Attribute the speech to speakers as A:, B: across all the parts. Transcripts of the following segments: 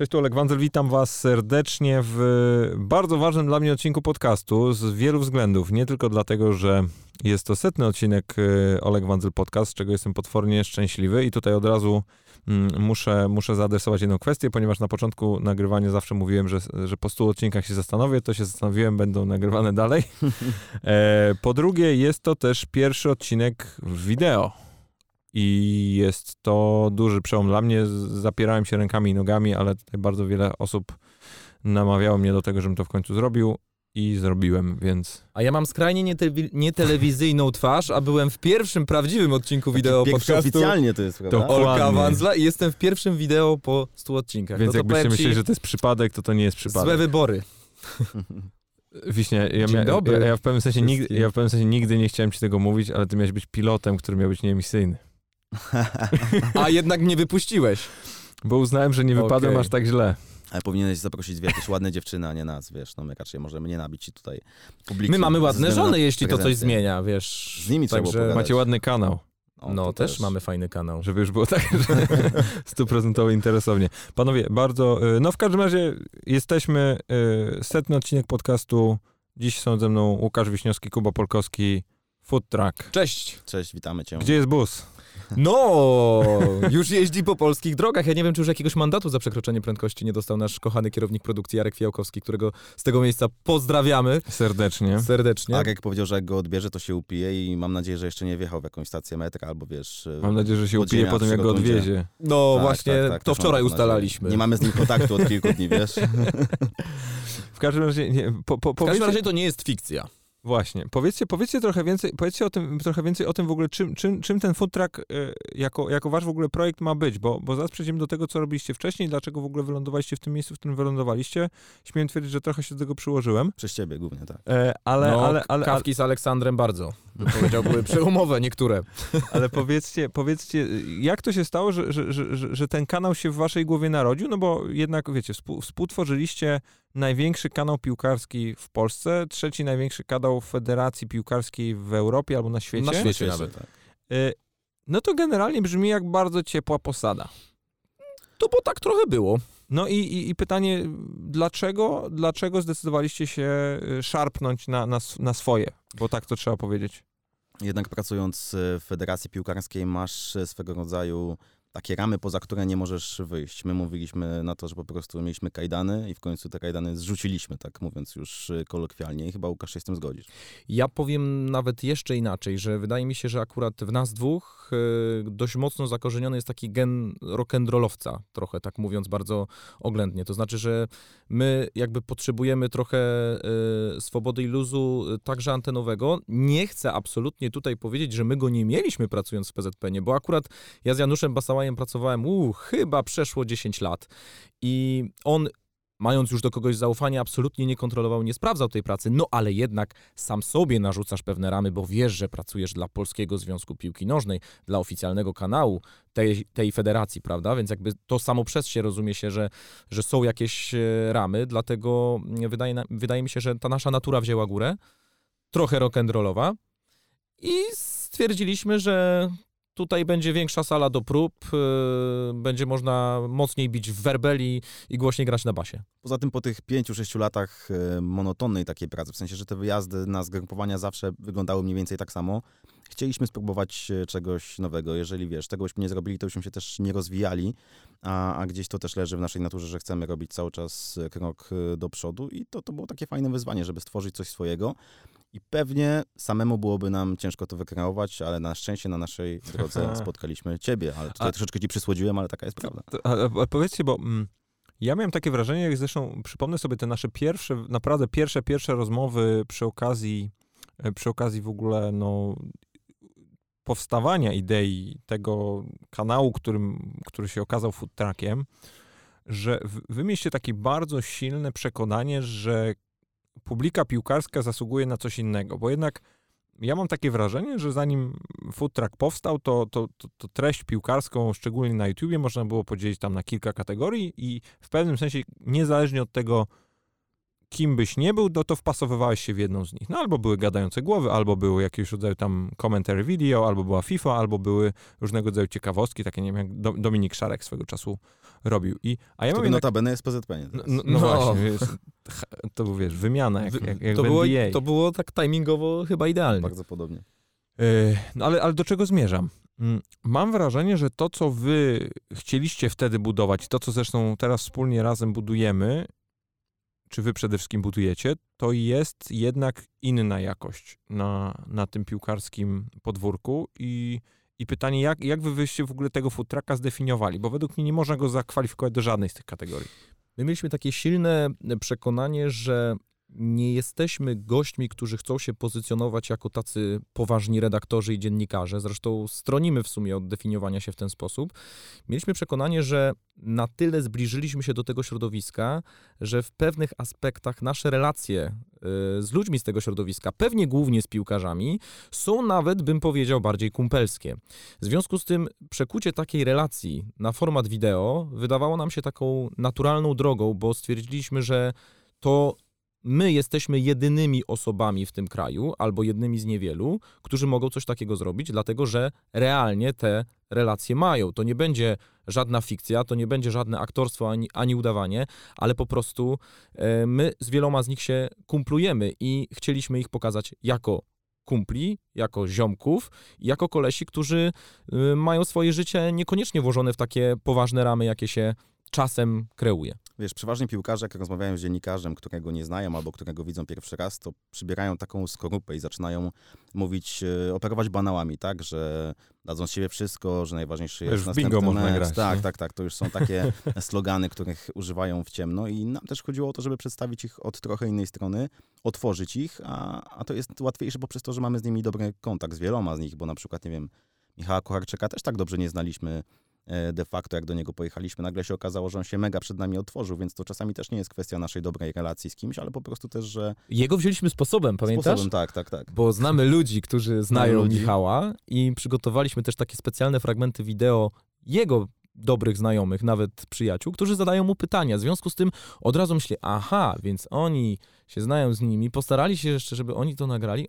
A: Cześć, tu Olek Wandel, witam was serdecznie w bardzo ważnym dla mnie odcinku podcastu z wielu względów. Nie tylko dlatego, że jest to setny odcinek y, Oleg Wandel Podcast, z czego jestem potwornie szczęśliwy i tutaj od razu mm, muszę, muszę zaadresować jedną kwestię, ponieważ na początku nagrywania zawsze mówiłem, że, że po 100 odcinkach się zastanowię, to się zastanowiłem, będą nagrywane dalej. E, po drugie, jest to też pierwszy odcinek wideo. I jest to duży przełom dla mnie. Zapierałem się rękami i nogami, ale tutaj bardzo wiele osób namawiało mnie do tego, żebym to w końcu zrobił i zrobiłem, więc...
B: A ja mam skrajnie niete- nietelewizyjną twarz, a byłem w pierwszym prawdziwym odcinku wideo podcastu
C: oficjalnie to jest, prawda?
A: To-
B: Olka
A: Dokładnie.
B: Wandzla i jestem w pierwszym wideo po 100 odcinkach.
A: Więc
B: no
A: jakbyście myśleli, że to jest przypadek, to to nie jest przypadek.
B: Złe wybory.
A: Wiśnie, ja, mia- ja, ja, w pewnym sensie nigdy, ja w pewnym sensie nigdy nie chciałem ci tego mówić, ale ty miałeś być pilotem, który miał być nieemisyjny.
B: A jednak mnie wypuściłeś.
A: Bo uznałem, że nie wypadłem
B: Okej.
A: aż tak źle.
C: Ale powinieneś zaprosić jakieś ładne dziewczyny, a nie nas, wiesz, no my raczej możemy nie nabić ci tutaj publicznie.
B: My mamy ładne żony, jeśli to coś zmienia, wiesz.
C: Z nimi trzeba było pogadać.
A: Macie ładny kanał,
C: O,
B: No,
C: to
B: też, mamy fajny kanał.
A: żeby już było tak, że stuprocentowo interesownie. Panowie, bardzo, y, no w każdym razie jesteśmy, y, setny odcinek podcastu. Dziś są ze mną Łukasz Wiśniowski, Kuba Polkowski, Food Truck.
B: Cześć.
C: Cześć, witamy cię.
A: Gdzie jest bus?
B: No, już jeździ po polskich drogach. Ja nie wiem, czy już jakiegoś mandatu za przekroczenie prędkości nie dostał nasz kochany kierownik produkcji Jarek Fiałkowski, którego z tego miejsca pozdrawiamy
A: Serdecznie.
B: serdecznie.
C: Arek powiedział, że jak go odbierze, to się upije i mam nadzieję, że jeszcze nie wjechał w jakąś stację metra albo wiesz...
A: Mam nadzieję, że się upije potem, jak go odwiezie.
B: No
C: Tak,
B: właśnie,
C: tak, tak,
B: to
C: mam
B: wczoraj ustalaliśmy.
C: Nie mamy z nim kontaktu od kilku dni, wiesz?
A: W każdym razie, nie, po, po,
B: W każdym razie to nie jest fikcja.
A: Właśnie, powiedzcie, powiedzcie trochę więcej, powiedzcie o tym, trochę więcej o tym w ogóle, czym, czym, czym ten food truck y, jako, jako wasz w ogóle projekt ma być, bo, bo zaraz przejdziemy do tego, co robiliście wcześniej, dlaczego w ogóle wylądowaliście w tym miejscu, w którym wylądowaliście. Śmiem twierdzić, że trochę się do tego przyłożyłem,
C: Przez ciebie głównie, tak.
A: e, ale,
B: no,
A: ale, ale, ale,
B: kawki z Aleksandrem bardzo. Bym powiedział, były przełomowe niektóre.
A: ale powiedzcie, powiedzcie, jak to się stało, że, że, że, że, że ten kanał się w waszej głowie narodził, no bo jednak, wiecie, współ, współtworzyliście największy kanał piłkarski w Polsce, trzeci największy kanał Federacji Piłkarskiej w Europie albo na świecie.
B: Na świecie. Nawet.
C: tak.
A: Y, No to generalnie brzmi jak bardzo ciepła posada.
B: To bo tak trochę było.
A: No i, i, i pytanie, dlaczego, dlaczego zdecydowaliście się y, szarpnąć na, na, na swoje? Bo tak to trzeba powiedzieć.
C: Jednak pracując w Federacji Piłkarskiej masz swego rodzaju takie ramy, poza które nie możesz wyjść. My mówiliśmy na to, że po prostu mieliśmy kajdany i w końcu te kajdany zrzuciliśmy, tak mówiąc już e, kolokwialnie i chyba Łukasz się z tym zgodzisz.
B: Ja powiem nawet jeszcze inaczej, że wydaje mi się, że akurat w nas dwóch e, dość mocno zakorzeniony jest taki gen rock'n'rollowca, trochę tak mówiąc bardzo oględnie. To znaczy, że my jakby potrzebujemy trochę e, swobody i luzu także antenowego. Nie chcę absolutnie tutaj powiedzieć, że my go nie mieliśmy pracując w PZPN, bo akurat ja z Januszem Basałajem pracowałem, uu, chyba przeszło 10 lat. I on mając już do kogoś zaufanie, absolutnie nie kontrolował, nie sprawdzał tej pracy, no ale jednak sam sobie narzucasz pewne ramy, bo wiesz, że pracujesz dla Polskiego Związku Piłki Nożnej, dla oficjalnego kanału tej, tej federacji, prawda? Więc jakby to samo przez się rozumie się, że, że są jakieś e, ramy, dlatego mm, wydaje, wydaje mi się, że ta nasza natura wzięła górę, trochę rock'n'rollowa i stwierdziliśmy, że tutaj będzie większa sala do prób, e, będzie można mocniej bić w werbeli i głośniej grać na basie.
C: Poza tym po tych pięciu, sześciu latach e, monotonnej takiej pracy, w sensie, że te wyjazdy na zgrupowania zawsze wyglądały mniej więcej tak samo, chcieliśmy spróbować e, czegoś nowego. Jeżeli wiesz, tego byśmy nie zrobili, to byśmy się też nie rozwijali, a, a gdzieś to też leży w naszej naturze, że chcemy robić cały czas krok do przodu i to, to było takie fajne wyzwanie, żeby stworzyć coś swojego. I pewnie samemu byłoby nam ciężko to wykreować, ale na szczęście na naszej drodze spotkaliśmy ciebie, ale tutaj
A: A-
C: troszeczkę ci przysłodziłem, ale taka jest prawda.
A: A, a, powiedzcie, bo mm, ja miałem takie wrażenie, jak zresztą przypomnę sobie te nasze pierwsze, naprawdę pierwsze, pierwsze rozmowy przy okazji, e, przy okazji w ogóle, no, powstawania idei tego kanału, którym, który się okazał food truckiem, że wy mieliście takie bardzo silne przekonanie, że publika piłkarska zasługuje na coś innego, bo jednak ja mam takie wrażenie, że zanim food truck powstał, to, to, to, to treść piłkarską, szczególnie na YouTubie, można było podzielić tam na kilka kategorii i w pewnym sensie, niezależnie od tego, kim byś nie był, to, to wpasowywałeś się w jedną z nich. No albo były gadające głowy, albo było jakiegoś rodzaju tam commentary video, albo była FIFA, albo były różnego rodzaju ciekawostki, takie nie wiem, jak Dominik Szarek swego czasu robił. I,
C: a ja Który notabene jest PZPN.
A: No, no, no, właśnie, wiesz, to był, wiesz, wymiana jak, jak, jak
B: to,
A: było,
B: to było tak timingowo chyba idealnie.
C: Bardzo podobnie.
A: Yy, no ale, ale do czego zmierzam? Mm, mam wrażenie, że to, co wy chcieliście wtedy budować, to, co zresztą teraz wspólnie razem budujemy, czy wy przede wszystkim budujecie, to jest jednak inna jakość na, na tym piłkarskim podwórku i, i pytanie, jak, jak wy byście w ogóle tego futraka zdefiniowali, bo według mnie nie można go zakwalifikować do żadnej z tych kategorii.
B: My mieliśmy takie silne przekonanie, że nie jesteśmy gośćmi, którzy chcą się pozycjonować jako tacy poważni redaktorzy i dziennikarze. Zresztą stronimy w sumie od definiowania się w ten sposób. Mieliśmy przekonanie, że na tyle zbliżyliśmy się do tego środowiska, że w pewnych aspektach nasze relacje y, z ludźmi z tego środowiska, pewnie głównie z piłkarzami, są nawet, bym powiedział, bardziej kumpelskie. W związku z tym przekucie takiej relacji na format wideo wydawało nam się taką naturalną drogą, bo stwierdziliśmy, że to my jesteśmy jedynymi osobami w tym kraju, albo jednymi z niewielu, którzy mogą coś takiego zrobić, dlatego że realnie te relacje mają. To nie będzie żadna fikcja, to nie będzie żadne aktorstwo ani, ani udawanie, ale po prostu e, my z wieloma z nich się kumplujemy i chcieliśmy ich pokazać jako kumpli, jako ziomków, jako kolesi, którzy y, mają swoje życie niekoniecznie włożone w takie poważne ramy, jakie się czasem kreuje.
C: Wiesz, przeważnie piłkarze, jak rozmawiają z dziennikarzem, którego nie znają albo którego widzą pierwszy raz, to przybierają taką skorupę i zaczynają mówić, e, operować banałami, tak, że dadzą z siebie wszystko, że najważniejszy jest
A: Wiesz, bingo można grać.
C: Tak, nie? tak, tak. To już są takie slogany, których używają w ciemno i nam też chodziło o to, żeby przedstawić ich od trochę innej strony, otworzyć ich, a, a to jest łatwiejsze poprzez to, że mamy z nimi dobry kontakt z wieloma z nich, bo na przykład, nie wiem, Michała Kucharczyka też tak dobrze nie znaliśmy de facto, jak do niego pojechaliśmy, nagle się okazało, że on się mega przed nami otworzył, więc to czasami też nie jest kwestia naszej dobrej relacji z kimś, ale po prostu też, że...
B: Jego wzięliśmy sposobem, pamiętasz?
C: Sposobem, tak, tak, tak.
B: Bo znamy ludzi, którzy znają ludzi. Michała i przygotowaliśmy też takie specjalne fragmenty wideo jego dobrych znajomych, nawet przyjaciół, którzy zadają mu pytania. W związku z tym od razu myślę, aha, więc oni się znają z nimi, postarali się jeszcze, żeby oni to nagrali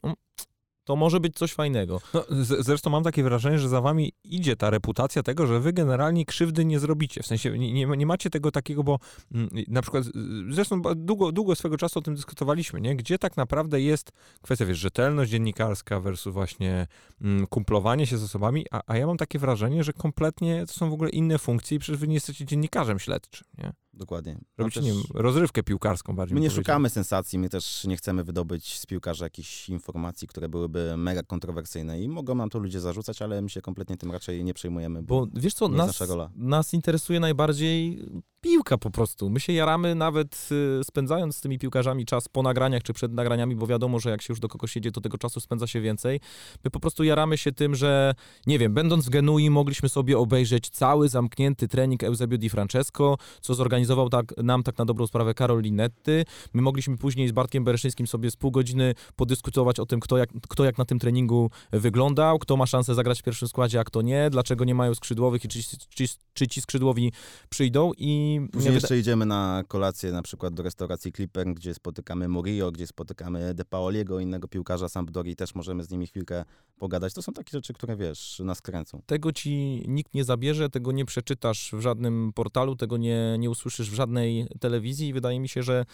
B: to może być coś fajnego.
A: No, zresztą mam takie wrażenie, że za wami idzie ta reputacja tego, że wy generalnie krzywdy nie zrobicie. W sensie nie, nie, nie macie tego takiego, bo m, mm, na przykład, zresztą długo, długo swego czasu o tym dyskutowaliśmy, nie? Gdzie tak naprawdę jest kwestia, wiesz, rzetelność dziennikarska versus właśnie m, mm, kumplowanie się z osobami, a, a ja mam takie wrażenie, że kompletnie to są w ogóle inne funkcje i przecież wy nie jesteście dziennikarzem śledczym, nie?
C: Dokładnie.
A: Robicie też... rozrywkę piłkarską bardziej.
C: My nie szukamy sensacji, my też nie chcemy wydobyć z piłkarza jakichś informacji, które byłyby mega kontrowersyjne i mogą nam to ludzie zarzucać, ale my się kompletnie tym raczej nie przejmujemy. Bo,
B: bo wiesz co, nas, nas interesuje najbardziej piłka po prostu. My się jaramy nawet y, spędzając z tymi piłkarzami czas po nagraniach czy przed nagraniami, bo wiadomo, że jak się już do kogoś jedzie, to tego czasu spędza się więcej. My po prostu jaramy się tym, że nie wiem, będąc w Genui mogliśmy sobie obejrzeć cały zamknięty trening Eusebio Di Francesco, co zorganizował tak, nam tak na dobrą sprawę Karol Linetty. My mogliśmy później z Bartkiem Bereszyńskim sobie z pół godziny podyskutować o tym, kto jak, kto jak na tym treningu wyglądał, kto ma szansę zagrać w pierwszym składzie, a kto nie, dlaczego nie mają skrzydłowych i czy, czy, czy ci skrzydłowi przyjdą i
C: Później jeszcze idziemy na kolację na przykład do restauracji Clipper, gdzie spotykamy Murillo, gdzie spotykamy De Paoliego, innego piłkarza Sampdori, też możemy z nimi chwilkę pogadać. To są takie rzeczy, które wiesz, nas kręcą.
B: Tego ci nikt nie zabierze, tego nie przeczytasz w żadnym portalu, tego nie, nie usłyszysz w żadnej telewizji i wydaje mi się, że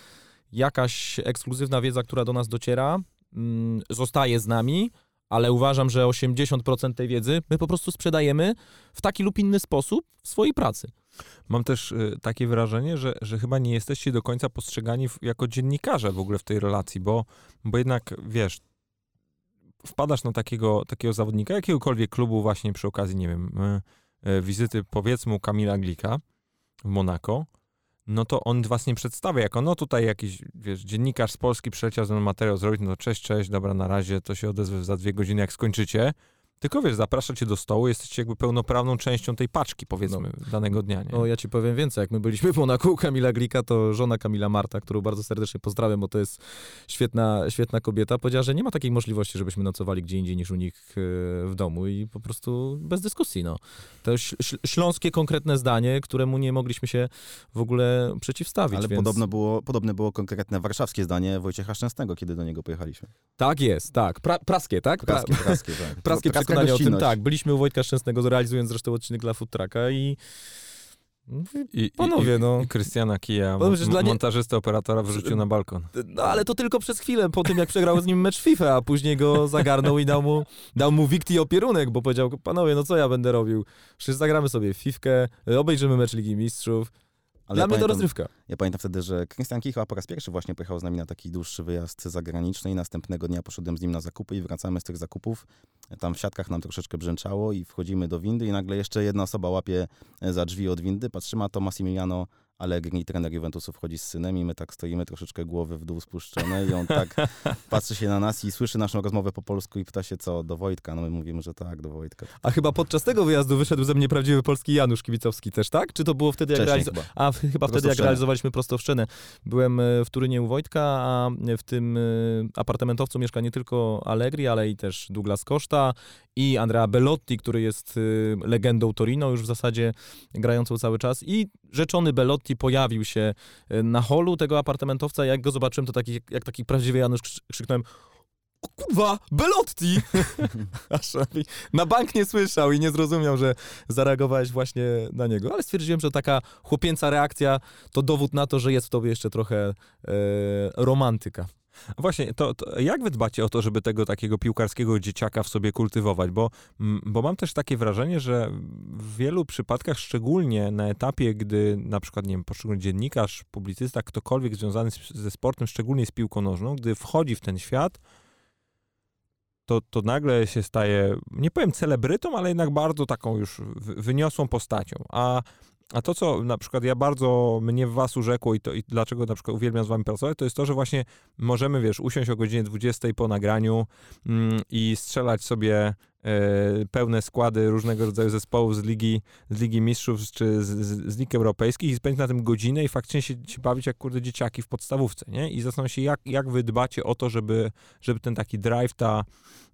B: jakaś ekskluzywna wiedza, która do nas dociera, mm, zostaje z nami, ale uważam, że 80% tej wiedzy my po prostu sprzedajemy w taki lub inny sposób w swojej pracy.
A: Mam też y, takie wrażenie, że, że chyba nie jesteście do końca postrzegani jako dziennikarze w ogóle w tej relacji, bo, bo jednak, wiesz, wpadasz na takiego, takiego zawodnika, jakiegokolwiek klubu właśnie przy okazji, nie wiem, y, y, wizyty powiedzmy Kamila Glika w Monako, no to on was nie przedstawia jako, no tutaj jakiś, wiesz, dziennikarz z Polski przyleciał ze materiał zrobić, no cześć, cześć, dobra, na razie, to się odezwę za dwie godziny, jak skończycie, Tylko wiesz, zaprasza cię do stołu, jesteście jakby pełnoprawną częścią tej paczki, powiedzmy, danego dnia, nie?
B: No ja ci powiem więcej, jak my byliśmy w Monaku u Kamila Glika, to żona Kamila Marta, którą bardzo serdecznie pozdrawiam, bo to jest świetna, świetna kobieta, powiedziała, że nie ma takiej możliwości, żebyśmy nocowali gdzie indziej niż u nich e, w domu i po prostu bez dyskusji, no. To śl- śl- śląskie konkretne zdanie, któremu nie mogliśmy się w ogóle przeciwstawić,
C: Ale
B: więc...
C: podobno było, podobne było konkretne warszawskie zdanie Wojciecha Szczęsnego, kiedy do niego pojechaliśmy.
B: Tak jest, tak. Pra- praskie, tak? Pra-
C: Praskie, praskie, tak.
B: praskie
C: Taka
B: przekonanie o tym, tak. Byliśmy u Wojtka Szczęsnego, realizując zresztą odcinek dla Food Trucka i...
A: I,
B: Panowie,
A: i,
B: no.
A: I Krystiana Kija,
B: Powiem, że
A: m-
B: dla nie-
A: operatora wrzucił na balkon.
B: No ale to tylko przez chwilę, po tym jak przegrał z nim mecz FIFA, a później go zagarnął i dał mu, dał mu wikti opierunek, bo powiedział, panowie, no co ja będę robił? Przecież zagramy sobie w fifkę, obejrzymy mecz Ligi Mistrzów.
C: Ale
B: Dla
C: ja
B: mnie to
C: pamiętam,
B: rozrywka.
C: Ja pamiętam wtedy, że Krystian Kicha po raz pierwszy właśnie pojechał z nami na taki dłuższy wyjazd zagraniczny i następnego dnia poszedłem z nim na zakupy i wracamy z tych zakupów. Tam w siatkach nam troszeczkę brzęczało i wchodzimy do windy i nagle jeszcze jedna osoba łapie e, za drzwi od windy. Patrzymy, a to Massimiliano Allegri, trener Juventusu wchodzi z synem i my tak stoimy, troszeczkę głowy w dół spuszczone i on tak patrzy się na nas i słyszy naszą rozmowę po polsku i pyta się co, do Wojtka? No my mówimy, że tak, do Wojtka.
B: A chyba podczas tego wyjazdu wyszedł ze mnie prawdziwy polski Janusz Kibicowski też, tak? Czy to było wtedy, jak realizo-
C: chyba.
B: A, chyba wtedy, jak realizowaliśmy prosto w szczenę. Byłem e, w Turynie u Wojtka, a w tym e, apartamentowcu mieszka nie tylko Allegri, ale i też Douglas Costa i Andrea Bellotti, który jest e, legendą Torino już w zasadzie grającą cały czas. I rzeczony Pojawił się e, na holu tego apartamentowca. Jak go zobaczyłem, to taki, jak taki prawdziwy Janusz krzy- krzyknąłem kurwa, Belotti! Aż na bank nie słyszał i nie zrozumiał, że zareagowałeś właśnie na niego. Ale stwierdziłem, że taka chłopięca reakcja to dowód na to, że jest w tobie jeszcze trochę e, romantyka.
A: Właśnie, to, to jak wy dbacie o to, żeby tego takiego piłkarskiego dzieciaka w sobie kultywować? Bo, mm, bo mam też takie wrażenie, że w wielu przypadkach, szczególnie na etapie, gdy na przykład, nie wiem, poszczególny dziennikarz, publicysta, ktokolwiek związany z, ze sportem, szczególnie z piłką nożną, gdy wchodzi w ten świat, to, to nagle się staje, nie powiem celebrytą, ale jednak bardzo taką już wy- wyniosłą postacią. A a to, co na przykład ja bardzo mnie w was urzekło i, to, i dlaczego na przykład uwielbiam z wami pracować, to jest to, że właśnie możemy, wiesz, usiąść o godzinie 20 po nagraniu mm, i strzelać sobie pełne składy różnego rodzaju zespołów z Ligi, z Ligi Mistrzów czy z, z, z Lig Europejskich i spędzić na tym godzinę i faktycznie się, się bawić jak, kurde, dzieciaki w podstawówce, nie? I zastanowić się, jak, jak wy dbacie o to, żeby, żeby ten taki drive, ta,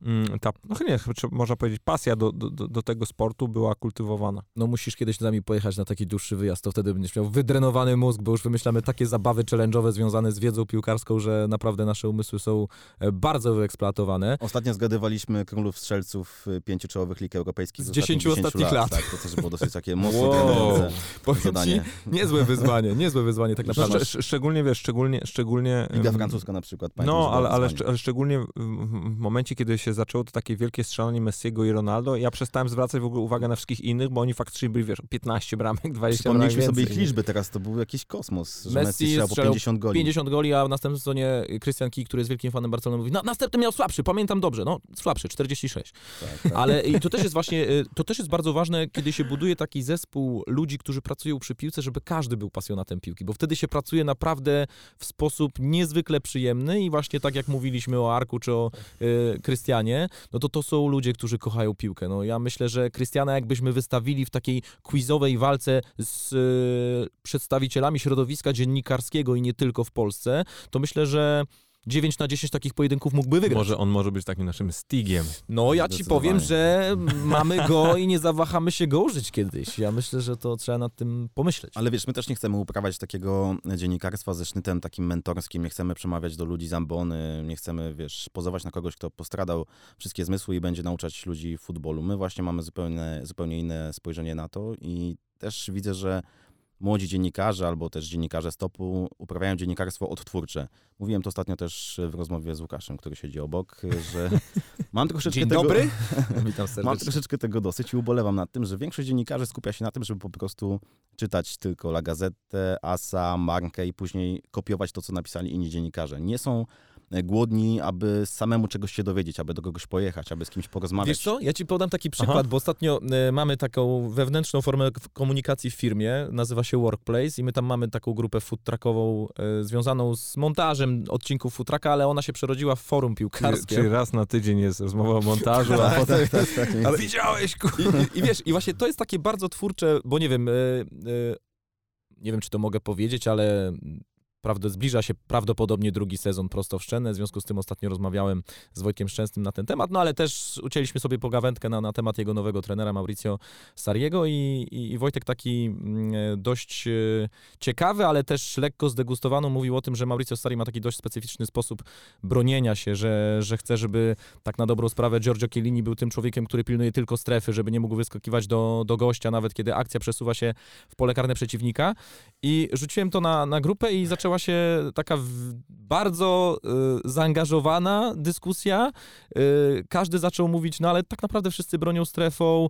A: mm, ta no nie, można powiedzieć, pasja do, do, do do tego sportu była kultywowana.
B: No musisz kiedyś z nami pojechać na taki dłuższy wyjazd, to wtedy będziesz miał wydrenowany mózg, bo już wymyślamy takie zabawy challenge'owe związane z wiedzą piłkarską, że naprawdę nasze umysły są e, bardzo wyeksploatowane.
C: Ostatnio zgadywaliśmy królów strzelców y, pięciu czołowych lig europejskich
B: Z
C: ostatnich
B: 10
C: 10
B: ostatnich lat.
C: Tak, to też było dosyć takie mocno
B: Wow. Powiem ci,
C: zadanie.
B: niezłe wyzwanie, niezłe wyzwanie tak
A: No,
B: naprawdę.
A: szcz- szczególnie, wiesz, szczególnie, szczególnie...
C: Liga francuska na przykład. pamiętam,
A: No, ale, ale, szcz- ale szczególnie w, momencie, kiedy się zaczęło to takie wielkie strzelanie Messiego i Ronaldo, ja przestałem zwracać w ogóle uwagę na wszystkich innych, bo oni faktycznie byli, wiesz, 15 bramek, 20 bramek
C: Przypomnieliśmy sobie ich liczby teraz, to był jakiś kosmos, że
B: Messi
C: Messi strzelał po
B: strzelał
C: 50 goli.
B: 50 goli, a w następnym sezonie Christian Key, który jest wielkim fanem Barcelony, mówi, no następny miał słabszy, pamiętam dobrze, no słabszy, 46.
C: Tak, tak.
B: Ale i to też jest właśnie, y, to też jest bardzo ważne, kiedy się buduje taki zespół ludzi, którzy pracują przy piłce, żeby każdy był pasjonatem piłki, bo wtedy się pracuje naprawdę w sposób niezwykle przyjemny i właśnie tak jak mówiliśmy o Arku czy o y, Krystianie, no to to są ludzie, którzy kochają piłkę. No ja myślę, że Krystiana jakbyśmy wystawili w takiej quizowej walce z y, przedstawicielami środowiska dziennikarskiego i nie tylko w Polsce, to myślę, że 9 na 10 takich pojedynków mógłby wygrać.
A: Może on może być takim naszym stigiem.
B: No, ja ci powiem, że mamy go i nie zawahamy się go użyć kiedyś. Ja myślę, że to trzeba nad tym pomyśleć.
C: Ale wiesz, my też nie chcemy uprawiać takiego dziennikarstwa ze sznytem takim mentorskim, nie chcemy przemawiać do ludzi z ambony, nie chcemy, wiesz, pozować na kogoś, kto postradał wszystkie zmysły i będzie nauczać ludzi futbolu. My właśnie mamy zupełnie, zupełnie inne spojrzenie na to i też widzę, że młodzi dziennikarze albo też dziennikarze stopu uprawiają dziennikarstwo odtwórcze. Mówiłem to ostatnio też w rozmowie z Łukaszem, który siedzi obok, że mam troszeczkę
B: Dzień
C: tego...
B: dobry. Witam
C: Mam
B: serdecznie.
C: troszeczkę tego dosyć i ubolewam nad tym, że większość dziennikarzy skupia się na tym, żeby po prostu czytać tylko La Gazetę, Asa, Markę i później kopiować to, co napisali inni dziennikarze. Nie są głodni, aby samemu czegoś się dowiedzieć, aby do kogoś pojechać, aby z kimś porozmawiać.
B: Wiesz co, ja ci podam taki przykład, Aha. bo ostatnio e, mamy taką wewnętrzną formę komunikacji w firmie, nazywa się Workplace i my tam mamy taką grupę food truckową e, związaną z montażem odcinków food trucka, ale ona się przerodziła w forum piłkarskie.
A: Czyli raz na tydzień jest rozmowa o montażu, a
C: Tak,
A: potem...
C: tak, tak, tak.
A: Ale widziałeś, ku...
B: I, I wiesz, i właśnie to jest takie bardzo twórcze, bo nie wiem, e, e, nie wiem, czy to mogę powiedzieć, ale prawda, zbliża się prawdopodobnie drugi sezon prosto w szczenę, w związku z tym ostatnio rozmawiałem z Wojtkiem Szczęsnym na ten temat, no ale też ucięliśmy sobie pogawędkę na, na temat jego nowego trenera Mauricio Sariego i, i, i Wojtek taki mm, dość e, ciekawy, ale też lekko zdegustowano mówił o tym, że Mauricio Sari ma taki dość specyficzny sposób bronienia się, że, że chce, żeby tak na dobrą sprawę Giorgio Chiellini był tym człowiekiem, który pilnuje tylko strefy, żeby nie mógł wyskakiwać do, do gościa, nawet kiedy akcja przesuwa się w pole karne przeciwnika. I rzuciłem to na, na grupę i zaczęła się taka bardzo y, zaangażowana dyskusja. Y, każdy zaczął mówić, no ale tak naprawdę wszyscy bronią strefą.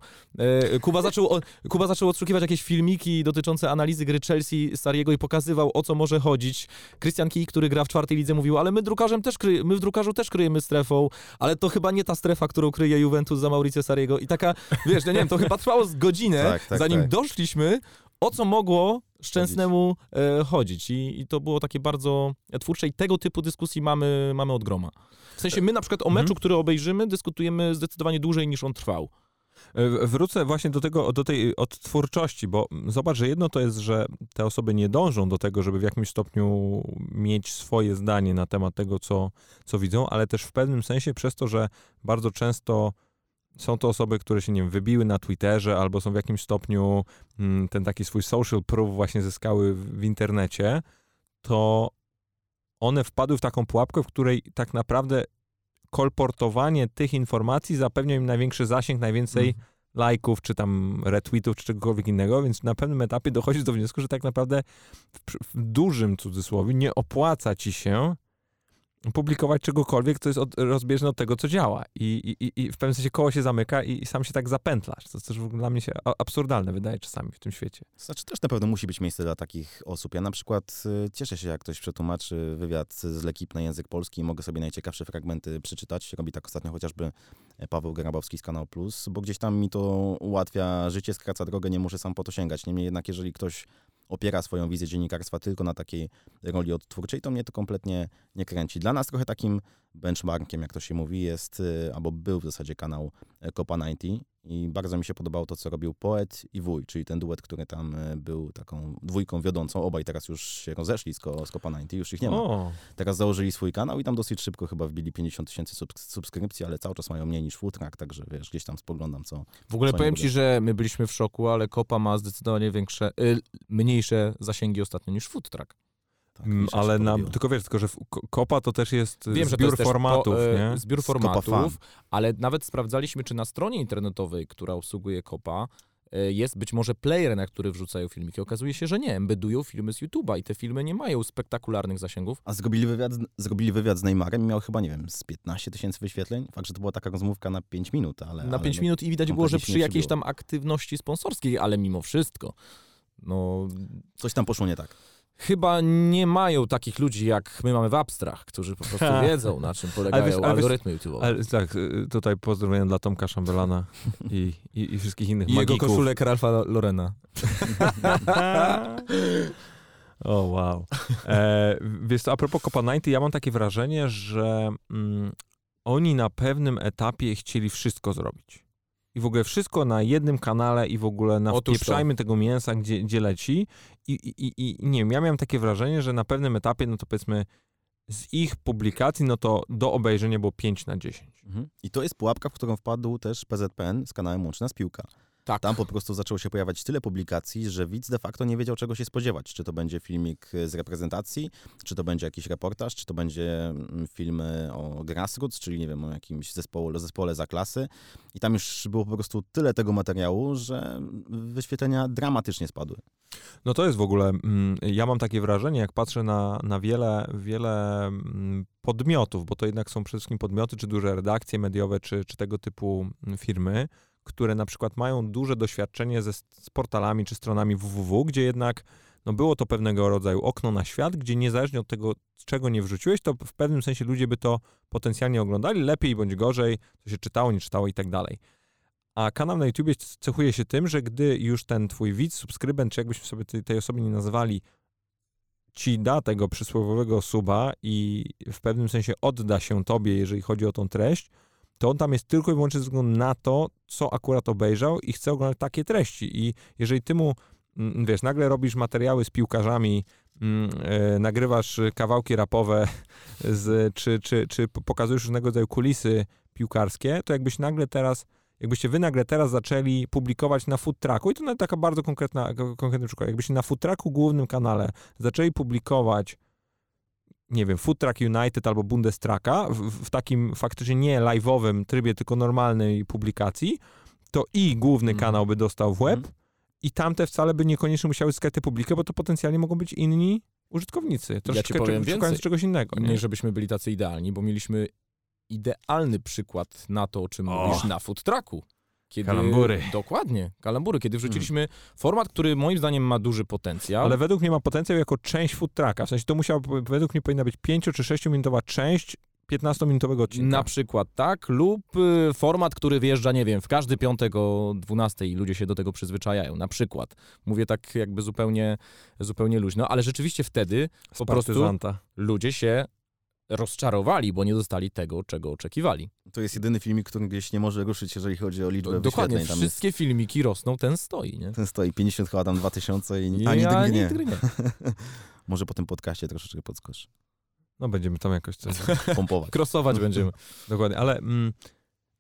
B: Y, Kuba, zaczął, o, Kuba zaczął odsłuchiwać jakieś filmiki dotyczące analizy gry Chelsea Sariego i pokazywał, o co może chodzić. Christian Kij, który gra w czwartej lidze, mówił, ale my drukarzem też kry, my w drukarzu też kryjemy strefą, ale to chyba nie ta strefa, którą kryje Juventus za Mauricio Sariego. I taka, wiesz, no nie wiem, to chyba trwało z godzinę,
C: Tak, tak,
B: zanim
C: tak.
B: doszliśmy o co mogło Szczęsnemu e, chodzić. I, I to było takie bardzo twórcze i tego typu dyskusji mamy, mamy od groma. W sensie my na przykład o meczu,
A: Mhm.
B: który obejrzymy, dyskutujemy zdecydowanie dłużej niż on trwał.
A: E, Wrócę właśnie do tego, do tej odtwórczości, bo zobacz, że jedno to jest, że te osoby nie dążą do tego, żeby w jakimś stopniu mieć swoje zdanie na temat tego, co, co widzą, ale też w pewnym sensie przez to, że bardzo często są to osoby, które się, nie wiem, wybiły na Twitterze albo są w jakimś stopniu mm, ten taki swój social proof właśnie zyskały w w internecie, to one wpadły w taką pułapkę, w której tak naprawdę kolportowanie tych informacji zapewnia im największy zasięg, najwięcej
B: Mhm.
A: lajków, czy tam retweetów, czy czegokolwiek innego, więc na pewnym etapie dochodzisz do wniosku, że tak naprawdę w, w dużym cudzysłowie nie opłaca ci się publikować czegokolwiek, co jest od, rozbieżne od tego, co działa. I, i, I w pewnym sensie koło się zamyka i, i sam się tak zapętlasz. To też dla mnie się absurdalne wydaje czasami w tym świecie.
C: Znaczy też na pewno musi być miejsce dla takich osób. Ja na przykład y, cieszę się, jak ktoś przetłumaczy wywiad z Lekip na język polski i mogę sobie najciekawsze fragmenty przeczytać. Robi tak ostatnio chociażby Paweł Grabowski z Kanał Plus, bo gdzieś tam mi to ułatwia życie, skraca drogę, nie muszę sam po to sięgać. Niemniej jednak, jeżeli ktoś opiera swoją wizję dziennikarstwa tylko na takiej roli odtwórczej, to mnie to kompletnie nie kręci. Dla nas trochę takim benchmarkiem, jak to się mówi, jest, y, albo był w zasadzie kanał e, Copa 90 i bardzo mi się podobało to, co robił Poet i Wuj, czyli ten duet, który tam e, był taką dwójką wiodącą. Obaj teraz już się rozeszli z, ko, z Copa 90, już ich nie ma.
A: O,
C: Teraz założyli swój kanał i tam dosyć szybko chyba wbili 50 tysięcy subs- subskrypcji, ale cały czas mają mniej niż Foodtrack, także wiesz, gdzieś tam spoglądam, co...
B: W ogóle
C: Co
B: powiem ci, że my byliśmy w szoku, ale Kopa ma zdecydowanie większe, y, mniejsze zasięgi ostatnio niż Truck.
C: Tak,
A: mm, ale na, tylko wiesz, tylko że kopa to też jest
B: Wiem, że to
A: zbiór
B: jest też
A: formatów,
B: po, e,
A: nie?
B: Zbiór formatów, ale nawet sprawdzaliśmy, czy na stronie internetowej, która obsługuje Kopa, e, jest być może player, na który wrzucają filmiki. Okazuje się, że nie, embedują filmy z YouTube'a i te filmy nie mają spektakularnych zasięgów.
C: A zrobili wywiad, zrobili wywiad z Neymarem i miał chyba, nie wiem, z 15 tysięcy wyświetleń. Fakt, że to była taka rozmówka na 5 minut, ale...
B: Na
C: ale
B: 5
C: no,
B: minut i widać było, że przy jakiejś tam aktywności sponsorskiej, ale mimo wszystko, no
C: Coś tam poszło nie tak.
B: Chyba nie mają takich ludzi, jak my mamy w Abstrach, którzy po prostu wiedzą, na czym polegają
A: wiesz- ale wiesz-
B: algorytmy YouTube'owe.
A: Ale tak, y, tutaj pozdrowienia dla Tomka Szambelana i, i, i wszystkich innych
B: I jego
A: magików.
B: koszulek Ralfa Lorena.
A: o, wow. E, wiesz co, a propos Copa 90, ja mam takie wrażenie, że mm, oni na pewnym etapie chcieli wszystko zrobić. I w ogóle wszystko na jednym kanale i w ogóle na wpieprzajmy tego mięsa, gdzie, gdzie leci. I, i, i, I nie wiem, ja miałem takie wrażenie, że na pewnym etapie, no to powiedzmy z ich publikacji, no to do obejrzenia było 5 na 10.
C: Mhm. I to jest pułapka, w którą wpadł też PZPN z kanałem Łączna z Piłka.
B: Tak.
C: Tam po prostu zaczęło się pojawiać tyle publikacji, że widz de facto nie wiedział, czego się spodziewać. Czy to będzie filmik z reprezentacji, czy to będzie jakiś reportaż, czy to będzie mm, filmy o grassroots, czyli nie wiem, o jakimś zespole, zespole za klasy. I tam już było po prostu tyle tego materiału, że wyświetlenia dramatycznie spadły.
A: No to jest w ogóle, mm, ja mam takie wrażenie, jak patrzę na, na wiele, wiele mm, podmiotów, bo to jednak są przede wszystkim podmioty, czy duże redakcje mediowe, czy, czy tego typu firmy, które na przykład mają duże doświadczenie ze, z portalami czy stronami www, gdzie jednak no było to pewnego rodzaju okno na świat, gdzie niezależnie od tego, czego nie wrzuciłeś, to w pewnym sensie ludzie by to potencjalnie oglądali, lepiej bądź gorzej, to się czytało, nie czytało i tak dalej. A kanał na YouTubie cechuje się tym, że gdy już ten twój widz, subskrybent, czy jakbyśmy sobie tej, tej osoby nie nazywali, ci da tego przysłowiowego suba i w pewnym sensie odda się tobie, jeżeli chodzi o tą treść, to on tam jest tylko i wyłącznie ze względu na to, co akurat obejrzał i chce oglądać takie treści. I jeżeli ty mu, mm, wiesz, nagle robisz materiały z piłkarzami, mm, e, nagrywasz kawałki rapowe, z, czy, czy, czy pokazujesz różnego rodzaju kulisy piłkarskie, to jakbyś nagle teraz jakbyście wy nagle teraz zaczęli publikować na food trucku, i to taka bardzo konkretna, konkretny przykład, jakbyście na food trucku głównym kanale zaczęli publikować nie wiem, Food Truck United albo Bundestraka w, w takim faktycznie nie live'owym trybie, tylko normalnej publikacji, to i główny mm. kanał by dostał w web mm. i tamte wcale by niekoniecznie musiały zyskać tę publikę, bo to potencjalnie mogą być inni użytkownicy. Troszeczkę
B: ja ci
A: szukając czegoś innego.
B: Nie? nie, żebyśmy byli tacy idealni, bo mieliśmy idealny przykład na to, o czym o. mówisz na food trucku.
A: Kiedy, kalambury.
B: Dokładnie, kalambury. Kiedy wrzuciliśmy hmm. format, który moim zdaniem ma duży potencjał.
A: Ale według mnie ma potencjał jako część food trucka. W sensie to musiała, według mnie powinna być 5 czy 6 minutowa część 15-minutowego odcinka.
B: Na przykład, tak, lub y, format, który wjeżdża, nie wiem, w każdy piątek o 12 i ludzie się do tego przyzwyczajają, na przykład. Mówię tak jakby zupełnie, zupełnie luźno, ale rzeczywiście wtedy po prostu ludzie się rozczarowali, bo nie dostali tego, czego oczekiwali.
C: To jest jedyny filmik, który gdzieś nie może ruszyć, jeżeli chodzi o liczbę
B: Dokładnie, wszystkie jest... filmiki rosną, ten stoi, nie?
C: Ten stoi, 50 chyba tam 2000 i, I ani ja, nie. nie. może po tym podcaście troszeczkę podskoczy.
A: No będziemy tam jakoś coś
C: pompować.
B: Krosować będziemy.
A: Dokładnie, ale... Mm,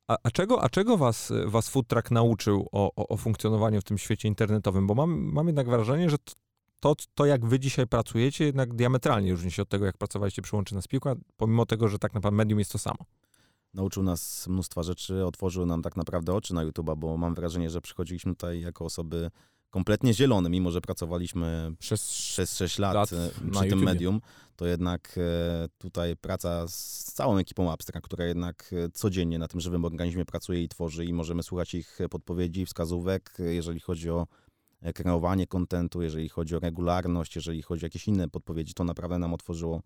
A: a, a, czego, a czego was, was Food Truck nauczył o, o, o funkcjonowaniu w tym świecie internetowym? Bo mam, mam jednak wrażenie, że to, to, jak wy dzisiaj pracujecie, jednak diametralnie różni się od tego, jak pracowaliście przy Łączy Nas Piłka, pomimo tego, że tak naprawdę medium jest to samo.
C: Nauczył nas mnóstwa rzeczy, otworzył nam tak naprawdę oczy na YouTube'a, bo mam wrażenie, że przychodziliśmy tutaj jako osoby kompletnie zielone, mimo że pracowaliśmy przez, przez 6 lat, lat e, przy tym medium, to jednak e, tutaj praca z całą ekipą Abstra, która jednak e, codziennie na tym żywym organizmie pracuje i tworzy i możemy słuchać ich podpowiedzi, wskazówek, jeżeli chodzi o kreowanie kontentu, jeżeli chodzi o regularność, jeżeli chodzi o jakieś inne podpowiedzi, to naprawdę nam otworzyło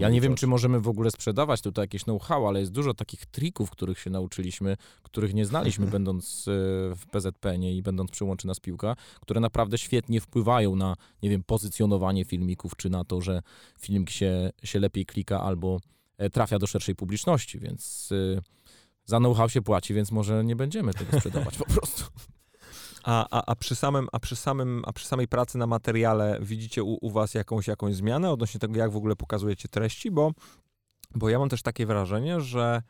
B: ja nie wiem, czy możemy w ogóle sprzedawać tutaj jakieś know-how, ale jest dużo takich trików, których się nauczyliśmy, których nie znaliśmy będąc e, w PZPN-ie i będąc przy Łączy Nas Piłka, które naprawdę świetnie wpływają na, nie wiem, pozycjonowanie filmików, czy na to, że film się, się lepiej klika albo e, trafia do szerszej publiczności, więc e, za know-how się płaci, więc może nie będziemy tego sprzedawać po prostu.
A: A, a, a, przy samym, a, przy samym, a przy samej pracy na materiale widzicie u, u was jakąś, jakąś zmianę odnośnie tego, jak w ogóle pokazujecie treści? Bo, bo ja mam też takie wrażenie, że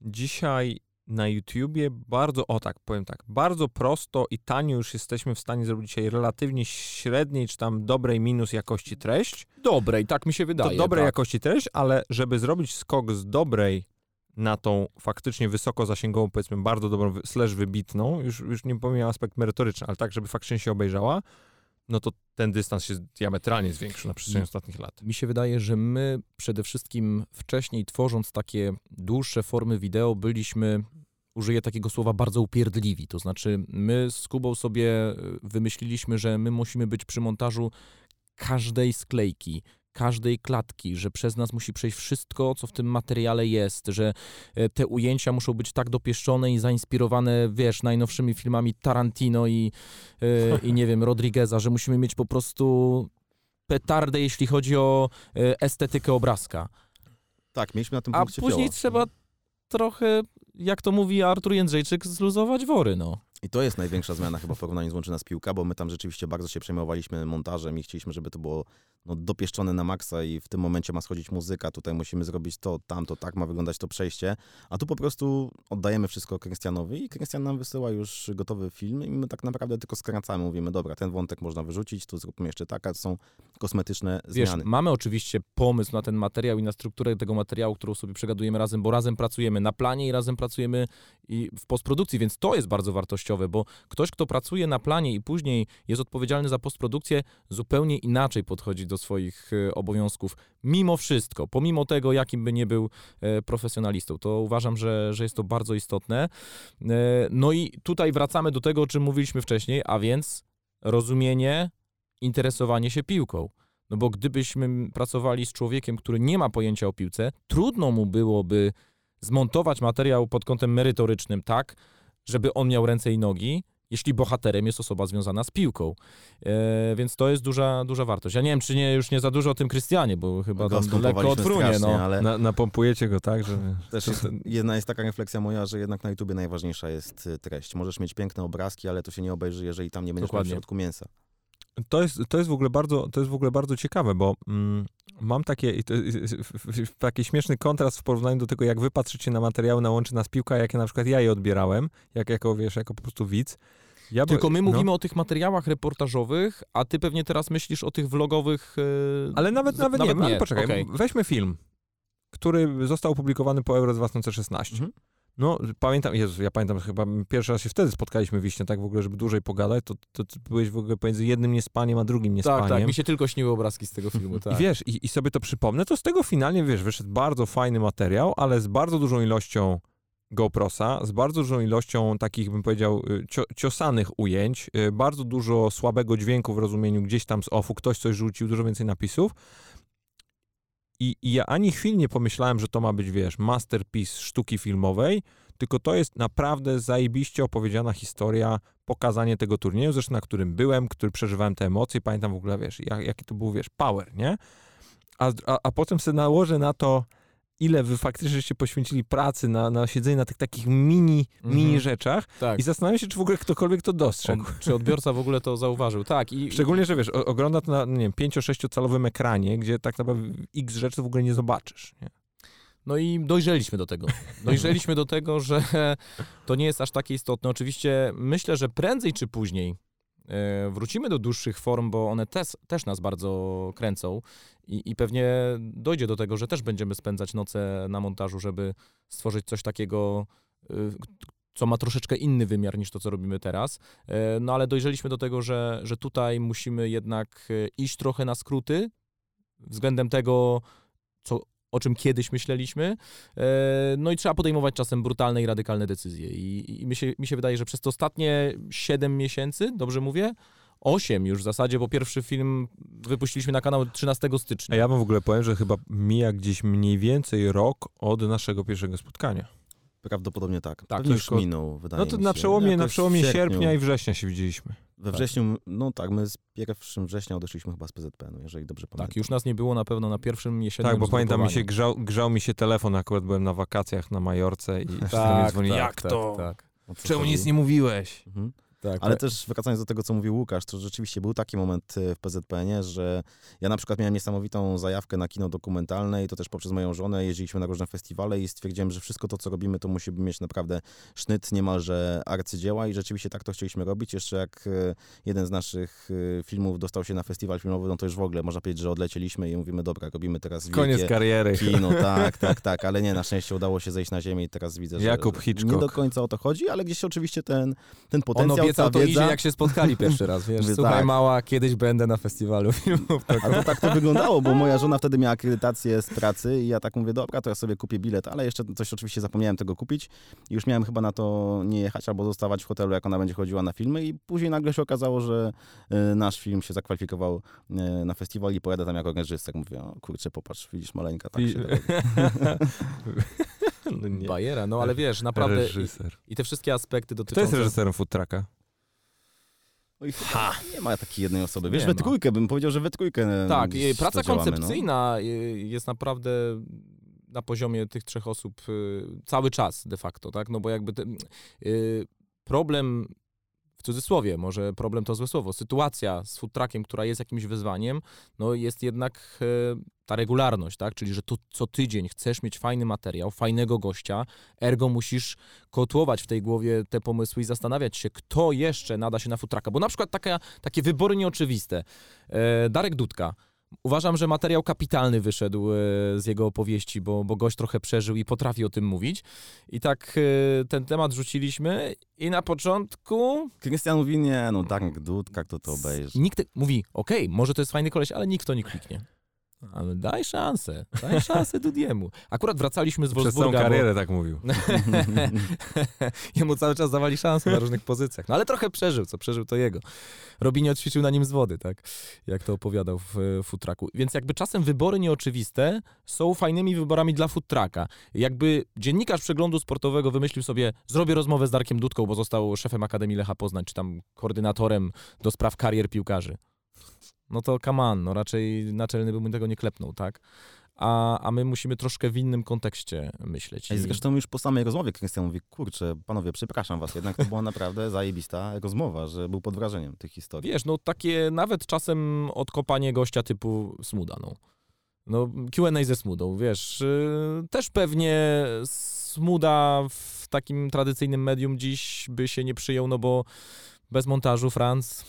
A: dzisiaj na YouTubie bardzo, o tak, powiem tak, bardzo prosto i tanio już jesteśmy w stanie zrobić dzisiaj relatywnie średniej, czy tam dobrej minus jakości treść.
B: Dobrej, tak mi się wydaje. To
A: dobrej
B: tak.
A: jakości treść, ale żeby zrobić skok z dobrej na tą faktycznie wysoko zasięgową, powiedzmy bardzo dobrą, slash wybitną, już, już nie pomijam aspekt merytoryczny, ale tak, żeby faktycznie się obejrzała, no to ten dystans się diametralnie zwiększył na przestrzeni ostatnich lat.
B: Mi się wydaje, że my przede wszystkim wcześniej tworząc takie dłuższe formy wideo byliśmy użyję takiego słowa bardzo upierdliwi. To znaczy, my z Kubą sobie e, wymyśliliśmy, że my musimy być przy montażu każdej sklejki, każdej klatki, że przez nas musi przejść wszystko, co w tym materiale jest, że e, te ujęcia muszą być tak dopieszczone i zainspirowane, wiesz, najnowszymi filmami Tarantino i, e, i nie wiem, Rodrigueza, że musimy mieć po prostu petardę, jeśli chodzi o e, estetykę obrazka.
C: Tak, mieliśmy na tym
B: A później
C: fioła.
B: trzeba trochę, jak to mówi Artur Jędrzejczyk, zluzować wory, no.
C: I to jest największa zmiana chyba w porównaniu z Łączy Nas Piłka, bo my tam rzeczywiście bardzo się przejmowaliśmy montażem i chcieliśmy, żeby to było no, dopieszczone na maksa i w tym momencie ma schodzić muzyka, tutaj musimy zrobić to, tamto, tak ma wyglądać to przejście, a tu po prostu oddajemy wszystko Krystianowi i Krystian nam wysyła już gotowy film i my tak naprawdę tylko skracamy, mówimy, dobra, ten wątek można wyrzucić, tu zróbmy jeszcze tak, a są kosmetyczne
B: Wiesz,
C: zmiany.
B: mamy oczywiście pomysł na ten materiał i na strukturę tego materiału, którą sobie przegadujemy razem, bo razem pracujemy na planie i razem pracujemy i w postprodukcji, więc to jest bardzo wartościowe, bo ktoś, kto pracuje na planie i później jest odpowiedzialny za postprodukcję, zupełnie inaczej podchodzi do swoich e, obowiązków, mimo wszystko, pomimo tego, jakim by nie był e, profesjonalistą. To uważam, że, że jest to bardzo istotne. E, no i tutaj wracamy do tego, o czym mówiliśmy wcześniej, a więc rozumienie interesowanie się piłką. No bo gdybyśmy pracowali z człowiekiem, który nie ma pojęcia o piłce, trudno mu byłoby zmontować materiał pod kątem merytorycznym tak, żeby on miał ręce i nogi, jeśli bohaterem jest osoba związana z piłką. E, więc to jest duża, duża wartość. Ja nie wiem, czy nie, już nie za dużo o tym Krystianie, bo chyba
C: Go
B: tam lekko odfrunie. No.
C: ale
A: Na, napompujecie go tak, że...
C: też jest, jedna jest taka refleksja moja, że jednak na YouTubie najważniejsza jest y, treść. Możesz mieć piękne obrazki, ale to się nie obejrzy, jeżeli tam nie będziesz miał w
B: Dokładnie.
C: środku mięsa.
A: To jest, to jest w ogóle bardzo, to jest w ogóle bardzo ciekawe, bo mm, mam takie, to taki śmieszny kontrast w porównaniu do tego, jak wy patrzycie na materiały na Łączy Nas Piłka, jakie na przykład ja je odbierałem, jak jako, wiesz, jako po prostu widz. Ja by-
B: Tylko my
A: no.
B: mówimy o tych materiałach reportażowych, a ty pewnie teraz myślisz o tych vlogowych. e,
A: Ale nawet,
B: z-
A: nawet, nie, ale poczekaj,
B: okej.
A: weźmy film, który został opublikowany po Euro 2016.
C: Mhm.
A: No, pamiętam, Jezu, ja pamiętam, chyba pierwszy raz się wtedy spotkaliśmy w Wiśnie, tak w ogóle, żeby dłużej pogadać, to, to, ty byłeś w ogóle pomiędzy jednym niespaniem, a drugim
B: Tak,
A: niespaniem.
B: tak, mi się tylko śniły obrazki z tego filmu,
A: I
B: tak.
A: wiesz, i, i sobie to przypomnę, to z tego finalnie, wiesz, wyszedł bardzo fajny materiał, ale z bardzo dużą ilością GoProsa, z bardzo dużą ilością takich, bym powiedział, y, cio, ciosanych ujęć, y, bardzo dużo słabego dźwięku w rozumieniu gdzieś tam z offu, ktoś coś rzucił, dużo więcej napisów. I, I ja ani chwil nie pomyślałem, że to ma być, wiesz, masterpiece sztuki filmowej, tylko to jest naprawdę zajebiście opowiedziana historia, pokazanie tego turnieju, zresztą na którym byłem, który przeżywałem te emocje, pamiętam w ogóle, wiesz, jak, jaki to był, wiesz, power, nie? A, a, a potem sobie nałożę na to, ile wy faktycznie żeście poświęcili pracy na, na siedzenie na tych takich mini,
B: Mhm.
A: mini rzeczach
B: tak.
A: i zastanawiam się, czy w ogóle ktokolwiek to dostrzegł.
B: On, czy odbiorca w ogóle to zauważył? Tak. I,
A: Szczególnie, że wiesz, o- ogląda to na, nie wiem, 5-6 calowym ekranie, gdzie tak naprawdę x rzeczy w ogóle nie zobaczysz, nie?
B: No i dojrzeliśmy do tego. Dojrzeliśmy do tego, że to nie jest aż takie istotne. Oczywiście myślę, że prędzej czy później wrócimy do dłuższych form, bo one też, też nas bardzo kręcą i, i pewnie dojdzie do tego, że też będziemy spędzać noce na montażu, żeby stworzyć coś takiego, e, co ma troszeczkę inny wymiar niż to, co robimy teraz. E, No ale dojrzeliśmy do tego, że, że tutaj musimy jednak e, iść trochę na skróty względem tego, co, o czym kiedyś myśleliśmy. E, No i trzeba podejmować czasem brutalne i radykalne decyzje. I, i mi, się, mi się wydaje, że przez te ostatnie 7 miesięcy, dobrze mówię, 8 już w zasadzie, bo pierwszy film wypuściliśmy na kanał 13
A: A
B: stycznia.
A: ja wam w ogóle powiem, że chyba mija gdzieś mniej więcej rok od naszego pierwszego spotkania.
C: Prawdopodobnie tak.
B: Tak,
C: Pewnie już minął, wydaje
A: No to
C: mi
A: na
C: się.
A: przełomie, na
C: Jakoś w
A: przełomie
C: sierpniu.
A: sierpnia i września się widzieliśmy.
C: We wrześniu, no tak, my z 1 września odeszliśmy chyba z PZPN-u, jeżeli dobrze pamiętam.
B: Tak, już nas nie było na pewno na pierwszym jesiennym
A: Tak, bo pamiętam, mi się grzał, grzał mi się telefon, akurat byłem na wakacjach na Majorce i wszyscy do mnie
B: Tak,
A: dzwonili,
B: tak,
A: jak
B: tak,
A: to?
B: Tak,
C: O co
A: Czemu nic nie mówiłeś?
C: Mhm.
B: Tak,
C: Ale
B: tak.
C: też wracając do tego, co mówił Łukasz, to rzeczywiście był taki moment e, w PZPN-ie, że ja na przykład miałem niesamowitą zajawkę na kino dokumentalne i to też poprzez moją żonę jeździliśmy na różne festiwale i stwierdziłem, że wszystko to, co robimy, to musi mieć naprawdę sznyt niemalże arcydzieła i rzeczywiście tak to chcieliśmy robić. Jeszcze jak e, jeden z naszych e, filmów dostał się na festiwal filmowy, no to już w ogóle można powiedzieć, że odlecieliśmy i mówimy, dobra, robimy teraz
A: Koniec
C: wielkie
A: kariery.
C: kino, tak, tak, tak, ale nie, na szczęście udało się zejść na ziemię i teraz widzę, że
A: Jakub Hitchcock.
C: nie do końca o to chodzi, ale gdzieś oczywiście ten, ten potencjał,
B: obiecał
C: ta
B: to
C: wiedza...
B: idzie, jak się spotkali pierwszy raz, wiesz,
C: Mówię,
B: słuchaj
C: tak.
B: mała, kiedyś będę na festiwalu filmów.
C: A to tak to wyglądało, bo moja żona wtedy miała akredytację z pracy i ja tak mówię, dobra, to ja sobie kupię bilet, ale jeszcze coś oczywiście zapomniałem tego kupić i już miałem chyba na to nie jechać albo zostawać w hotelu, jak ona będzie chodziła na filmy i później nagle się okazało, że y, nasz film się zakwalifikował y, na festiwal i pojadę tam jako reżyser. Mówię, o kurczę, popatrz, widzisz, maleńka, tak się robi.
A: no nie.
B: Bajera, no ale wiesz, naprawdę
A: Reżyser.
B: i, i te wszystkie aspekty
A: Kto jest
B: dotyczące...
A: reżyserem food trucka?
C: Oj, ha. Nie ma takiej jednej osoby. Wiesz,
B: Nie
C: we
B: ma.
C: trójkę bym powiedział, że we trójkę
B: Tak,
C: gdzieś
B: i praca
C: działamy, no.
B: koncepcyjna y, jest naprawdę na poziomie tych trzech osób y, cały czas de facto, tak? No bo jakby problem w cudzysłowie, może problem to złe słowo, sytuacja z food truckiem, która jest jakimś wyzwaniem, no jest jednak y, ta regularność, tak? Czyli, że to co tydzień chcesz mieć fajny materiał, fajnego gościa, ergo musisz kotłować w tej głowie te pomysły i zastanawiać się, kto jeszcze nada się na food trucka. Bo na przykład taka, takie wybory nieoczywiste. E, Darek Dudka. Uważam, że materiał kapitalny wyszedł e, z jego opowieści, bo, bo gość trochę przeżył i potrafi o tym mówić. I tak e, ten temat rzuciliśmy i na początku
C: Krystian mówi, nie, no Darek Dudka, kto to obejrzy.
B: nikt mówi, okej, może to jest fajny koleś, ale nikt to nie kliknie. Ale daj szansę, daj szansę Dudiemu. Akurat wracaliśmy z
A: Przez całą
B: Wolfsburga, bo
A: karierę tak mówił.
B: jemu cały czas dawali szansę na różnych pozycjach. No ale trochę przeżył, co przeżył to jego. Robinio ćwiczył na nim z wody, tak? Jak to opowiadał w e, futraku. Więc jakby czasem wybory nieoczywiste są fajnymi wyborami dla futraka. Jakby dziennikarz przeglądu sportowego wymyślił sobie, zrobię rozmowę z Darkiem Dudką, bo został szefem Akademii Lecha Poznań, czy tam koordynatorem do spraw karier piłkarzy. No to come on, no raczej naczelny bym tego nie klepnął, tak? A, a my musimy troszkę w innym kontekście myśleć.
C: I
B: I-
C: zresztą już po samej rozmowie Krystian mówi, kurczę, panowie, przepraszam was, jednak to była naprawdę zajebista rozmowa, że był pod wrażeniem tych historii.
B: Wiesz, no takie nawet czasem odkopanie gościa typu Smuda, no. No Q&A ze Smudą, wiesz, yy, też pewnie Smuda w takim tradycyjnym medium dziś by się nie przyjął, no bo bez montażu Franz,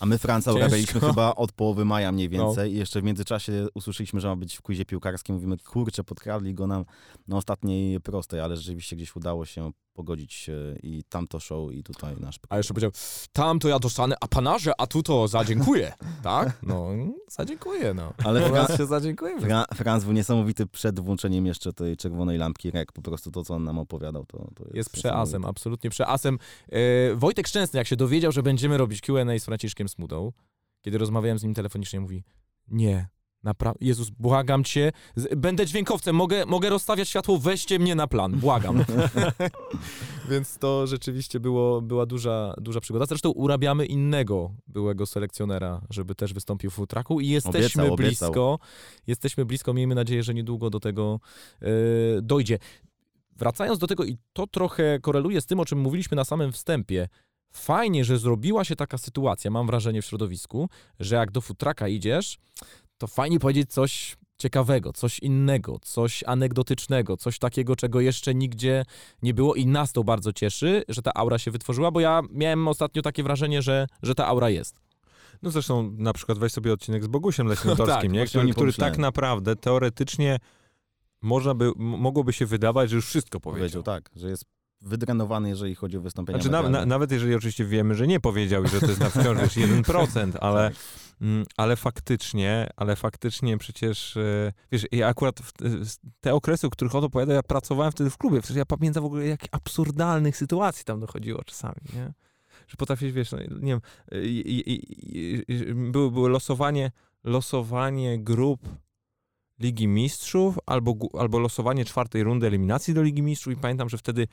C: A my Franca obrabialiśmy chyba od połowy maja mniej
B: No.
C: więcej i jeszcze w międzyczasie usłyszeliśmy, że ma być w quizie piłkarskim. Mówimy, kurczę, podkradli go nam na ostatniej prostej, ale rzeczywiście gdzieś udało się pogodzić i tamto show i tutaj nasz.
B: a jeszcze powiedział, tam to ja dostanę apanarze, a tu to zadziękuję, tak? No, zadziękuję, no.
C: Ale Franz,
B: się zadziękujemy.
C: Fra, Franz był niesamowity przed włączeniem jeszcze tej czerwonej lampki rek. Po prostu to, co on nam opowiadał, to, to jest
B: Jest przeasem, absolutnie przeasem. E, Wojtek Szczęsny, jak się dowiedział, że będziemy robić Q&A z Franciszkiem Smudą, kiedy rozmawiałem z nim telefonicznie, mówi, nie, naprawdę, Jezus, błagam cię, będę dźwiękowcem, mogę, mogę rozstawiać światło, weźcie mnie na plan, błagam. Więc to rzeczywiście było, była duża, duża przygoda. Zresztą urabiamy innego byłego selekcjonera, żeby też wystąpił w futraku i jesteśmy
C: Obiecał, obiecał.
B: blisko, jesteśmy blisko, miejmy nadzieję, że niedługo do tego e, dojdzie. Wracając do tego, i to trochę koreluje z tym, o czym mówiliśmy na samym wstępie. Fajnie, że zrobiła się taka sytuacja, mam wrażenie w środowisku, że jak do futraka idziesz, to fajnie powiedzieć coś ciekawego, coś innego, coś anegdotycznego, coś takiego, czego jeszcze nigdzie nie było i nas to bardzo cieszy, że ta aura się wytworzyła, bo ja miałem ostatnio takie wrażenie, że, że ta aura jest.
A: No zresztą na przykład weź sobie odcinek z Bogusiem Leśnotorskim,
B: tak,
A: nie?
C: właśnie o
A: który, który tak naprawdę teoretycznie można by, mogłoby się wydawać, że już wszystko powiedział.
C: Powiedział tak, że jest wydrenowany, jeżeli chodzi o wystąpienia
A: Znaczy, na, na, nawet jeżeli oczywiście wiemy, że nie powiedział i że to jest na wciąż wiesz, 1%, ale,
C: Tak.
A: mm, ale faktycznie, ale faktycznie przecież, e, wiesz, ja akurat w, w- te okresy, o których on opowiada, ja pracowałem wtedy w klubie, przecież ja pamiętam w ogóle, jak absurdalnych sytuacji tam dochodziło czasami, nie? Że potrafisz, wiesz, no, nie wiem, i, i, i, i, było, było losowanie, losowanie grup Ligi Mistrzów albo, albo losowanie czwartej rundy eliminacji do Ligi Mistrzów i pamiętam, że wtedy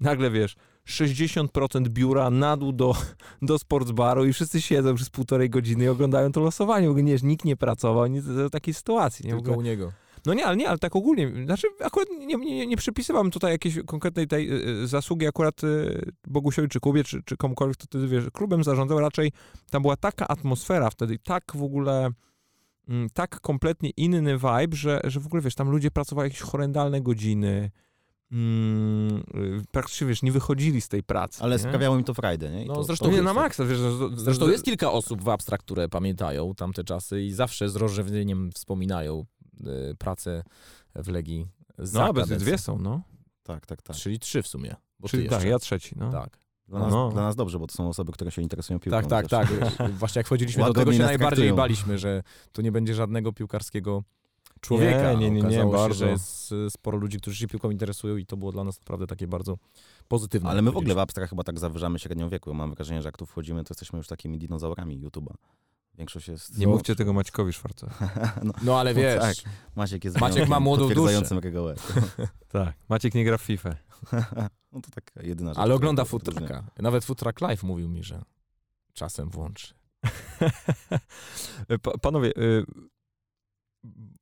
A: nagle, wiesz, 60% biura na dół do, do sportsbaru i wszyscy siedzą przez półtorej godziny i oglądają to losowanie. W ogóle nie, nikt nie pracował, nie, do takiej sytuacji. Nie?
B: Tylko u niego.
A: no nie, ale nie, ale tak ogólnie. Znaczy, akurat nie, nie, nie przypisywałem tutaj jakiejś konkretnej tej y, zasługi akurat Bogusiowi czy Kubie, czy, czy komukolwiek, kto wtedy, wiesz, klubem zarządzał. Raczej tam była taka atmosfera wtedy, tak w ogóle mm, tak kompletnie inny vibe, że, że w ogóle, wiesz, tam ludzie pracowali jakieś horrendalne godziny. Mm, y, praktycznie, wiesz, nie wychodzili z tej pracy.
C: Ale
A: nie?
C: sprawiało im to frajdę, nie? I
B: No,
C: to,
B: zresztą
C: to
A: nie na maksa, wiesz. że-
B: Zresztą jest kilka osób w Abstract, które pamiętają tamte czasy i zawsze z rozrzewnieniem wspominają y, pracę w Legii za
A: No, bez dwie są, no.
C: Tak, tak, tak.
B: Czyli trzy w sumie. Bo
A: Czyli
B: ty
A: tak, ja trzeci, no.
B: Tak,
C: Dla nas,
A: No.
C: dla nas dobrze, bo to są osoby, które się interesują piłką.
B: tak, tak,
C: też.
B: tak. Właśnie jak wchodziliśmy do tego, się najbardziej
C: traktują.
B: baliśmy, że tu nie będzie żadnego piłkarskiego człowieka.
A: Nie, nie, nie, nie,
B: Okazało się,
A: bardzo.
B: że jest y, sporo ludzi, którzy się piłką interesują i to było dla nas naprawdę takie bardzo pozytywne.
C: Ale my w ogóle w
B: powiedzieliśmy.
C: Abstra chyba tak zawyżamy średnią wieku. Mam wrażenie, że jak tu wchodzimy, to jesteśmy już takimi dinozaurami YouTube'a. Większość jest...
A: Nie mówcie tego Maćkowi Szwarcowi.
C: no,
B: No ale
C: No
B: wiesz,
C: tak. Maciek jest
B: Maciek ma młodą duszę.
A: Tak, Maciek nie gra w FIFA.
C: no to tak jedyna rzecz.
B: ale ogląda futraka. Nawet futrak live mówił mi, że czasem włączy.
A: Pa- Panowie, y,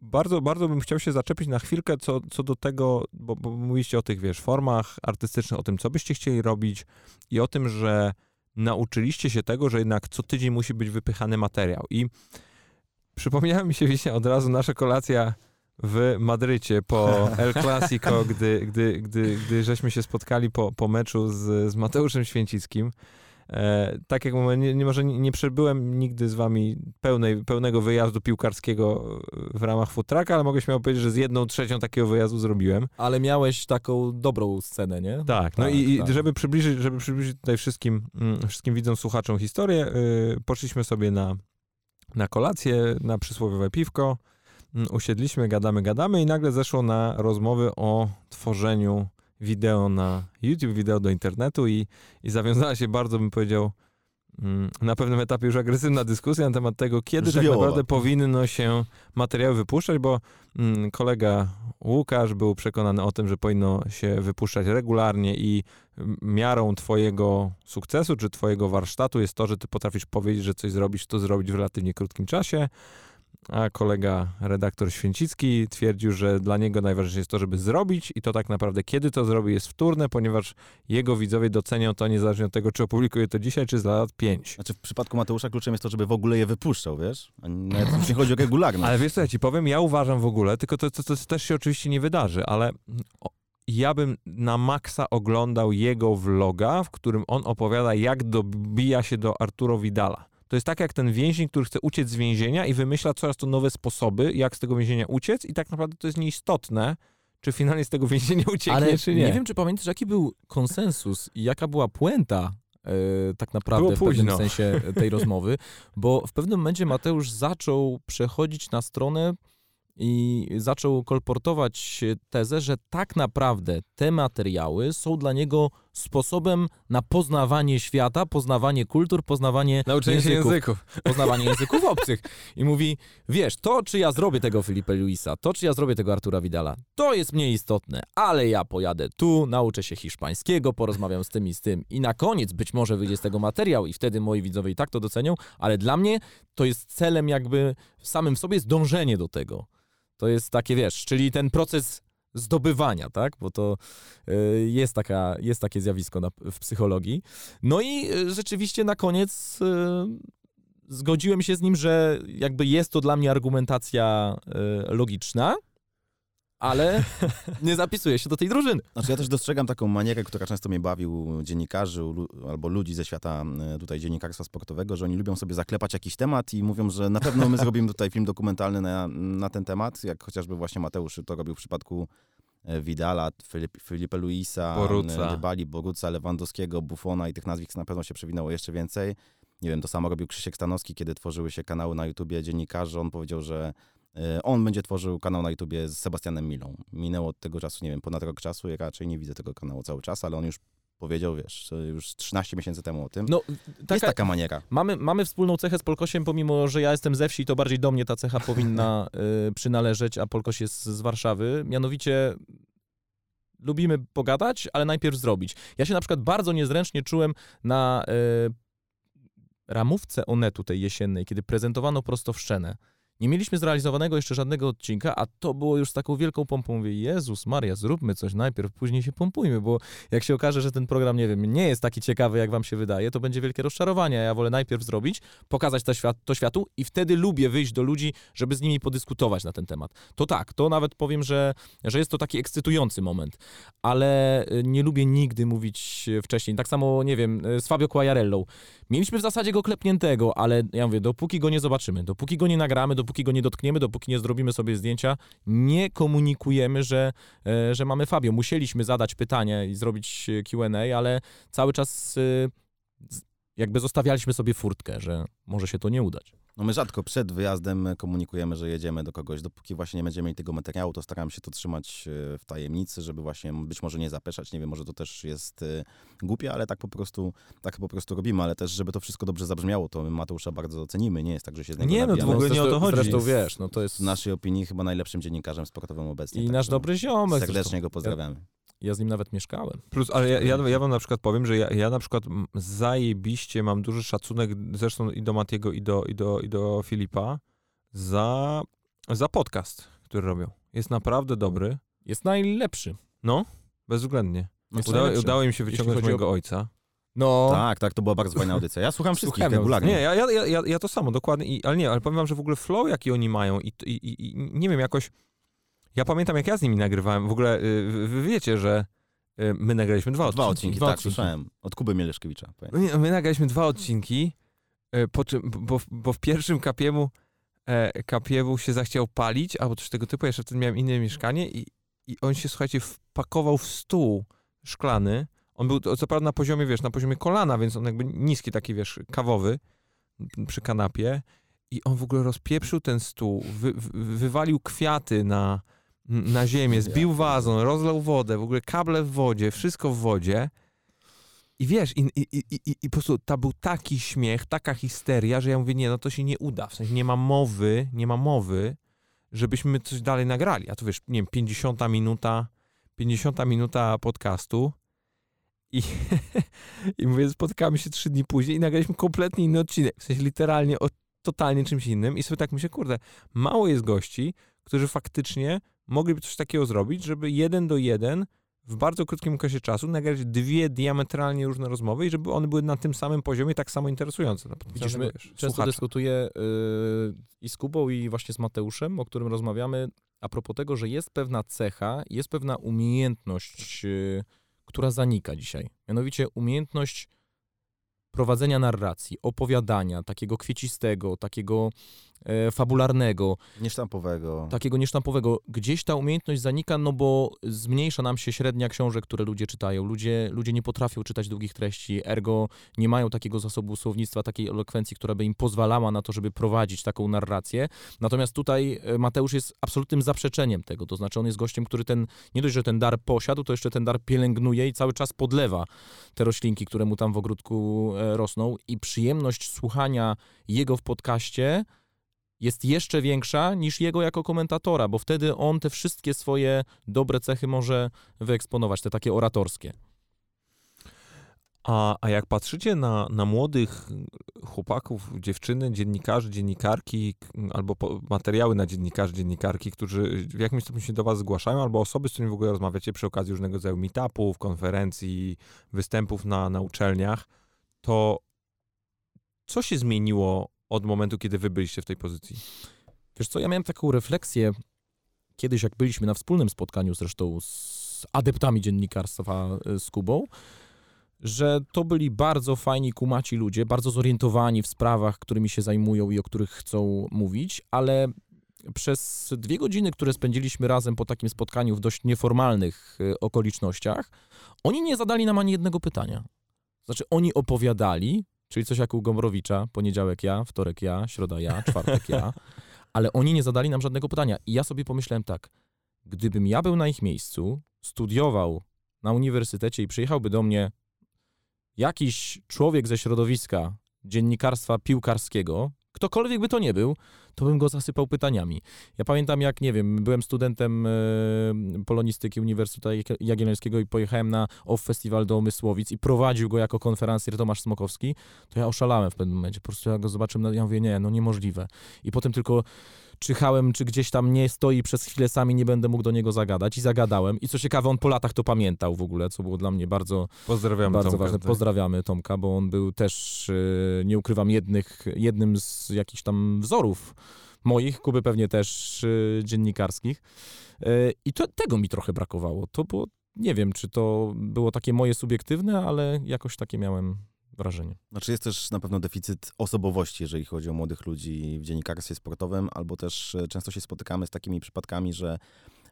A: bardzo, bardzo bym chciał się zaczepić na chwilkę co, co do tego, bo, bo mówiliście o tych, wiesz, formach artystycznych, o tym, co byście chcieli robić i o tym, że nauczyliście się tego, że jednak co tydzień musi być wypychany materiał. I przypomniała mi się wiecie, od razu nasza kolacja w Madrycie po El Clasico, gdy, gdy, gdy, gdy żeśmy się spotkali po, po meczu z, z Mateuszem Święcickim. E, tak jak mówię, nie, nie, może nie, przebyłem nigdy z wami pełnej, pełnego wyjazdu piłkarskiego w ramach futraka, ale mogę śmiało powiedzieć, że z jedną trzecią takiego wyjazdu zrobiłem.
B: Ale miałeś taką dobrą scenę, nie?
A: Tak, no
B: Tak,
A: i, i
B: tak.
A: żeby przybliżyć, żeby przybliżyć tutaj wszystkim, mm, wszystkim widzom, słuchaczom historię, y, poszliśmy sobie na, na kolację, na przysłowiowe piwko. mm, usiedliśmy, gadamy, gadamy i nagle zeszło na rozmowy o tworzeniu wideo na YouTube, wideo do internetu i, i zawiązała się bardzo, bym powiedział, mm, na pewnym etapie już agresywna dyskusja na temat tego, kiedy
C: Żywiołowa.
A: tak naprawdę powinno się materiały wypuszczać, bo mm, kolega Łukasz był przekonany o tym, że powinno się wypuszczać regularnie i mm, miarą twojego sukcesu czy twojego warsztatu jest to, że ty potrafisz powiedzieć, że coś zrobisz, to zrobić w relatywnie krótkim czasie, a kolega redaktor Święcicki twierdził, że dla niego najważniejsze jest to, żeby zrobić i to tak naprawdę kiedy to zrobi jest wtórne, ponieważ jego widzowie docenią to niezależnie od tego, czy opublikuje to dzisiaj, czy za lat pięć.
C: Znaczy w przypadku Mateusza kluczem jest to, żeby w ogóle je wypuszczał, wiesz? A nawet nie chodzi o regularność.
A: Ale wiesz co, ja ci powiem, ja uważam w ogóle, tylko to, to, to też się oczywiście nie wydarzy, ale ja bym na maksa oglądał jego vloga, w którym on opowiada, jak dobija się do Arturo Vidala. To jest tak jak ten więzień, który chce uciec z więzienia i wymyśla coraz to nowe sposoby, jak z tego więzienia uciec i tak naprawdę to jest nieistotne, czy finalnie z tego więzienia ucieknie,
B: Ale
A: czy nie.
B: wiem, czy pamiętasz, jaki był konsensus i jaka była puenta e, tak naprawdę w pewnym sensie tej rozmowy, bo w pewnym momencie Mateusz zaczął przechodzić na stronę i zaczął kolportować tezę, że tak naprawdę te materiały są dla niego sposobem na poznawanie świata, poznawanie kultur, poznawanie
A: Nauczenie się
B: języków
A: języków.
B: poznawanie języków obcych. I mówi, wiesz, to czy ja zrobię tego Filipe Luisa, to czy ja zrobię tego Artura Vidala, to jest mniej istotne, ale ja pojadę tu, nauczę się hiszpańskiego, porozmawiam z tym i z tym i na koniec być może wyjdzie z tego materiał i wtedy moi widzowie i tak to docenią, ale dla mnie to jest celem jakby samym w sobie jest dążenie do tego. To jest takie, wiesz, czyli ten proces zdobywania, tak? Bo to y, jest, taka, jest takie zjawisko na, w psychologii. No i y, rzeczywiście na koniec y, zgodziłem się z nim, że jakby jest to dla mnie argumentacja logiczna, ale nie zapisuję się do tej drużyny.
C: Znaczy ja też dostrzegam taką manierę, która często mnie bawił dziennikarzy albo ludzi ze świata e, tutaj dziennikarstwa sportowego, że oni lubią sobie zaklepać jakiś temat i mówią, że na pewno my zrobimy tutaj film dokumentalny na, na ten temat, jak chociażby właśnie Mateusz to robił w przypadku e, Vidala, Filip, Filipe Luisa,
A: Boruca.
C: e, Dybali, Boruca, Lewandowskiego, Buffona i tych nazwisk na pewno się przewinęło jeszcze więcej. Nie wiem, to samo robił Krzysiek Stanowski, kiedy tworzyły się kanały na YouTubie dziennikarzy. On powiedział, że e, on będzie tworzył kanał na YouTubie z Sebastianem Milą. Minęło od tego czasu, nie wiem, ponad rok czasu. Ja raczej nie widzę tego kanału cały czas, ale on już powiedział, wiesz, już 13 miesięcy temu o tym.
B: No,
C: Jest
B: taka,
C: taka maniera.
B: mamy, mamy wspólną cechę z Polkosiem, pomimo, że ja jestem ze wsi, to bardziej do mnie ta cecha powinna y, przynależeć, a Polkoś jest z Warszawy. Mianowicie lubimy pogadać, ale najpierw zrobić. Ja się na przykład bardzo niezręcznie czułem na y, ramówce Onetu tej jesiennej, kiedy prezentowano prosto w szczenę. Nie mieliśmy zrealizowanego jeszcze żadnego odcinka, a to było już z taką wielką pompą. Mówię, Jezus Maria, zróbmy coś najpierw, później się pompujmy, bo jak się okaże, że ten program, nie wiem, nie jest taki ciekawy, jak wam się wydaje, to będzie wielkie rozczarowanie. Ja wolę najpierw zrobić, pokazać to, świat, to światu i wtedy lubię wyjść do ludzi, żeby z nimi podyskutować na ten temat. To tak, to nawet powiem, że, że jest to taki ekscytujący moment, ale y, nie lubię nigdy mówić y, wcześniej. Tak samo, nie wiem, y, z Fabio Quagliarellą. Mieliśmy w zasadzie go klepniętego, ale ja mówię, dopóki go nie zobaczymy, dopóki go nie nagramy, dopóki go nie dotkniemy, dopóki nie zrobimy sobie zdjęcia, nie komunikujemy, że, e, że mamy Fabio. Musieliśmy zadać pytanie i zrobić e, Q&A, ale cały czas e, jakby zostawialiśmy sobie furtkę, że może się to nie udać.
C: No my rzadko przed wyjazdem komunikujemy, że jedziemy do kogoś. Dopóki właśnie nie będziemy mieli tego materiału, to staramy się to trzymać e, w tajemnicy, żeby właśnie być może nie zapeszać. Nie wiem, może to też jest e, głupie, ale tak po prostu, tak po prostu robimy. Ale też, żeby to wszystko dobrze zabrzmiało, to my Mateusza bardzo cenimy. Nie jest tak, że się z niego
A: Nie, no to w
C: nabijamy.
A: ogóle nie o to chodzi.
B: Zresztą wiesz, no to jest
C: W naszej opinii chyba najlepszym dziennikarzem sportowym obecnie.
B: i nasz
C: także
B: dobry ziomek.
C: Serdecznie
B: zresztą.
C: go pozdrawiamy.
B: Ja, z nim nawet mieszkałem.
A: Plus, ale ja, ja, ja wam na przykład powiem, że ja, ja na przykład zajebiście mam duży szacunek zresztą i do Matiego, i do, i do, i do Filipa za, za podcast, który robią. Jest naprawdę dobry.
B: Jest najlepszy.
A: No, bezwzględnie.
C: No,
A: udało im się wyciągnąć
B: chodzi o-
A: mojego ojca.
B: No,
C: Tak, tak, to była bardzo fajna audycja. Ja słucham wszystkich
B: Słuchamy,
C: regularnie.
A: Nie, ja, ja, ja, ja, to samo, dokładnie. I, ale nie, ale powiem wam, że w ogóle flow, jaki oni mają i, i, i nie wiem, jakoś... Ja pamiętam, jak ja z nimi nagrywałem. W ogóle y, wy, wiecie, że my nagraliśmy dwa odcinki.
C: Dwa odcinki,
A: Dwa
C: tak,
A: odcinki.
C: słyszałem. Od Kuby Mieleszkiewicza.
A: my nagraliśmy dwa odcinki, po czym, bo, w- bo w pierwszym kapiemu e, kapiemu się zachciał palić, albo coś tego typu, jeszcze wtedy miałem inne mieszkanie i, i on się, słuchajcie, wpakował w stół szklany. On był co prawda na poziomie, wiesz, na poziomie kolana, więc on jakby niski taki, wiesz, kawowy przy kanapie i on w ogóle rozpieprzył ten stół, wy, wy, wywalił kwiaty na, na ziemię, zbił wazon, rozlał wodę, w ogóle kable w wodzie, wszystko w wodzie. I wiesz, i, i, i, i, i po prostu to był taki śmiech, taka histeria, że ja mówię, nie, no to się nie uda. W sensie nie ma mowy, nie ma mowy, żebyśmy coś dalej nagrali. A to wiesz, nie wiem, 50 minuta, 50 minuta podcastu i, i mówię, spotkamy się trzy dni później i nagraliśmy kompletnie inny odcinek. W sensie literalnie o totalnie czymś innym. I sobie tak myślę, kurde, mało jest gości, którzy faktycznie mogliby coś takiego zrobić, żeby jeden do jeden w bardzo krótkim okresie czasu nagrać dwie diametralnie różne rozmowy i żeby one były na tym samym poziomie tak samo interesujące.
B: Widzisz, my wiesz, często dyskutuję yy, i z Kubą i właśnie z Mateuszem, o którym rozmawiamy, a propos tego, że jest pewna cecha, jest pewna umiejętność, yy, która zanika dzisiaj. Mianowicie umiejętność prowadzenia narracji, opowiadania, takiego kwiecistego, takiego fabularnego.
C: Niesztampowego.
B: Takiego niesztampowego. Gdzieś ta umiejętność zanika, no bo zmniejsza nam się średnia książek, które ludzie czytają. Ludzie, ludzie nie potrafią czytać długich treści, ergo nie mają takiego zasobu słownictwa, takiej elokwencji, która by im pozwalała na to, żeby prowadzić taką narrację. Natomiast tutaj e, Mateusz jest absolutnym zaprzeczeniem tego. To znaczy on jest gościem, który ten, nie dość, że ten dar posiadł, to jeszcze ten dar pielęgnuje i cały czas podlewa te roślinki, które mu tam w ogródku e, rosną i przyjemność słuchania jego w podcaście jest jeszcze większa niż jego jako komentatora, bo wtedy on te wszystkie swoje dobre cechy może wyeksponować, te takie oratorskie.
A: A, a jak patrzycie na, na młodych chłopaków, dziewczyny, dziennikarzy, dziennikarki, albo po, materiały na dziennikarzy, dziennikarki, którzy w jakimś stopniu się do was zgłaszają, albo osoby, z którymi w ogóle rozmawiacie przy okazji różnego rodzaju meetupów, konferencji, występów na, na uczelniach, to co się zmieniło od momentu, kiedy wy byliście w tej pozycji?
B: Wiesz co, ja miałem taką refleksję kiedyś, jak byliśmy na wspólnym spotkaniu zresztą z adeptami dziennikarstwa e, z Kubą, że to byli bardzo fajni, kumaci ludzie, bardzo zorientowani w sprawach, którymi się zajmują i o których chcą mówić, ale przez dwie godziny, które spędziliśmy razem po takim spotkaniu w dość nieformalnych e, okolicznościach, oni nie zadali nam ani jednego pytania. Znaczy, oni opowiadali, czyli coś jak u Gombrowicza, poniedziałek ja, wtorek ja, środa ja, czwartek ja, ale oni nie zadali nam żadnego pytania. I ja sobie pomyślałem tak, gdybym ja był na ich miejscu, studiował na uniwersytecie i przyjechałby do mnie jakiś człowiek ze środowiska dziennikarstwa piłkarskiego, ktokolwiek by to nie był, to bym go zasypał pytaniami. Ja pamiętam, jak, nie wiem, byłem studentem e, polonistyki Uniwersytetu Jagiellońskiego i pojechałem na OFF Festiwal do Mysłowic i prowadził go jako konferencjer Tomasz Smokowski, to ja oszalałem w pewnym momencie. Po prostu ja go zobaczyłem, ja mówię, nie, no niemożliwe. I potem tylko czyhałem, czy gdzieś tam nie stoi przez chwilę sami, nie będę mógł do niego zagadać i zagadałem. I co ciekawe, on po latach to pamiętał w ogóle, co było dla mnie bardzo,
A: Pozdrawiamy
B: bardzo
A: Tomka,
B: ważne.
A: Tak.
B: Pozdrawiamy Tomka, bo on był też, e, nie ukrywam, jednych, jednym z jakichś tam wzorów moich, Kuby pewnie też e, dziennikarskich. E, I to, tego mi trochę brakowało. To było, nie wiem, czy to było takie moje subiektywne, ale jakoś takie miałem wrażenie.
C: Znaczy jest też na pewno deficyt osobowości, jeżeli chodzi o młodych ludzi w dziennikarstwie sportowym, albo też e, często się spotykamy z takimi przypadkami, że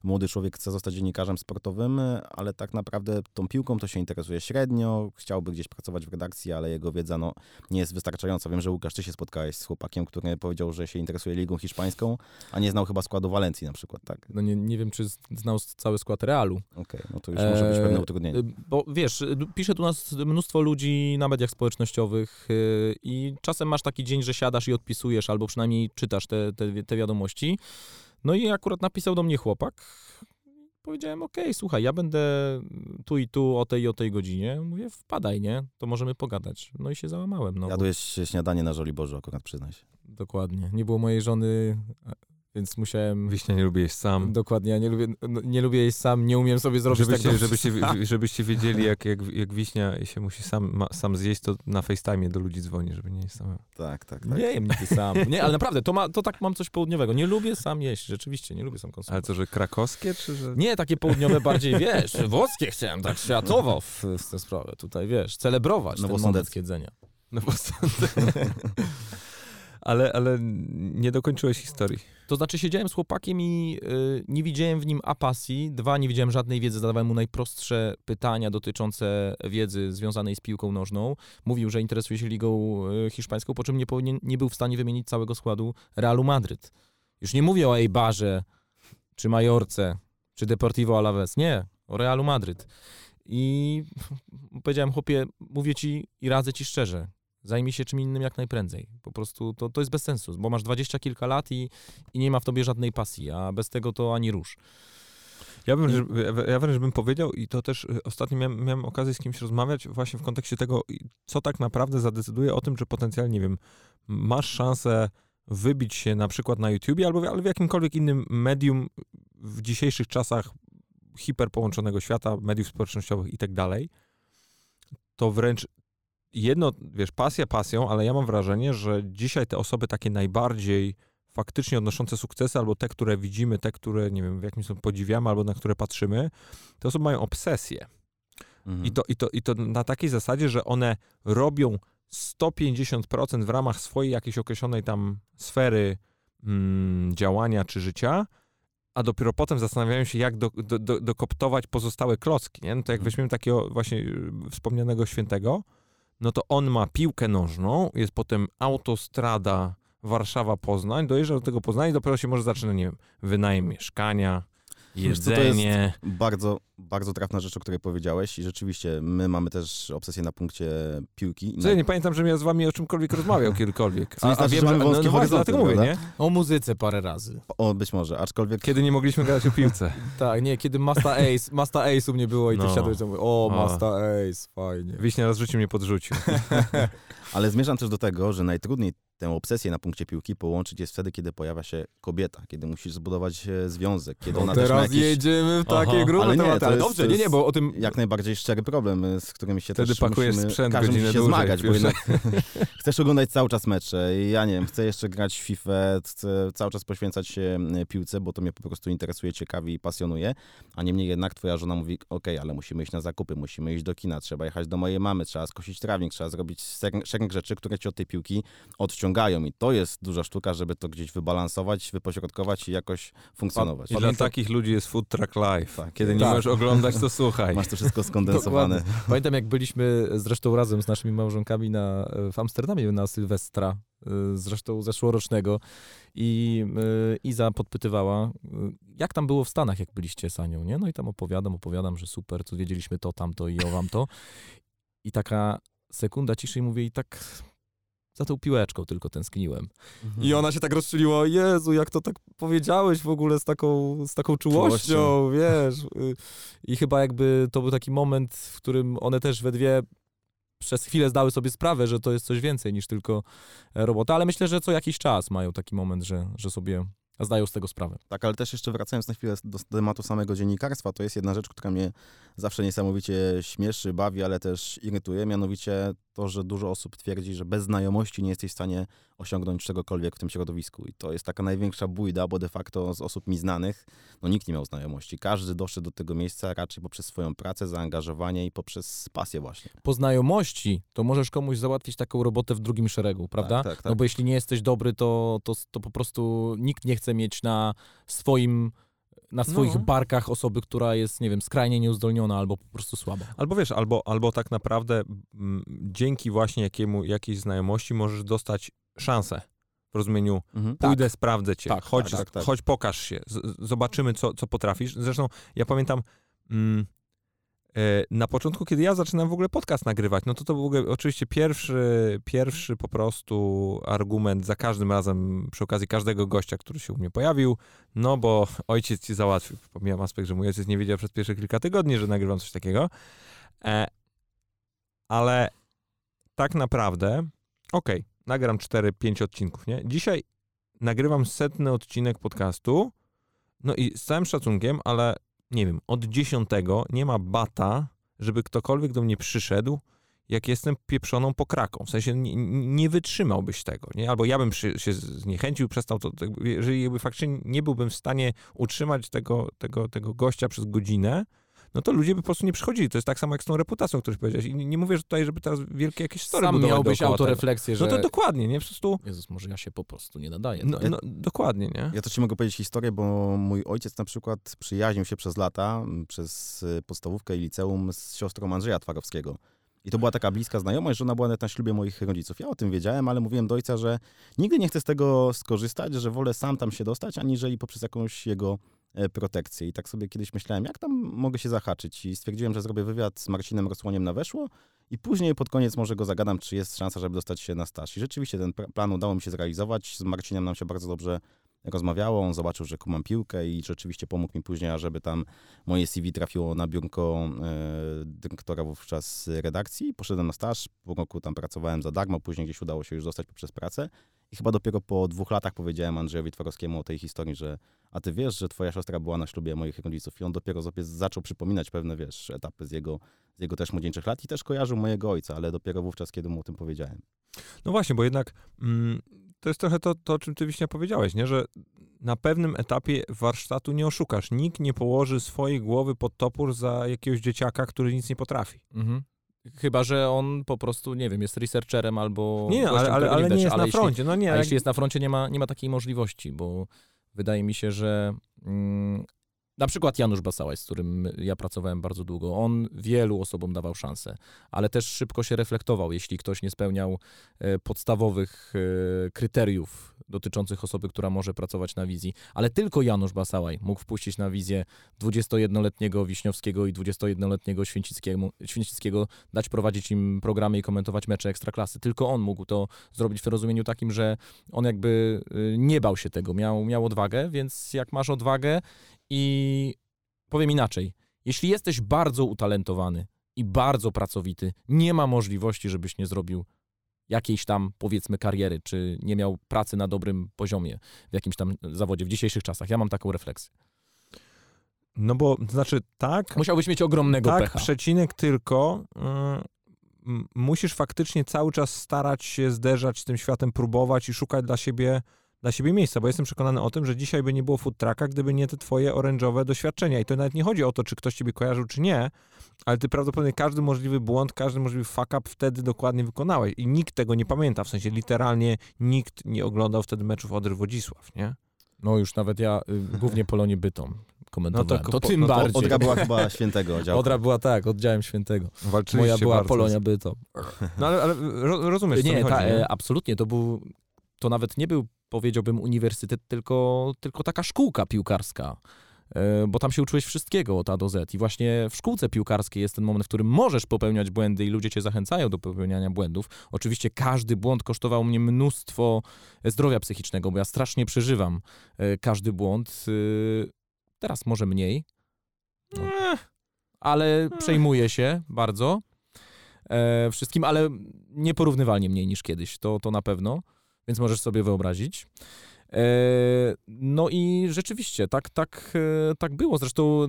C: młody człowiek chce zostać dziennikarzem sportowym, ale tak naprawdę tą piłką to się interesuje średnio, chciałby gdzieś pracować w redakcji, ale jego wiedza no, nie jest wystarczająca. Wiem, że Łukasz, ty się spotkałeś z chłopakiem, który powiedział, że się interesuje Ligą Hiszpańską, a nie znał chyba składu Walencji na przykład, tak?
B: No nie, nie wiem, czy znał cały skład Realu.
C: Okej, okay, no to już może być pewne utrudnienie.
B: Eee, bo wiesz, pisze tu nas mnóstwo ludzi na mediach społecznościowych yy, i czasem masz taki dzień, że siadasz i odpisujesz, albo przynajmniej czytasz te, te, te wiadomości. No i akurat napisał do mnie chłopak. Powiedziałem, okej, okay, słuchaj, ja będę tu i tu o tej i o tej godzinie. Mówię, wpadaj, nie? To możemy pogadać. No i się załamałem. No,
C: Jadłeś bo... śniadanie na Żoliborzu akurat, przyznaj się.
B: Dokładnie. Nie było mojej żony, więc musiałem...
A: Wiśnia nie lubię jeść sam.
B: Dokładnie, ja nie lubię, no, nie lubię jeść sam, nie umiem sobie zrobić
A: żebyście,
B: tak
A: żebyście, żebyście wiedzieli, jak, jak, jak Wiśnia się musi sam, ma, sam zjeść, to na FaceTime do ludzi dzwoni, żeby nie jeść sam.
C: Tak, tak, tak.
B: Nie jem nigdy sam. Nie, ale naprawdę, to, ma, to tak mam coś południowego. Nie lubię sam jeść, rzeczywiście, nie lubię sam konsumować.
A: Ale co, że krakowskie, czy że...
B: Nie, takie południowe bardziej, wiesz, włoskie chciałem, tak światowo w, w tę sprawę tutaj, wiesz, celebrować no ten moment jedzenia.
A: No bo ale, ale nie dokończyłeś historii.
B: To znaczy siedziałem z chłopakiem i y, nie widziałem w nim apasji, dwa, nie widziałem żadnej wiedzy, zadawałem mu najprostsze pytania dotyczące wiedzy związanej z piłką nożną. Mówił, że interesuje się ligą y, hiszpańską, po czym nie, powinien, nie był w stanie wymienić całego składu Realu Madryt. Już nie mówię o Eibarze, czy Majorce, czy Deportivo Alaves, nie, o Realu Madryt. I powiedziałem, chłopie, mówię ci i radzę ci szczerze, zajmij się czym innym jak najprędzej. Po prostu to, to jest bez sensu, bo masz dwadzieścia kilka lat i, i nie ma w tobie żadnej pasji, a bez tego to ani rusz.
A: Ja bym, ja wręcz bym powiedział, i to też y, ostatnio miałem, miałem okazję z kimś rozmawiać właśnie w kontekście tego, co tak naprawdę zadecyduje o tym, że potencjalnie, nie wiem, masz szansę wybić się na przykład na YouTubie albo ale w jakimkolwiek innym medium w dzisiejszych czasach hiperpołączonego świata, mediów społecznościowych i tak dalej, to wręcz jedno, wiesz, pasja pasją, ale ja mam wrażenie, że dzisiaj te osoby takie najbardziej faktycznie odnoszące sukcesy, albo te, które widzimy, te, które, nie wiem, w jakimś sposób podziwiamy, albo na które patrzymy, te osoby mają obsesję. Mhm. I, to, i, to, I to na takiej zasadzie, że one robią 150% w ramach swojej jakiejś określonej tam sfery mm, działania czy życia, a dopiero potem zastanawiają się, jak do, do, do, dokoptować pozostałe klocki. Nie? No to jak mhm. weźmiemy takiego właśnie y, wspomnianego świętego, no to on ma piłkę nożną, jest potem autostrada Warszawa-Poznań, dojeżdża do tego Poznania i dopiero się może zaczyna, nie wiem, wynajem mieszkania, jedzenie.
C: to jest bardzo, bardzo trafna rzecz, o której powiedziałeś i rzeczywiście my mamy też obsesję na punkcie piłki.
A: Co ja nie pamiętam, żebym ja z wami o czymkolwiek rozmawiał kiedykolwiek.
C: A, a, wiem, że mamy no, no
A: dlatego mówię, nie?
B: O muzyce parę razy.
C: O, być może, aczkolwiek...
A: Kiedy nie mogliśmy grać o piłce.
B: tak, nie, kiedy Masta Ace, Masta Ace u mnie było i ty no. wsiadłeś i mówię, o, Masta Ace, fajnie.
A: Wiśnia raz rzucił mnie podrzucił.
C: Ale zmierzam też do tego, że najtrudniej tę obsesję na punkcie piłki połączyć jest wtedy, kiedy pojawia się kobieta, kiedy musisz zbudować e, związek, kiedy no ona
B: teraz
C: też ma
B: jakieś... jedziemy w takie grube ale nie, ale dobrze, nie, nie, bo o tym...
C: Jak najbardziej szczery problem, e, z którym się
A: wtedy
C: też
A: pakujesz musimy, sprzęt
C: każdy musi się
A: dłużej,
C: zmagać, bo jednak chcesz oglądać cały czas mecze i ja nie wiem, chcę jeszcze grać w FIFA, chcę cały czas poświęcać się e, piłce, bo to mnie po prostu interesuje, ciekawi i pasjonuje, a niemniej jednak twoja żona mówi, ok, ale musimy iść na zakupy, musimy iść do kina, trzeba jechać do mojej mamy, trzeba skosić trawnik, trzeba zrobić szereg rzeczy, które cię od tej piłki odciągają i to jest jest duża sztuka, żeby to gdzieś wybalansować, wypośrodkować i jakoś funkcjonować.
A: I dla takich ludzi jest Food Truck Live. Tak. Kiedy nie tak. możesz oglądać, to słuchaj.
C: Masz to wszystko skondensowane.
B: Pamiętam, jak byliśmy zresztą razem z naszymi małżonkami na, w Amsterdamie na Sylwestra, y, zresztą zeszłorocznego i y, Iza podpytywała, y, jak tam było w Stanach, jak byliście z Anią, nie? No i tam opowiadam, opowiadam, że super, tu wiedzieliśmy to, tamto i o wam to. I taka sekunda ciszy i mówię i tak za tą piłeczką tylko tęskniłem. Mhm. I ona się tak rozczuliła, Jezu, jak to tak powiedziałeś w ogóle z taką, z taką czułością, czułością. wiesz. Y, I chyba jakby to był taki moment, w którym one też we dwie przez chwilę zdały sobie sprawę, że to jest coś więcej niż tylko robota, ale myślę, że co jakiś czas mają taki moment, że, że sobie zdają z tego sprawę.
C: Tak, ale też jeszcze wracając na chwilę do tematu samego dziennikarstwa, to jest jedna rzecz, która mnie zawsze niesamowicie śmieszy, bawi, ale też irytuje, mianowicie to, że dużo osób twierdzi, że bez znajomości nie jesteś w stanie osiągnąć czegokolwiek w tym środowisku. I to jest taka największa bójda, bo de facto z osób mi znanych, no nikt nie miał znajomości. Każdy doszedł do tego miejsca raczej poprzez swoją pracę, zaangażowanie i poprzez pasję właśnie.
B: Po znajomości to możesz komuś załatwić taką robotę w drugim szeregu, prawda? Tak, tak, tak. No bo jeśli nie jesteś dobry, to, to, to po prostu nikt nie chce mieć na swoim na swoich no. barkach osoby, która jest, nie wiem, skrajnie nieuzdolniona albo po prostu słaba.
A: Albo wiesz, albo, albo tak naprawdę m, dzięki właśnie jakiemu, jakiejś znajomości możesz dostać szansę w rozumieniu mhm. pójdę, tak. sprawdzę cię, tak, chodź, tak, tak, chodź pokaż się, z, zobaczymy co, co potrafisz. Zresztą ja pamiętam mm, E, na początku, kiedy ja zaczynałem w ogóle podcast nagrywać, no to to był oczywiście pierwszy, pierwszy po prostu argument za każdym razem, przy okazji każdego gościa, który się u mnie pojawił, no bo ojciec ci załatwił. Pomijam aspekt, że mój ojciec nie wiedział przez pierwsze kilka tygodni, że nagrywam coś takiego. E, ale tak naprawdę, okej, okay, nagram 4-5 odcinków, nie? Dzisiaj nagrywam setny odcinek podcastu, no i z całym szacunkiem, ale nie wiem, od dziesiątego nie ma bata, żeby ktokolwiek do mnie przyszedł, jak jestem pieprzoną pokraką. W sensie nie, nie wytrzymałbyś tego, nie? Albo ja bym przy, się zniechęcił, przestał to, jeżeli jakby faktycznie nie byłbym w stanie utrzymać tego, tego, tego gościa przez godzinę, no to ludzie by po prostu nie przychodzili. To jest tak samo jak z tą reputacją, o której powiedziałeś. I nie, mówię że tutaj, żeby teraz wielkie jakieś story
B: Sam miałbyś autorefleksję, że...
A: No to dokładnie, nie? Po prostu,
B: Jezus, może ja się po prostu nie nadaję.
A: no, no, dokładnie, nie?
C: Ja też ci mogę powiedzieć historię, bo mój ojciec na przykład przyjaźnił się przez lata, przez y, podstawówkę i liceum z siostrą Andrzeja Twarowskiego. I to była taka bliska znajomość, że ona była nawet na ślubie moich rodziców. Ja o tym wiedziałem, ale mówiłem do ojca, że nigdy nie chcę z tego skorzystać, że wolę sam tam się dostać, aniżeli poprzez jakąś jego protekcję. I tak sobie kiedyś myślałem, jak tam mogę się zahaczyć. I stwierdziłem, że zrobię wywiad z Marcinem Rosłoniem na weszło i później pod koniec może go zagadam, czy jest szansa, żeby dostać się na staż. I rzeczywiście ten plan udało mi się zrealizować. Z Marcinem nam się bardzo dobrze rozmawiało, on zobaczył, że kumam piłkę i rzeczywiście pomógł mi później, ażeby tam moje CV trafiło na biurko e, dyrektora wówczas redakcji. Poszedłem na staż, pół roku tam pracowałem za darmo, później gdzieś udało się już dostać poprzez pracę. I chyba dopiero po dwóch latach powiedziałem Andrzejowi Twarowskiemu o tej historii, że a ty wiesz, że twoja siostra była na ślubie moich rodziców i on dopiero zaczął przypominać pewne, wiesz, etapy z jego, z jego też młodzieńczych lat i też kojarzył mojego ojca, ale dopiero wówczas, kiedy mu o tym powiedziałem.
A: No właśnie, bo jednak mm, to jest trochę to, to, o czym ty Wiśnia powiedziałeś, nie? że na pewnym etapie warsztatu nie oszukasz. Nikt nie położy swojej głowy pod topór za jakiegoś dzieciaka, który nic nie potrafi.
B: Mhm. Chyba, że on po prostu, nie wiem, jest researcherem albo...
A: Nie,
B: gościem,
A: ale, ale, ale
B: widać,
A: nie jest
B: ale
A: na
B: jeśli-
A: froncie. No nie,
B: A
A: jak-
B: jeśli jest na froncie, nie ma, nie ma takiej możliwości, bo wydaje mi się, że mm, na przykład Janusz Basałaj, z którym ja pracowałem bardzo długo, on wielu osobom dawał szansę, ale też szybko się reflektował, jeśli ktoś nie spełniał e, podstawowych e, kryteriów dotyczących osoby, która może pracować na wizji. Ale tylko Janusz Basałaj mógł wpuścić na wizję 21-letniego Wiśniowskiego i 21-letniego Święcickiego, Święcickiego, dać prowadzić im programy i komentować mecze Ekstraklasy. Tylko on mógł to zrobić w rozumieniu takim, że on jakby y, nie bał się tego, miał, miał odwagę, więc jak masz odwagę i powiem inaczej, jeśli jesteś bardzo utalentowany i bardzo pracowity, nie ma możliwości, żebyś nie zrobił jakiejś tam, powiedzmy, kariery, czy nie miał pracy na dobrym poziomie w jakimś tam zawodzie w dzisiejszych czasach. Ja mam taką refleksję.
A: No bo, to znaczy tak,
B: Musiałbyś mieć ogromnego
A: tak,
B: pecha.
A: przecinek tylko y, m- musisz faktycznie cały czas starać się zderzać z tym światem, próbować i szukać dla siebie, dla siebie miejsca, bo jestem przekonany o tym, że dzisiaj by nie było food trucka, gdyby nie te twoje orężowe doświadczenia. I to nawet nie chodzi o to, czy ktoś ciebie kojarzył, czy nie, ale ty prawdopodobnie każdy możliwy błąd, każdy możliwy fuck up wtedy dokładnie wykonałeś. I nikt tego nie pamięta, w sensie literalnie nikt nie oglądał wtedy meczów Odry Wodzisław, nie?
B: No już nawet ja, y, głównie Polonię Bytom komentowałem.
A: No
B: to,
A: to-
B: tym
A: no to
B: bardziej.
C: Odra była chyba świętego działu.
B: Odra była tak, oddziałem świętego.
A: Walczyliście
B: Moja była
A: bardzo.
B: Polonia Bytom.
A: No ale, ale ro, rozumiesz, co
B: Nie,
A: mi
B: ta,
A: chodzi, nie?
B: e, absolutnie, to był, to nawet nie był, powiedziałbym, uniwersytet, tylko, tylko taka szkółka piłkarska. E, Bo tam się uczyłeś wszystkiego od A do Z. I właśnie w szkółce piłkarskiej jest ten moment, w którym możesz popełniać błędy i ludzie cię zachęcają do popełniania błędów. Oczywiście każdy błąd kosztował mnie mnóstwo zdrowia psychicznego, bo ja strasznie przeżywam e, każdy błąd. E, Teraz może mniej, no. Ale przejmuję się bardzo e, wszystkim, ale nieporównywalnie mniej niż kiedyś, to, to na pewno, więc możesz sobie wyobrazić. E, no i rzeczywiście, tak, tak, e, tak było. Zresztą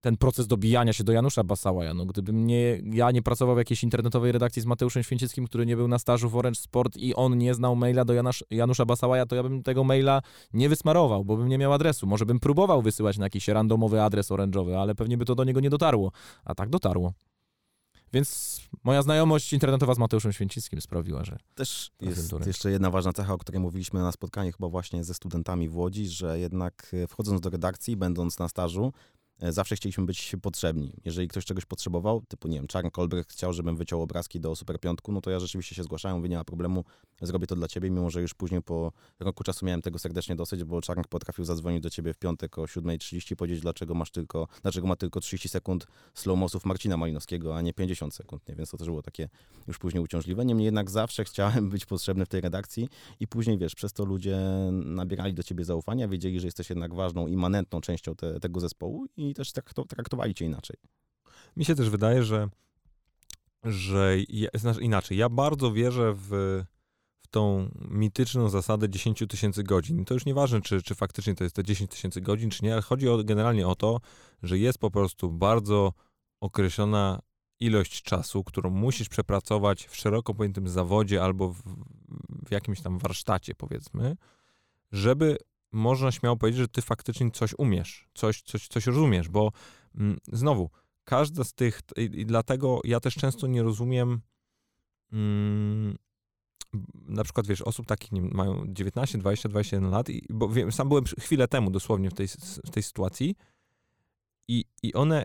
B: ten proces dobijania się do Janusza Basałaja, no gdybym nie, ja nie pracował w jakiejś internetowej redakcji z Mateuszem Święcickim, który nie był na stażu w Orange Sport i on nie znał maila do Janusz, Janusza Basałaja, to ja bym tego maila nie wysmarował, bo bym nie miał adresu. Może bym próbował wysyłać na jakiś randomowy adres orange'owy, ale pewnie by to do niego nie dotarło. A tak dotarło. Więc moja znajomość internetowa z Mateuszem Święcickim sprawiła, że
C: Też jest jeszcze jedna ważna cecha, o której mówiliśmy na spotkaniu chyba właśnie ze studentami w Łodzi, że jednak e, wchodząc do redakcji, będąc na stażu, zawsze chcieliśmy być potrzebni. Jeżeli ktoś czegoś potrzebował, typu, nie wiem, Czarn Kolbrecht chciał, żebym wyciął obrazki do Super Piątku, no to ja rzeczywiście się zgłaszałem, mówię, nie ma problemu, zrobię to dla ciebie, mimo że już później po roku czasu miałem tego serdecznie dosyć, bo Czarnek potrafił zadzwonić do ciebie w piątek o 7.30 i powiedzieć, dlaczego masz tylko, dlaczego ma tylko 30 sekund slow mosów Marcina Malinowskiego, a nie 50 sekund, nie? Więc to też było takie już później uciążliwe. Niemniej jednak zawsze chciałem być potrzebny w tej redakcji i później, wiesz, przez to ludzie nabierali do ciebie zaufania, wiedzieli, że jesteś jednak ważną, immanentną częścią te, tego zespołu i też trakto- traktowali cię inaczej.
A: Mi się też wydaje, że, że znaczy inaczej, ja bardzo wierzę w, w tą mityczną zasadę 10 tysięcy godzin. To już nieważne, czy, czy faktycznie to jest te 10 tysięcy godzin, czy nie, ale chodzi o, generalnie o to, że jest po prostu bardzo określona ilość czasu, którą musisz przepracować w szeroko pojętym zawodzie albo w, w jakimś tam warsztacie, powiedzmy, żeby można śmiało powiedzieć, że ty faktycznie coś umiesz, coś, coś, coś rozumiesz, bo mm, znowu, każda z tych, i, i dlatego ja też często nie rozumiem mm, na przykład, wiesz, osób takich nie, mają 19, 20, 21 lat, i, bo wiem, sam byłem chwilę temu dosłownie w tej, w tej sytuacji i, i one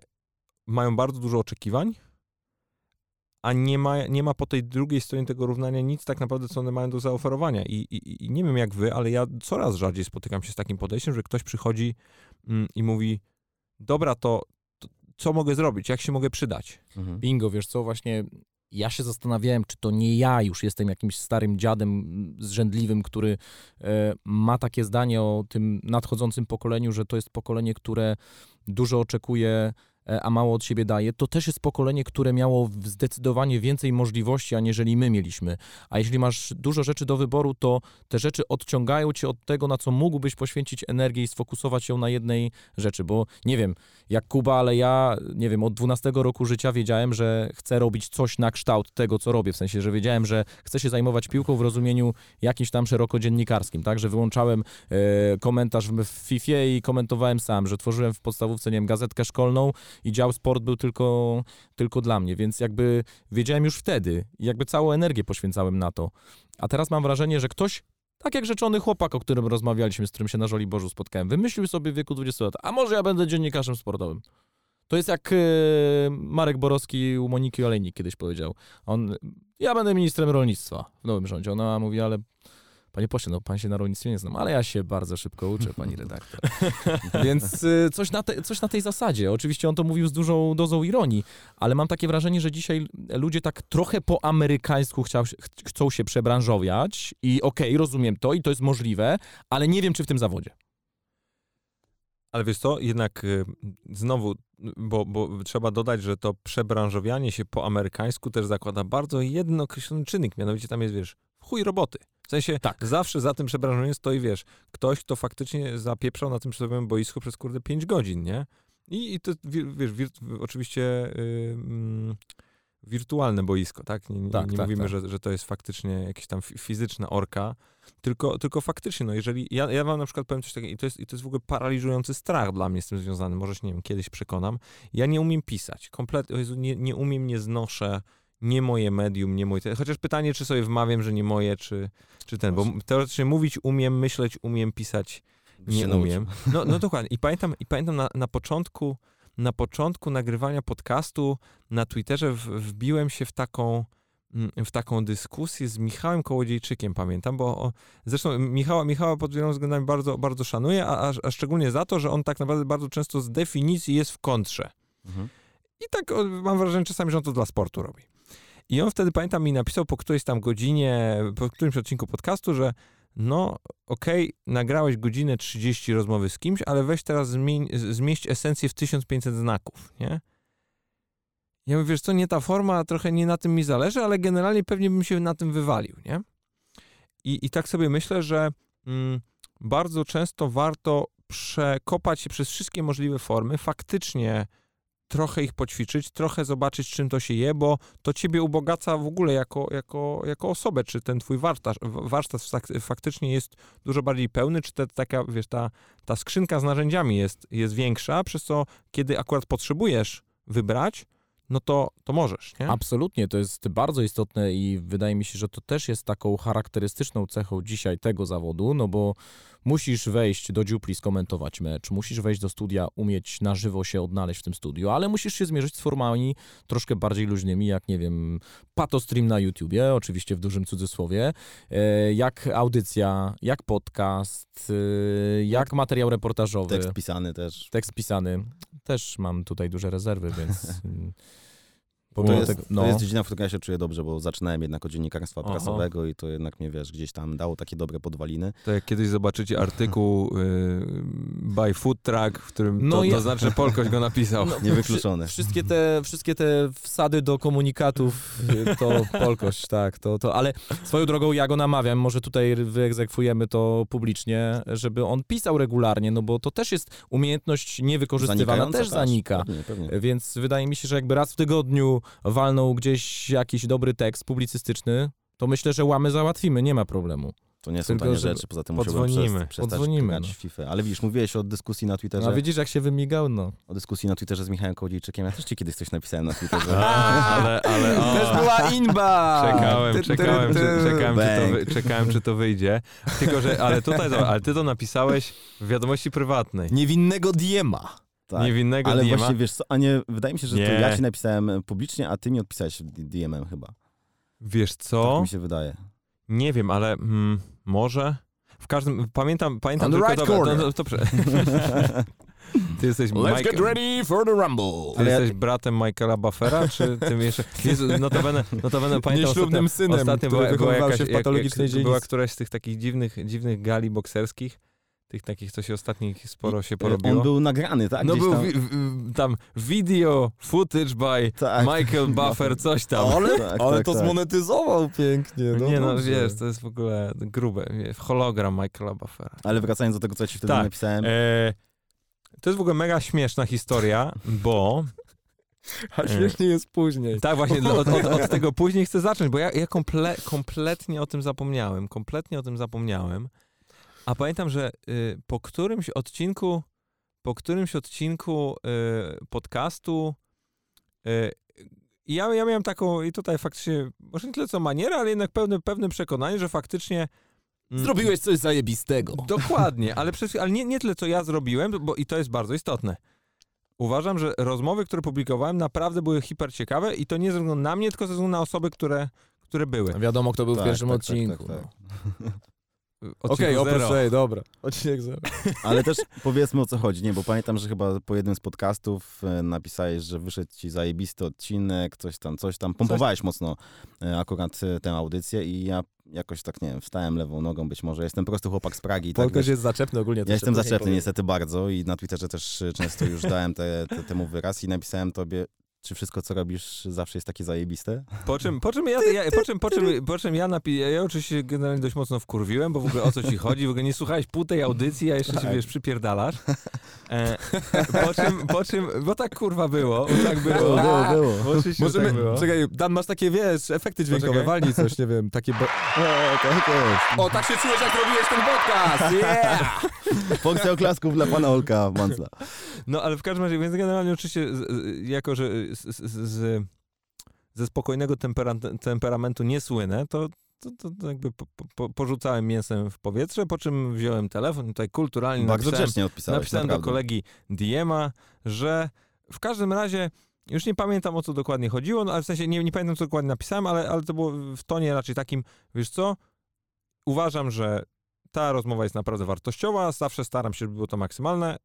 A: mają bardzo dużo oczekiwań, a nie ma, nie ma po tej drugiej stronie tego równania nic tak naprawdę, co one mają do zaoferowania. I, i, i nie wiem jak wy, ale ja coraz rzadziej spotykam się z takim podejściem, że ktoś przychodzi mm, i mówi, dobra, to, to, co mogę zrobić, jak się mogę przydać?
B: Mhm. Bingo, wiesz co, właśnie ja się zastanawiałem, czy to nie ja już jestem jakimś starym dziadem zrzędliwym, który e, ma takie zdanie o tym nadchodzącym pokoleniu, że to jest pokolenie, które dużo oczekuje a mało od siebie daje, to też jest pokolenie, które miało zdecydowanie więcej możliwości, aniżeli my mieliśmy. A jeśli masz dużo rzeczy do wyboru, to te rzeczy odciągają cię od tego, na co mógłbyś poświęcić energię i sfokusować ją na jednej rzeczy, bo nie wiem, jak Kuba, ale ja, nie wiem, od 12 roku życia wiedziałem, że chcę robić coś na kształt tego, co robię, w sensie, że wiedziałem, że chcę się zajmować piłką w rozumieniu jakimś tam szeroko dziennikarskim, tak, że wyłączałem e, komentarz w FIFA i komentowałem sam, że tworzyłem w podstawówce, nie wiem, gazetkę szkolną i dział sport był tylko, tylko dla mnie, więc jakby wiedziałem już wtedy, jakby całą energię poświęcałem na to. A teraz mam wrażenie, że ktoś, tak jak rzeczony chłopak, o którym rozmawialiśmy, z którym się na Bożu spotkałem, wymyślił sobie w wieku 20 lat, a może ja będę dziennikarzem sportowym. To jest jak e, Marek Borowski u Moniki Olejnik kiedyś powiedział. On, ja będę ministrem rolnictwa w nowym rządzie. Ona mówi, ale Panie pośle, no pan się na rolnictwie nie znam, ale ja się bardzo szybko uczę, pani redaktor. Więc y, coś na, te, coś na tej zasadzie. Oczywiście on to mówił z dużą dozą ironii, ale mam takie wrażenie, że dzisiaj ludzie tak trochę po amerykańsku chciał, chcą się przebranżowiać i okej, okay, rozumiem to i to jest możliwe, ale nie wiem, czy w tym zawodzie.
A: Ale wiesz co, jednak y, znowu, bo, bo trzeba dodać, że to przebranżowianie się po amerykańsku też zakłada bardzo jeden określony czynnik, mianowicie tam jest, wiesz, chuj roboty. W sensie tak. zawsze za tym przebranżowaniem stoi, wiesz, ktoś, kto faktycznie zapieprzał na tym przysłowiowym boisku przez kurde 5 godzin, nie? I, i to, wiesz, wir, oczywiście yy, wirtualne boisko, tak? Nie, tak, nie tak, mówimy, tak. Że, że to jest faktycznie jakieś tam fizyczna orka, tylko, tylko faktycznie, no jeżeli, ja, ja wam na przykład powiem coś takiego, i to, jest, i to jest w ogóle paraliżujący strach dla mnie z tym związany, może się, nie wiem, kiedyś przekonam, ja nie umiem pisać, kompletnie, nie, nie umiem, nie znoszę nie moje medium, nie mój. Chociaż pytanie, czy sobie wmawiam, że nie moje, czy, czy ten, bo teoretycznie mówić umiem, myśleć umiem, pisać nie umiem. No, no dokładnie. I pamiętam, i pamiętam na, na początku, na początku nagrywania podcastu na Twitterze w, wbiłem się w taką mm, w taką dyskusję z Michałem Kołodziejczykiem, pamiętam, bo o, zresztą Michała, Michała pod wieloma względami bardzo, bardzo szanuję, a, a, szczególnie za to, że on tak naprawdę bardzo często z definicji jest w kontrze. Mhm. I tak mam wrażenie czasami, że on to dla sportu robi. I on wtedy, pamiętam, mi napisał po którejś tam godzinie, po którymś odcinku podcastu, że no okej, okay, nagrałeś godzinę 30 rozmowy z kimś, ale weź teraz zmień, zmieść esencję w 1500 znaków, nie? Ja mówię, wiesz co, nie ta forma, trochę nie na tym mi zależy, ale generalnie pewnie bym się na tym wywalił, nie? I, i tak sobie myślę, że mm, bardzo często warto przekopać się przez wszystkie możliwe formy, faktycznie trochę ich poćwiczyć, trochę zobaczyć, czym to się je, bo to ciebie ubogaca w ogóle jako, jako, jako osobę, czy ten twój warsztat, warsztat faktycznie jest dużo bardziej pełny, czy ta, taka, wiesz, ta, ta skrzynka z narzędziami jest, jest większa, przez co kiedy akurat potrzebujesz wybrać, no to, to możesz, nie?
B: Absolutnie, to jest bardzo istotne i wydaje mi się, że to też jest taką charakterystyczną cechą dzisiaj tego zawodu, no bo musisz wejść do dziupli, skomentować mecz, musisz wejść do studia, umieć na żywo się odnaleźć w tym studiu, ale musisz się zmierzyć z formami troszkę bardziej luźnymi, jak nie wiem, patostream na YouTubie, oczywiście w dużym cudzysłowie, e, jak audycja, jak podcast, e, jak materiał reportażowy.
C: Tekst pisany też.
B: Tekst pisany. Też mam tutaj duże rezerwy, więc
C: Bo to jest, tego, no. to jest dziedzina, w której ja się czuję dobrze, bo zaczynałem jednak od dziennikarstwa Aha. prasowego i to jednak mnie, wiesz, gdzieś tam dało takie dobre podwaliny.
A: To jak kiedyś zobaczycie artykuł y, by Food Truck, w którym no to, ja... to znaczy, że Polkoś go napisał. No,
C: Niewykluczone.
B: Wszystkie te, wszystkie te wsady do komunikatów y, to Polkoś, tak. To, to, ale swoją drogą ja go namawiam, może tutaj wyegzekwujemy to publicznie, żeby on pisał regularnie, no bo to też jest umiejętność niewykorzystywana, też zanika. Pewnie, pewnie. Więc wydaje mi się, że jakby raz w tygodniu walną gdzieś jakiś dobry tekst publicystyczny, to myślę, że łamy załatwimy, nie ma problemu.
C: To nie są
B: Tylko,
C: tanie rzeczy, poza tym musiałbym
A: podzwonimy,
C: przestać
B: podzwonimy,
C: grać
B: no.
C: FIFA. Ale widzisz, mówiłeś o dyskusji na Twitterze,
B: No, a widzisz, jak się wymigał? No.
C: o dyskusji na Twitterze z Michałem Kołodziejczykiem. Ja też ci kiedyś coś napisałem na Twitterze.
A: A, ale, ale, o.
B: Też była inba!
A: Czekałem,
B: Ty, ty,
A: czekałem,
B: ty.
A: czy, czekałem, czy to, czekałem, czy to wyjdzie. Tylko, że, ale tutaj, ale ty to napisałeś w wiadomości prywatnej.
B: Niewinnego diema.
C: Tak.
A: Niewinnego
C: Ale
A: Diema.
C: właśnie wiesz co, a nie, wydaje mi się, że to
A: Nie.
C: ja ci napisałem publicznie, a ty mi odpisałeś DM-em chyba.
A: Wiesz
C: Tak
A: co?
C: mi się wydaje.
A: Nie wiem, ale mm, może. W każdym, pamiętam, pamiętam
B: On the
A: tylko
B: right
A: dobra,
B: corner.
A: to, to, to, prze- Ty jesteś Mike,
B: for the rumble.
A: Ty
C: Ale ja-
A: jesteś bratem Michaela Buffera, czy tym jeszcze... Jezu, notabene, notabene pamiętam
B: Nieślubnym
A: ostatnio,
B: synem,
A: ostatnio
B: który
A: była, była jakaś,
B: się w
A: jak-
B: patologicznej
A: jak,
B: dzielnicy.
A: Była któraś z tych takich dziwnych, dziwnych gali bokserskich, tych takich, co się ostatnich sporo się
C: On
A: porobiło.
C: był nagrany, tak?
A: no
C: Gdzieś
A: był
C: tam.
A: wi- w- tam video, footage by
C: Tak.
A: Michael Buffer, coś tam.
B: Ale,
C: Tak,
B: ale
C: tak,
B: to
C: tak.
B: zmonetyzował pięknie. No
A: nie no,
B: dobrze.
A: wiesz, to jest w ogóle grube. Hologram Michaela Buffera.
C: Ale wracając do tego, co ja ci wtedy
A: Tak.
C: napisałem.
A: E, to jest w ogóle mega śmieszna historia, bo
B: A śmiesznie jest później.
A: tak właśnie od, od, od tego później chcę zacząć, bo ja, ja komple, kompletnie o tym zapomniałem, kompletnie o tym zapomniałem, a pamiętam, że y, po którymś odcinku, po którymś odcinku y, podcastu y, ja, ja miałem taką, i tutaj faktycznie, może nie tyle co manierę, ale jednak pewne, pewne przekonanie, że faktycznie mm,
B: Zrobiłeś coś zajebistego.
A: Dokładnie, ale, przez, ale nie, nie tyle, co ja zrobiłem, bo i to jest bardzo istotne. Uważam, że rozmowy, które publikowałem, naprawdę były hiper ciekawe i to nie ze względu na mnie, tylko ze względu na osoby, które, które były.
B: Wiadomo, kto był
C: Tak,
B: w pierwszym
C: tak, tak,
B: odcinku.
C: tak, tak.
B: no. Okej, oprócz tej, dobra. Odcinek zero.
C: Ale też powiedzmy o co chodzi, nie? Bo pamiętam, że chyba po jednym z podcastów e, napisałeś, że wyszedł ci zajebisty odcinek, coś tam, coś tam. Pompowałeś mocno e, akurat e, tę audycję i ja jakoś tak, nie wiem, wstałem lewą nogą być może. Jestem prosty chłopak z Pragi. i Tak, wiesz,
B: jest zaczepny ogólnie.
C: ja jestem zaczepny niestety bardzo i na Twitterze też często już dałem te, te, temu wyraz i napisałem tobie, czy wszystko, co robisz, zawsze jest takie zajebiste?
A: Po czym, po czym ja, ja, po czym, po czym, po czym ja, napi- ja, ja oczywiście generalnie dość mocno wkurwiłem, bo w ogóle o co ci chodzi, w ogóle nie słuchałeś pół tej audycji, a jeszcze się,
C: Tak.
A: wiesz, przypierdalasz. E, po czym, po czym, bo tak kurwa było, bo tak było.
C: Było, było, było.
A: Bo oczywiście, że
B: Możemy,
A: tak było.
B: czekaj, Dan, masz takie, wiesz, efekty dźwiękowe,
A: Poczekaj.
B: walnij coś, nie wiem, takie... Bo...
C: O, tak jest.
B: O, tak się czujesz, jak robiłeś ten podcast! Yeah!
C: Porcja oklasków dla pana Olka Mancla.
A: No ale w każdym razie, więc generalnie oczywiście, jako że z, z, ze spokojnego tempera, temperamentu nie słynę, to, to, to, jakby po, po, porzucałem mięsem w powietrze, po czym wziąłem telefon tutaj kulturalnie
C: Bardzo
A: napisałem, napisałem do kolegi Diema, że w każdym razie już nie pamiętam o co dokładnie chodziło, no, ale w sensie nie, nie pamiętam co dokładnie napisałem, ale, ale to było w tonie raczej takim, wiesz co, uważam, że ta rozmowa jest naprawdę wartościowa, zawsze staram się, żeby było to maksymalne,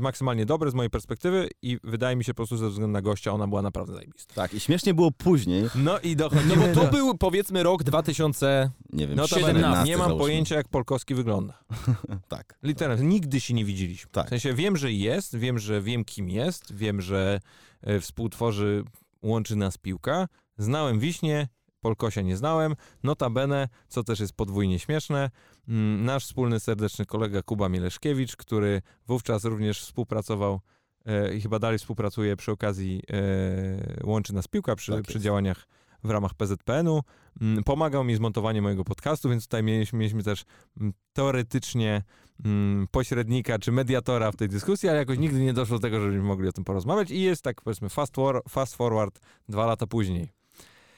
A: maksymalnie dobre z mojej perspektywy i wydaje mi się po prostu ze względu na gościa ona była naprawdę zajebista.
C: Tak, i śmiesznie było później,
A: No i
B: No
A: dochodzimy
B: bo to był, powiedzmy, rok 2000...
C: nie wiem,
A: No to
C: 17
A: nie mam
C: załóżmy.
A: pojęcia jak Polkowski wygląda.
C: Tak.
A: Literalnie, nigdy się nie widzieliśmy.
C: Tak.
A: W sensie wiem, że jest, wiem, że wiem kim jest, wiem, że e, współtworzy, łączy nas piłka. Znałem Wiśnie, Polkosia nie znałem. Notabene, co też jest podwójnie śmieszne, mm, nasz wspólny serdeczny kolega Kuba Mieleszkiewicz, który wówczas również współpracował e, i chyba dalej współpracuje przy okazji e, Łączy nas piłka przy,
C: Tak
A: przy działaniach w ramach PZPN-u. Mm, Pomagał mi z montowaniem mojego podcastu, więc tutaj mieliśmy, mieliśmy też mm, teoretycznie mm, pośrednika czy mediatora w tej dyskusji, ale jakoś nigdy nie doszło do tego, żebyśmy mogli o tym porozmawiać i jest tak powiedzmy fast, war, fast forward dwa lata później.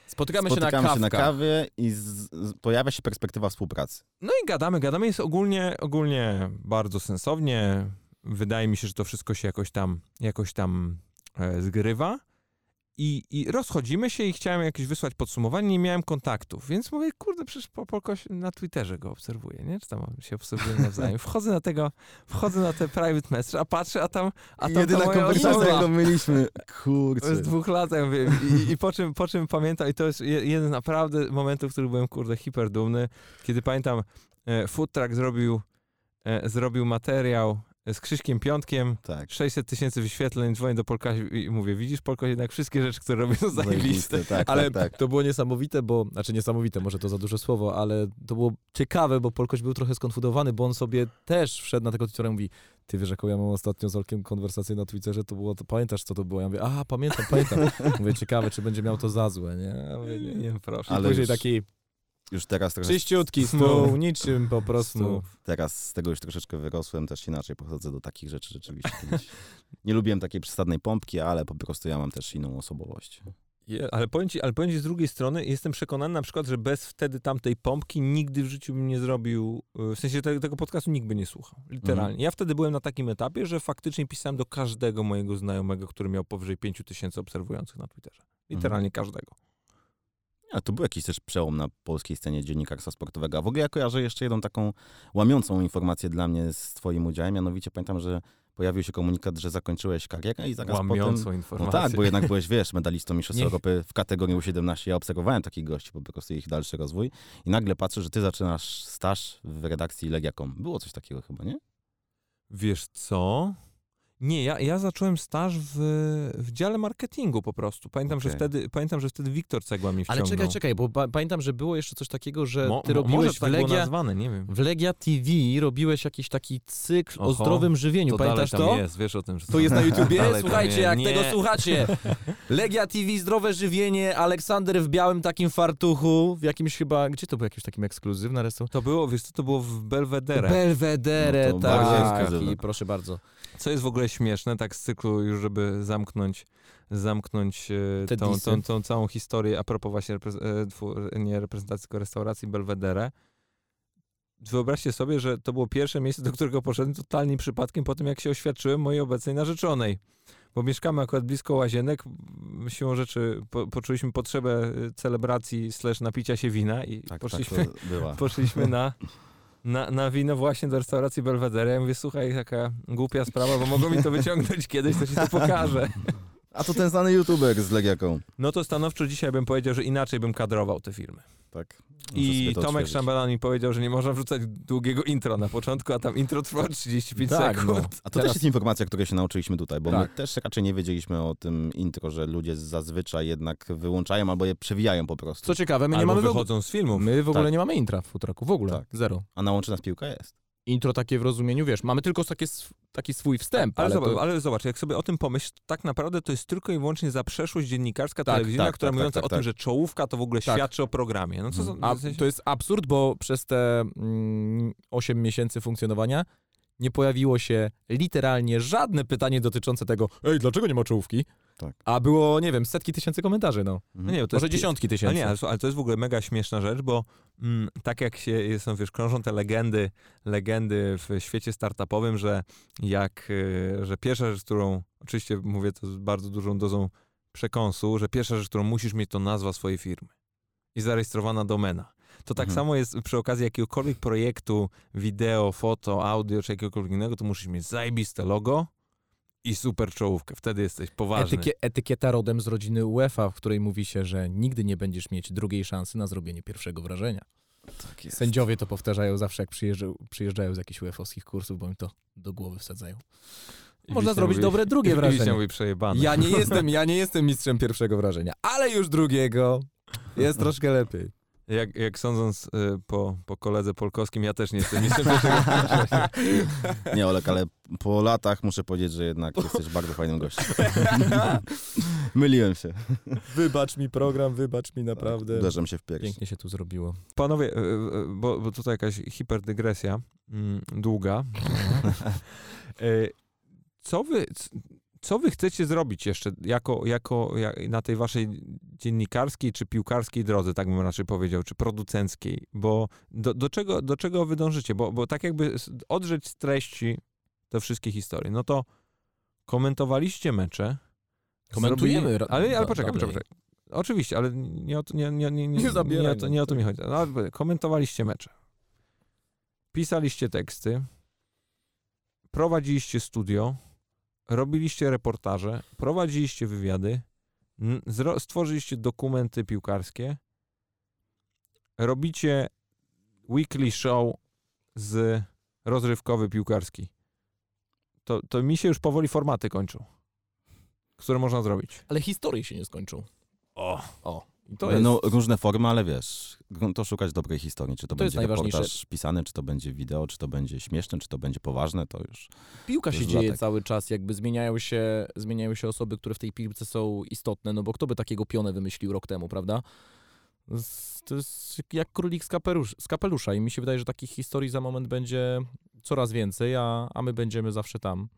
B: Spotykamy,
C: Spotykamy
B: się na
C: się na kawie i z, z, pojawia się perspektywa współpracy.
A: No i gadamy, gadamy, jest ogólnie, ogólnie bardzo sensownie. Wydaje mi się, że to wszystko się jakoś tam, jakoś tam e, zgrywa. I, I rozchodzimy się i chciałem jakieś wysłać podsumowanie, nie miałem kontaktów, więc mówię, kurde, przecież po, po na Twitterze go obserwuję, nie? Czy tam się obserwuję nawzajem. Wchodzę na tego, wchodzę na te private message, a patrzę, a tam, a tam ta moja osoba.
C: mieliśmy.
A: To
C: Kurczę.
A: jest dwóch lat, ja mówię, i, i po, czym, po czym pamiętam, i to jest je- jeden naprawdę momentów, w których byłem, kurde, hiper dumny, kiedy pamiętam, e, Food Truck zrobił, e, zrobił materiał z Krzyśkiem Piątkiem,
C: Tak.
A: 600 tysięcy wyświetleń, dzwonię do Polka i mówię, widzisz Polko, jednak wszystkie rzeczy, które robią są zajebiste.
C: Tak,
B: Ale
C: tak, tak.
B: to było niesamowite, bo, znaczy niesamowite, może to za duże słowo, ale to było ciekawe, bo Polkoś był trochę skonfudowany, bo on sobie też wszedł na tego Twittera i mówi, ty wiesz, jaką ja mam ostatnio z Olkiem konwersację na Twitterze, to było, to pamiętasz, co to było? Ja mówię, a, pamiętam, pamiętam. mówię, ciekawe, czy będzie miał to za złe, nie? Ja mówię, nie, nie.
A: Proszę.
B: I
C: Ale
B: później
C: już-
B: taki,
C: już teraz trochę,
B: Czyściutki stół, niczym po prostu.
C: teraz z tego już troszeczkę wyrosłem, też inaczej podchodzę do takich rzeczy rzeczywiście. Nie lubiłem takiej przesadnej pompki, ale po prostu ja mam też inną osobowość.
A: Je, ale, powiem ci, ale powiem ci z drugiej strony, jestem przekonany na przykład, że bez wtedy tamtej pompki nigdy w życiu bym nie zrobił, y, w sensie te, tego podcastu nikt by nie słuchał. Literalnie.
C: Mhm.
A: Ja wtedy byłem na takim etapie, że faktycznie pisałem do każdego mojego znajomego, który miał powyżej 5 tysięcy obserwujących na Twitterze. Literalnie każdego.
C: A to był jakiś też przełom na polskiej scenie dziennikarstwa sportowego. A w ogóle ja kojarzę jeszcze jedną taką łamiącą informację dla mnie z twoim udziałem. Mianowicie pamiętam, że pojawił się komunikat, że zakończyłeś karierę i zaraz
A: Łamiącą
C: potem... No
A: informację.
C: tak, bo jednak byłeś, wiesz, medalistą Mistrzostw
A: Nie.
C: Europy w kategorii U17. Ja obserwowałem takich gości, po prostu ich dalszy rozwój. I nagle patrzę, że ty zaczynasz staż w redakcji Legia.com. Było coś takiego chyba, nie?
A: Wiesz co? Nie, ja, ja zacząłem staż w, w dziale marketingu po prostu. Pamiętam, że
C: Okej.
A: wtedy, pamiętam, że wtedy Wiktor Cegła
B: Ale
A: wciągnął.
B: czekaj, czekaj, bo pa pamiętam, że było jeszcze coś takiego, że
A: Mo-
B: ty robiłeś w
A: tak było
B: Legia,
A: nazwane, nie wiem.
B: w Legia TV, robiłeś jakiś taki cykl o
A: Oho,
B: zdrowym żywieniu.
A: To
B: Pamiętasz
A: tam
B: to?
A: jest, wiesz o tym, że
B: To jest na YouTubie? Słuchajcie, jak
A: Nie.
B: tego słuchacie. Legia TV, zdrowe żywienie, Aleksander w białym takim fartuchu, w jakimś chyba, gdzie to był jakiś takim ekskluzywny restauracji?
A: To było, wiesz co, to było w Belvedere.
B: Belvedere,
C: No bardzo
B: tak. proszę bardzo.
A: Co jest w ogóle śmieszne, tak z cyklu już, żeby zamknąć, zamknąć e, tą,
B: disy.
A: tą, tą całą historię a propos właśnie repre- e, tfu, nie reprezentacji, tylko restauracji Belvedere. Wyobraźcie sobie, że to było pierwsze miejsce, do którego poszedłem totalnie przypadkiem po tym, jak się oświadczyłem mojej obecnej narzeczonej. Bo mieszkamy akurat blisko łazienek, siłą rzeczy po, poczuliśmy potrzebę e, celebracji slash napicia się wina i
C: Tak,
A: poszliśmy,
C: tak
A: poszliśmy na, na, na wino właśnie do restauracji Belvedere. Ja mówię, słuchaj, taka głupia sprawa, bo mogą mi to wyciągnąć kiedyś, to ci to pokażę.
C: A to ten znany youtuber z Legiaką.
A: No to stanowczo dzisiaj bym powiedział, że inaczej bym kadrował te firmy.
C: Tak.
A: I
C: to
A: Tomek. Szambelan mi powiedział, że nie można wrzucać długiego intro na początku, a tam intro trwa 35
B: Tak,
A: sekund.
B: no.
C: A to
B: Teraz-
C: też jest informacja, której się nauczyliśmy tutaj, bo
B: Tak.
C: my też raczej nie wiedzieliśmy o tym intro, że ludzie zazwyczaj jednak wyłączają albo je przewijają po prostu.
B: Co ciekawe, my nie
A: Albo
B: mamy w ogóle,
A: wychodzą z filmów.
B: my w ogóle
C: Tak.
B: nie mamy intra w futraku, w ogóle,
C: Tak.
B: zero.
C: A na łączy nas piłka jest.
B: Intro takie w rozumieniu, wiesz, mamy tylko takie, taki swój wstęp,
A: Ale,
B: ale,
A: zobacz,
B: to,
A: ale zobacz, jak sobie o tym pomyśl, tak naprawdę to jest tylko i wyłącznie zaprzeszłość dziennikarska,
B: Tak,
A: telewizyjna,
C: tak,
A: która
C: tak,
A: mówiąca
C: tak,
A: o
C: tak.
A: tym, że czołówka to w ogóle
B: Tak.
A: świadczy o programie. No co za, w sensie-
B: to jest absurd, bo przez te mm, 8 miesięcy funkcjonowania nie pojawiło się literalnie żadne pytanie dotyczące tego, ej, dlaczego nie ma czołówki?
C: Tak.
B: A było, nie wiem, setki tysięcy komentarzy, no.
A: no nie, to
B: Może
A: jest,
B: dziesiątki tysięcy.
A: nie, ale, słuchaj, ale to jest w ogóle mega śmieszna rzecz, bo mm, tak jak się są, wiesz, krążą te legendy, legendy w świecie startupowym, że jak, y, że pierwsza rzecz, którą, oczywiście mówię to z bardzo dużą dozą przekąsu, że pierwsza rzecz, którą musisz mieć, to nazwa swojej firmy i zarejestrowana domena. To tak
C: Mhm.
A: samo jest przy okazji jakiegokolwiek projektu wideo, foto, audio czy jakiegokolwiek innego, to musisz mieć zajebiste logo i super czołówkę. Wtedy jesteś poważny.
B: Etykie, etykieta rodem z rodziny UEFA, w której mówi się, że nigdy nie będziesz mieć drugiej szansy na zrobienie pierwszego wrażenia.
C: Tak jest.
B: Sędziowie to powtarzają zawsze, jak przyjeżdżają, przyjeżdżają z jakichś UEFA-owskich kursów, bo im to do głowy wsadzają.
A: I
B: Można zrobić
A: mówi-
B: dobre drugie wrażenie.
A: Mówi przejebane.
B: Ja nie jestem, ja nie jestem mistrzem pierwszego wrażenia, ale już drugiego jest troszkę lepiej.
A: Jak, jak sądząc y, po, po koledze Polkowskim, ja też nie jestem wrażenia.
C: Nie, Olek, ale po latach muszę powiedzieć, że jednak jesteś bardzo fajnym gościem. Myliłem się.
B: Wybacz mi program, wybacz mi naprawdę.
C: Uderzam się w pierś.
B: Pięknie się tu zrobiło.
A: Panowie, y, y, bo, bo tutaj jakaś hiperdygresja mm, długa. Y, Co wy, c- co wy chcecie zrobić jeszcze jako, jako jak, na tej waszej dziennikarskiej czy piłkarskiej drodze, tak bym raczej powiedział, czy producenckiej? Bo do, do, czego, do czego wy dążycie? Bo, bo tak jakby odrzeć z treści te wszystkie historie, no to komentowaliście mecze.
B: Komentujemy
A: zrobili- Ale, ale poczekaj, poczekaj, poczekaj. Oczywiście, ale nie o to, nie, nie, nie, nie,
B: Nie
A: nie, o to, nie o to mi chodzi. No, komentowaliście mecze. Pisaliście teksty. Prowadziliście studio. Robiliście reportaże. Prowadziliście wywiady. Stworzyliście dokumenty piłkarskie. Robicie weekly show z rozrywkowy piłkarski. To, to mi się już powoli formaty kończą, które można zrobić.
B: Ale historie się nie skończą.
A: O,
B: O, i to jest...
C: No, różne formy, ale wiesz, to szukać dobrej historii. Czy to,
B: To jest
C: będzie
B: najważniejsze.
C: reportaż pisany, czy to będzie wideo, czy to będzie śmieszne, czy to będzie poważne, to już...
B: Piłka
C: To
B: się
C: jest
B: dzieje cały czas, jakby zmieniają się, zmieniają się osoby, które w tej piłce są istotne, no bo kto by takiego pionę wymyślił rok temu, prawda? To jest jak królik z, kapelusz, z kapelusza i mi się wydaje, że takich historii za moment będzie coraz więcej, a, a my będziemy zawsze tam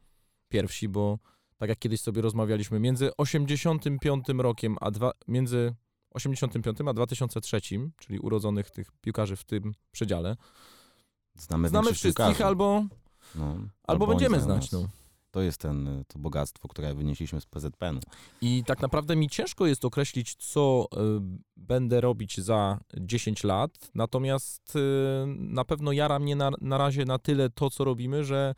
B: pierwsi, bo tak jak kiedyś sobie rozmawialiśmy, między 85 rokiem, a dwa, między 85 a 2003, czyli urodzonych tych piłkarzy w tym przedziale,
C: Znamy,
B: znamy wszystkich
C: piłkarzy.
B: albo,
C: No,
B: albo
C: oni
B: będziemy znać. No.
C: To jest ten, y, to bogactwo, które wynieśliśmy z PZPN-u.
B: I tak naprawdę mi ciężko jest określić, co y, będę robić za 10 lat, natomiast y, na pewno jara mnie na, na razie na tyle to, co robimy, że,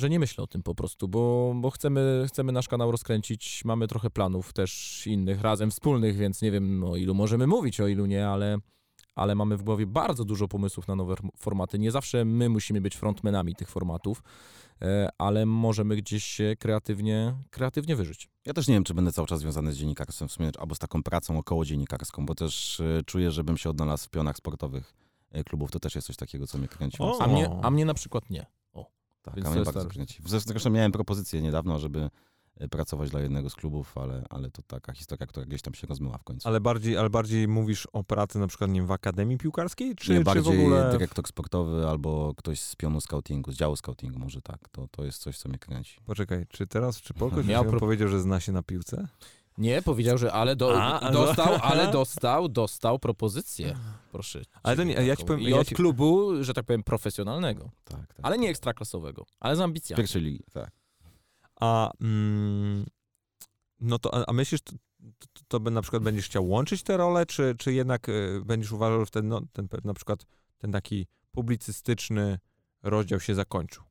B: że nie myślę o tym po prostu, bo, bo chcemy, chcemy nasz kanał rozkręcić, mamy trochę planów też innych, razem wspólnych, więc nie wiem o ilu możemy mówić, o ilu nie, ale, ale mamy w głowie bardzo dużo pomysłów na nowe formaty. Nie zawsze my musimy być frontmenami tych formatów, e, ale możemy gdzieś się kreatywnie, kreatywnie wyżyć.
C: Ja też nie wiem, czy będę cały czas związany z dziennikarstwem w sumie, albo z taką pracą około dziennikarską, bo też y, czuję, żebym się odnalazł w pionach sportowych y, klubów. To też jest coś takiego, co mnie kręci.
B: A mnie, a mnie na przykład nie.
C: Tak,
B: więc
C: a mnie bardzo
B: tak.
C: kręci. Zresztą zresztą miałem propozycję niedawno, żeby y, pracować dla jednego z klubów, ale, ale to taka historia, która gdzieś tam się rozmyła w końcu.
A: Ale bardziej, ale bardziej mówisz o pracy na przykład nie wiem, w akademii piłkarskiej? Czy,
C: nie,
A: czy
C: bardziej
A: w ogóle...
C: dyrektor sportowy albo ktoś z pionu scoutingu, z działu scoutingu, może tak. To, to jest coś, co mnie kręci.
A: Poczekaj, czy teraz, czy Polko się
B: pro-
A: powiedział, że zna się na piłce?
B: Nie, powiedział, że ale do,
A: A,
B: dostał,
A: no.
B: ale dostał, dostał propozycję. Proszę.
A: Ale to nie- ja ci powiem-
B: I
A: ja
B: od
A: ci-
B: klubu, że tak powiem, profesjonalnego.
C: Tak, tak.
B: Ale nie ekstraklasowego, ale z ambicjami.
C: Pierwszej ligi, tak.
A: A, mm, no to, a- myślisz, to, to, to by na przykład będziesz chciał łączyć te role, czy, czy jednak y, będziesz uważał, że ten, no, ten na przykład ten taki publicystyczny rozdział się zakończył?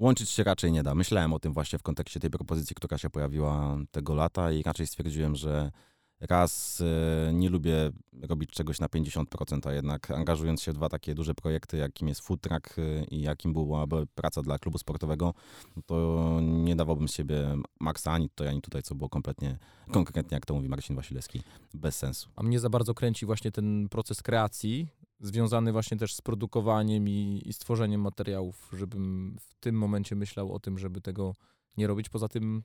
C: Łączyć się raczej nie da. Myślałem o tym właśnie w kontekście tej propozycji, która się pojawiła tego lata i raczej stwierdziłem, że raz e, nie lubię robić czegoś na 50%, a jednak angażując się w dwa takie duże projekty, jakim jest Food Truck e, i jakim byłaby praca dla klubu sportowego, no to nie dawałbym z siebie maksa ani tutaj, ani tutaj, co było kompletnie, konkretnie, jak to mówi Marcin Wasilewski, bez sensu.
B: A mnie za bardzo kręci właśnie ten proces kreacji, związany właśnie też z produkowaniem i, i stworzeniem materiałów, żebym w tym momencie myślał o tym, żeby tego nie robić. Poza tym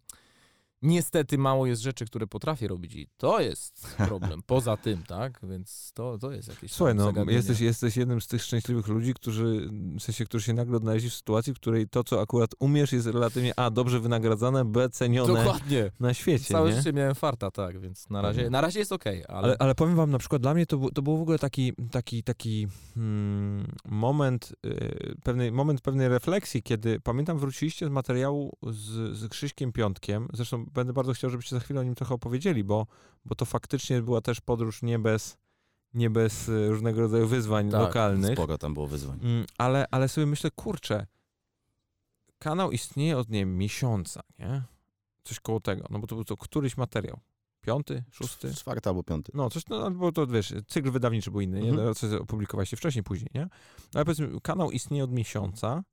B: niestety mało jest rzeczy, które potrafię robić i to jest problem. Poza tym, tak? Więc to, to jest jakieś
A: Słuchaj, no,
B: zagadnienie.
A: jesteś, jesteś jednym z tych szczęśliwych ludzi, którzy, w sensie, którzy się nagle odnaleźli w sytuacji, w której to, co akurat umiesz, jest relatywnie A, dobrze wynagradzane, B, cenione
B: Dokładnie.
A: na świecie,
B: Całe
A: nie?
B: życie miałem farta, tak, więc na razie, na razie jest okej, ale,
A: Ale, ale powiem wam, na przykład dla mnie to, to był w ogóle taki, taki, taki hmm, moment, y, pewnej, moment pewnej refleksji, kiedy pamiętam wróciliście z materiału z, z Krzyśkiem Piątkiem, zresztą będę bardzo chciał, żebyście za chwilę o nim trochę opowiedzieli, bo, bo to faktycznie była też podróż nie bez, nie bez y, różnego rodzaju wyzwań
B: Tak,
A: lokalnych.
C: Sporo tam było wyzwań.
A: Mm, ale, ale sobie myślę, kurczę, kanał istnieje od, nie wiem, miesiąca, nie? Coś koło tego, no bo to był to któryś materiał. Piąty, szósty?
C: Czwarty albo piąty.
A: No, coś, no, albo to wiesz, cykl wydawniczy był inny, nie?
C: Mhm.
A: No, Co opublikowaliście wcześniej, później, nie? Ale powiedzmy, kanał istnieje od miesiąca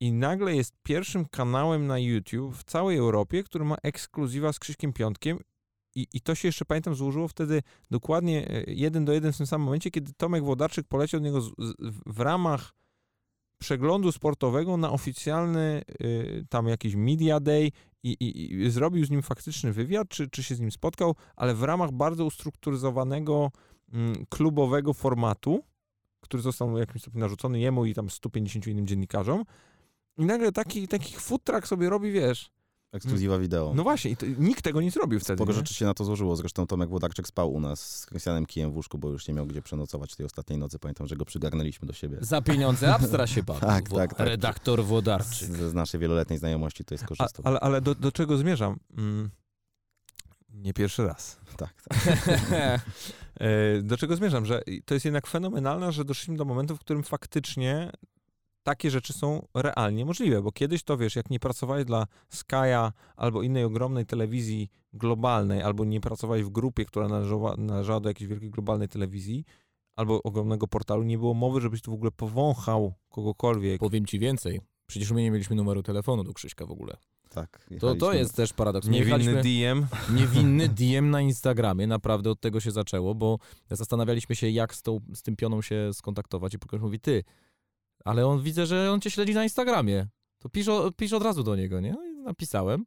A: i nagle jest pierwszym kanałem na YouTube w całej Europie, który ma ekskluzywa z Krzyśkiem Piątkiem i, i to się jeszcze, pamiętam, złożyło wtedy dokładnie e, jeden do jeden w tym samym momencie, kiedy Tomek Włodarczyk poleciał od niego z, z, w ramach przeglądu sportowego na oficjalny y, tam jakiś media day i, i, i zrobił z nim faktyczny wywiad, czy, czy się z nim spotkał, ale w ramach bardzo ustrukturyzowanego mm, klubowego formatu, który został w jakimś stopniu narzucony jemu i tam 150 innym dziennikarzom. I nagle taki, taki food truck sobie robi, wiesz.
C: Ekskluzywa wideo.
A: No właśnie, i to, nikt tego nie zrobił wtedy.
C: Sporo
A: nie?
C: rzeczy się na to złożyło. Zresztą Tomek Włodarczyk spał u nas z Krystianem Kijem w łóżku, bo już nie miał gdzie przenocować tej ostatniej nocy. Pamiętam, że go przygarnęliśmy do siebie.
B: za pieniądze Abstra się bawił.
C: Tak, tak, tak.
B: Redaktor
C: Z,
B: Włodarczyk.
C: z naszej wieloletniej znajomości to jest
A: A,
C: korzystał.
A: ale ale do, do czego zmierzam? Mm, nie pierwszy raz.
C: Tak, tak.
A: E, Do czego zmierzam? Że to jest jednak fenomenalne, że doszliśmy do momentu, w którym faktycznie takie rzeczy są realnie możliwe, bo kiedyś to wiesz, jak nie pracowałeś dla Sky'a albo innej ogromnej telewizji globalnej, albo nie pracowałeś w grupie, która należała, należała do jakiejś wielkiej globalnej telewizji, albo ogromnego portalu, nie było mowy, żebyś tu w ogóle powąchał kogokolwiek.
B: Powiem ci więcej. Przecież my nie mieliśmy numeru telefonu do Krzyśka w ogóle.
C: tak
B: To, to jest też paradoks. My
A: Niewinny DM.
B: niewinny DM na Instagramie, naprawdę od tego się zaczęło, bo zastanawialiśmy się, jak z, tą, z tym pioną się skontaktować i Łukasz mówi, ty, ale on widzę, że on cię śledzi na Instagramie, to pisz, o, pisz od razu do niego, nie? No napisałem,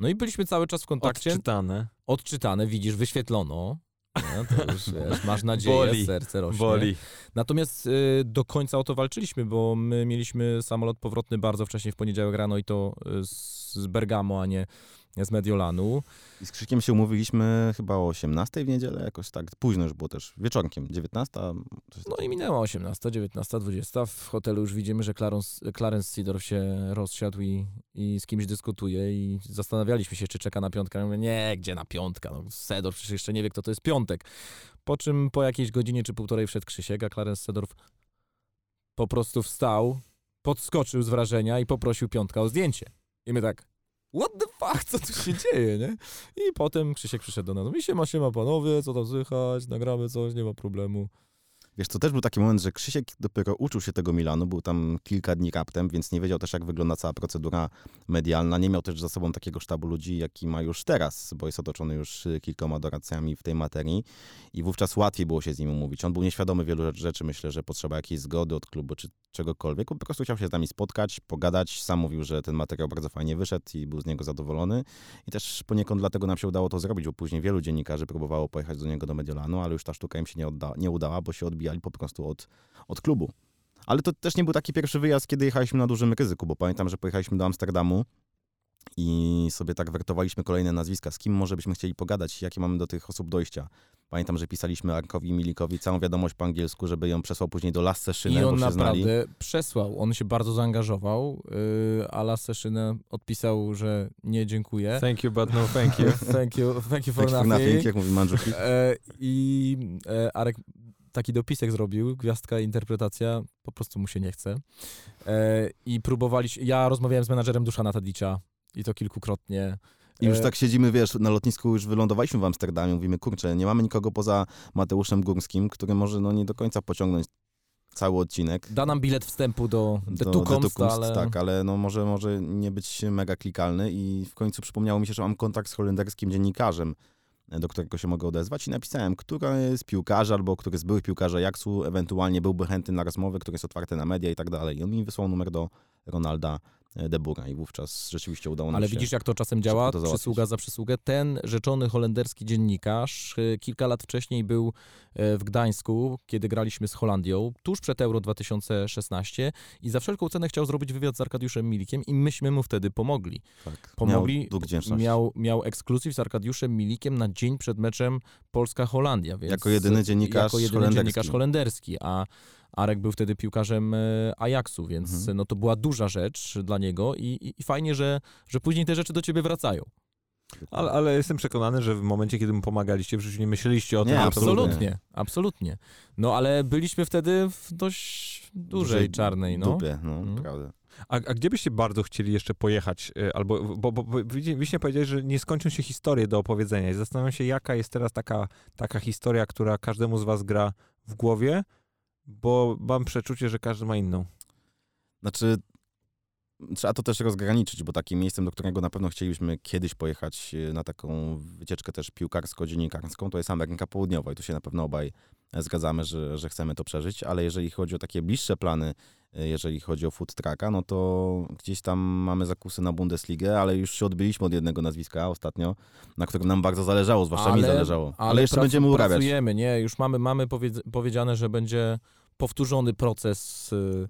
B: No i byliśmy cały czas w kontakcie.
A: Odczytane.
B: Odczytane, widzisz, wyświetlono. No, to już, wiesz, masz nadzieję,
A: Boli,
B: serce rośnie.
A: Boli.
B: Natomiast y, do końca o to walczyliśmy, bo my mieliśmy samolot powrotny bardzo wcześnie w poniedziałek rano i to y, z z Bergamo, a nie z Mediolanu.
C: I z Krzykiem się umówiliśmy chyba o 18 w niedzielę, jakoś tak. Późno już było też, wieczorkiem, 19. Coś
B: No i minęła 18, 19, 20. W hotelu już widzimy, że Clarence, Clarence Seedorf się rozsiadł i, i z kimś dyskutuje i zastanawialiśmy się, czy czeka na piątkę. Ja mówię, nie, gdzie na piątkę? No, przecież jeszcze nie wie, kto to jest piątek. Po czym po jakiejś godzinie czy półtorej wszedł Krzysiek, a Clarence Seedorf po prostu wstał, podskoczył z wrażenia i poprosił piątka o zdjęcie. I my tak, what the fuck, co tu się dzieje, nie? I potem Krzysiek przyszedł do nas, mi się ma, się ma panowie, co tam słychać, nagramy coś, nie ma problemu.
C: Wiesz, to też był taki moment, że Krzysiek dopiero uczył się tego Milanu, był tam kilka dni raptem, więc nie wiedział też, jak wygląda cała procedura medialna. Nie miał też za sobą takiego sztabu ludzi, jaki ma już teraz, bo jest otoczony już y, kilkoma doradcami w tej materii i wówczas łatwiej było się z nim umówić. On był nieświadomy wielu rzecz- rzeczy, myślę, że potrzeba jakiejś zgody od klubu czy czegokolwiek. Po prostu chciał się z nami spotkać, pogadać. Sam mówił, że ten materiał bardzo fajnie wyszedł i był z niego zadowolony. I też poniekąd dlatego nam się udało to zrobić, bo później wielu dziennikarzy próbowało pojechać do niego do Mediolanu, ale już ta sztuka im się nie, odda- nie udała, bo się odbijali po prostu od, od klubu. Ale to też nie był taki pierwszy wyjazd, kiedy jechaliśmy na dużym ryzyku, bo pamiętam, że pojechaliśmy do Amsterdamu i sobie tak wertowaliśmy kolejne nazwiska, z kim może byśmy chcieli pogadać, jakie mamy do tych osób dojścia. Pamiętam, że pisaliśmy Arkowi Milikowi całą wiadomość po angielsku, żeby ją przesłał później do Lasse
B: I
C: Szynę,
B: on
C: bo się znali.
B: naprawdę przesłał, on się bardzo zaangażował, yy, a Lasseszynę odpisał, że nie dziękuję.
A: Thank you, but no thank you.
B: Thank you, thank you for
C: Tak for
B: nothing.
C: nothing, jak mówi Mandżuki.
B: E, I e, Arek taki dopisek zrobił, gwiazdka, interpretacja, po prostu mu się nie chce. E, I próbowaliśmy, ja rozmawiałem z menadżerem Duszana Tadicza i to kilkukrotnie.
C: I już
B: E,
C: tak siedzimy, wiesz, na lotnisku już wylądowaliśmy w Amsterdamie, mówimy, kurczę, nie mamy nikogo poza Mateuszem Górskim, który może no nie do końca pociągnąć cały odcinek.
B: Da nam bilet wstępu do The
C: do
B: Two ale...
C: Tak, ale no może, może nie być mega klikalny i w końcu przypomniało mi się, że mam kontakt z holenderskim dziennikarzem, do którego się mogę odezwać i napisałem, który z piłkarzy albo który z byłych piłkarzy Ajaxu ewentualnie byłby chętny na rozmowę, który jest otwarty na media i tak dalej. I on mi wysłał numer do Ronalda e, De Boera i wówczas rzeczywiście udało nam
B: Ale
C: się...
B: widzisz, jak to czasem działa,
C: to
B: przysługa za przysługę. Ten rzeczony holenderski dziennikarz y, kilka lat wcześniej był e, w Gdańsku, kiedy graliśmy z Holandią, tuż przed Euro 2016 i za wszelką cenę chciał zrobić wywiad z Arkadiuszem Milikiem i myśmy mu wtedy pomogli.
C: tak,
B: Pomogli,
C: miał
B: miał, miał ekskluzyw z Arkadiuszem Milikiem na dzień przed meczem Polska-Holandia.
C: Jako jedyny dziennikarz
B: jako jedyny
C: holenderski.
B: dziennikarz holenderski, a Arek był wtedy piłkarzem e, Ajaxu, więc
C: Mhm.
B: no, to była duża rzecz dla niego i, i, i fajnie, że, że później te rzeczy do ciebie wracają.
A: Ale, ale jestem przekonany, że w momencie, kiedy mu pomagaliście w życiu, nie myśleliście o tym,
C: Nie, absolutnie.
B: Absolutnie, absolutnie. No ale byliśmy wtedy w dość dużej, czarnej, no.
C: Dupie, no,
B: Mhm.
C: naprawdę.
A: A, a gdzie byście bardzo chcieli jeszcze pojechać? y, Albo, bo, bo, bo widzicie- wiśnie powiedziałeś, że nie skończą się historie do opowiedzenia i zastanawiam się, jaka jest teraz taka, taka historia, która każdemu z was gra w głowie, bo mam przeczucie, że każdy ma inną.
C: Znaczy, trzeba to też rozgraniczyć, bo takim miejscem, do którego na pewno chcielibyśmy kiedyś pojechać e, na taką wycieczkę też piłkarsko-dziennikarską, to jest Ameryka Południowa i tu się na pewno obaj zgadzamy, że, że chcemy to przeżyć, ale jeżeli chodzi o takie bliższe plany, e, jeżeli chodzi o food trucka, no to gdzieś tam mamy zakusy na Bundesligę, ale już się odbyliśmy od jednego nazwiska ostatnio, na którym nam bardzo zależało, zwłaszcza mi zależało. Ale, jeszcze
B: pracu-
C: będziemy urabiać.
B: Pracujemy, nie, już mamy, mamy powiedz, powiedziane, że będzie powtórzony proces y,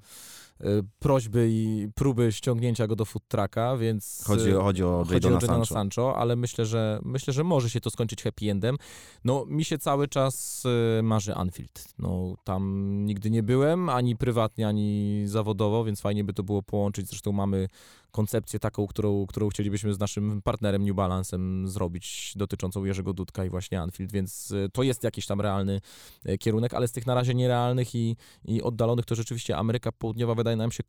B: y, prośby i próby ściągnięcia go do food trucka, więc...
C: Chodzi,
B: y,
C: chodzi o Jadona Sancho.
B: Sancho, ale myślę że, myślę, że może się to skończyć happy endem. No, mi się cały czas marzy Anfield. No, tam nigdy nie byłem, ani prywatnie, ani zawodowo, więc fajnie by to było połączyć. Zresztą mamy koncepcję taką, którą, którą chcielibyśmy z naszym partnerem New Balance'em zrobić, dotyczącą Jerzego Dudka i właśnie Anfield, więc y, to jest jakiś tam realny y, kierunek, ale z tych na razie nierealnych i, i oddalonych to rzeczywiście Ameryka Południowa wydaje nam się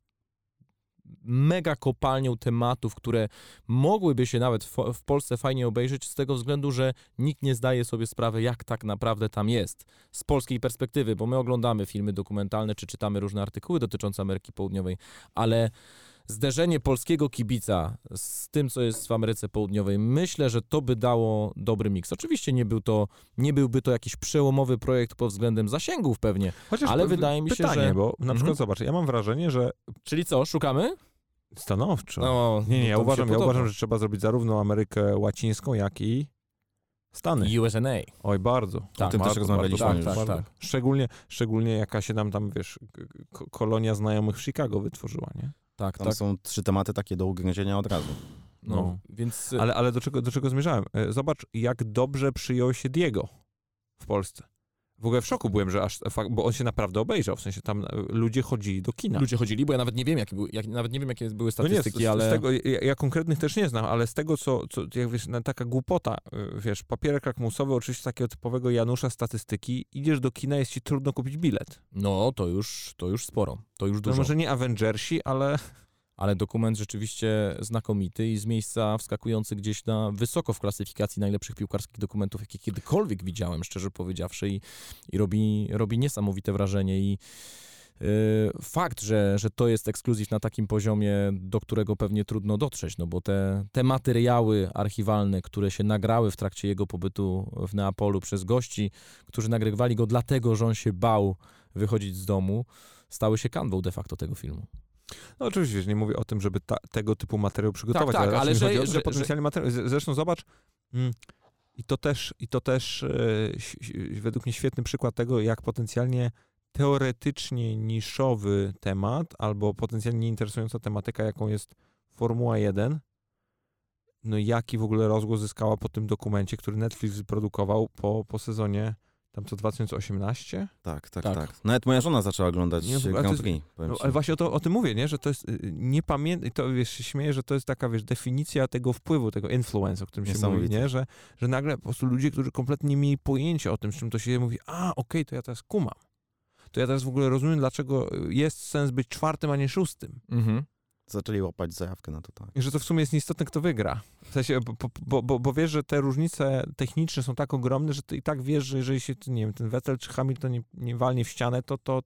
B: mega kopalnią tematów, które mogłyby się nawet w Polsce fajnie obejrzeć z tego względu, że nikt nie zdaje sobie sprawy, jak tak naprawdę tam jest z polskiej perspektywy, bo my oglądamy filmy dokumentalne czy czytamy różne artykuły dotyczące Ameryki Południowej, ale zderzenie polskiego kibica z tym, co jest w Ameryce Południowej, myślę, że to by dało dobry miks. Oczywiście nie, był to, nie byłby to jakiś przełomowy projekt pod względem zasięgów pewnie.
A: Chociaż
B: Ale wydaje mi się,
A: pytanie,
B: że-
A: bo na
B: Mhm.
A: przykład zobacz, ja mam wrażenie, że
B: Czyli co, szukamy?
A: Stanowczo.
B: No,
A: nie, nie, ja uważam, ja uważam, że trzeba zrobić zarówno Amerykę Łacińską, jak i Stany.
B: USNA.
A: Oj, bardzo.
B: Tak,
C: tym też
A: bardzo,
C: rozmawialiśmy
A: bardzo,
B: już.
A: bardzo.
B: Tak, tak,
A: Szczególnie, szczególnie jaka się nam tam, wiesz, kolonia znajomych w Chicago wytworzyła, nie?
B: Tak,
C: Tam
B: tak.
C: są trzy tematy takie do ugryzienia od razu.
B: No,
A: no.
B: więc...
A: Ale, ale do, czego, do czego zmierzałem? E, Zobacz, jak dobrze przyjął się Diego w Polsce. W ogóle w szoku byłem, że aż, bo on się naprawdę obejrzał, w sensie tam e, ludzie chodzili do kina.
B: Ludzie chodzili, bo ja nawet nie wiem, jakie były, jak, nawet nie wiem, jakie były
A: No nie, z,
B: statystyki, ale...
A: z tego, ja, ja konkretnych też nie znam, ale z tego, co, co jak wiesz, taka głupota, y, wiesz, papierek lakmusowy, oczywiście takiego typowego Janusza statystyki, idziesz do kina, jest ci trudno kupić bilet.
B: No, to już, to już sporo. To już
A: No
B: dużo.
A: może nie Avengersi, ale
B: Ale dokument rzeczywiście znakomity i z miejsca wskakujący gdzieś na wysoko w klasyfikacji najlepszych piłkarskich dokumentów, jakie kiedykolwiek widziałem, szczerze powiedziawszy. I, i robi, robi niesamowite wrażenie. I yy, fakt, że, że to jest ekskluzyw na takim poziomie, do którego pewnie trudno dotrzeć, no bo te, te materiały archiwalne, które się nagrały w trakcie jego pobytu w Neapolu przez gości, którzy nagrywali go dlatego, że on się bał wychodzić z domu, stały się kanwą de facto tego filmu.
A: No oczywiście, wiesz, nie mówię o tym, żeby ta, tego typu materiał przygotować,
B: tak,
A: ale,
B: ale
A: ale
B: że-
A: o że,
B: że-
A: potencjalny materiał, zresztą zobacz, mm, i to też, i to też e, według mnie świetny przykład tego, jak potencjalnie teoretycznie niszowy temat, albo potencjalnie interesująca tematyka, jaką jest Formuła 1, no jaki w ogóle rozgłos zyskała po tym dokumencie, który Netflix wyprodukował po, po sezonie tam co 2018?
C: Tak, tak,
B: Tak.
C: tak. Nawet moja żona zaczęła oglądać
A: Nie,
C: Grand
A: jest-
C: Prix. powiem
A: No, ale właśnie o, to, o tym mówię, nie? że to jest, y, nie pamiętam, to wiesz, się śmieję, że to jest taka, wiesz, definicja tego wpływu, tego influence, o którym się mówi, nie? Że, że nagle po prostu ludzie, którzy kompletnie nie mieli pojęcia o tym, z czym to się mówi, a okej, to ja teraz kumam. To ja teraz w ogóle rozumiem, dlaczego jest sens być czwartym, a nie szóstym.
B: Mhm.
C: Zaczęli łapać zajawkę na to, tak.
A: I że to w sumie jest nieistotne, kto wygra. W sensie, bo, bo, bo, bo wiesz, że te różnice techniczne są tak ogromne, że ty i tak wiesz, że jeżeli się, nie wiem, ten Vettel czy Hamilton nie, nie walnie w ścianę, to, to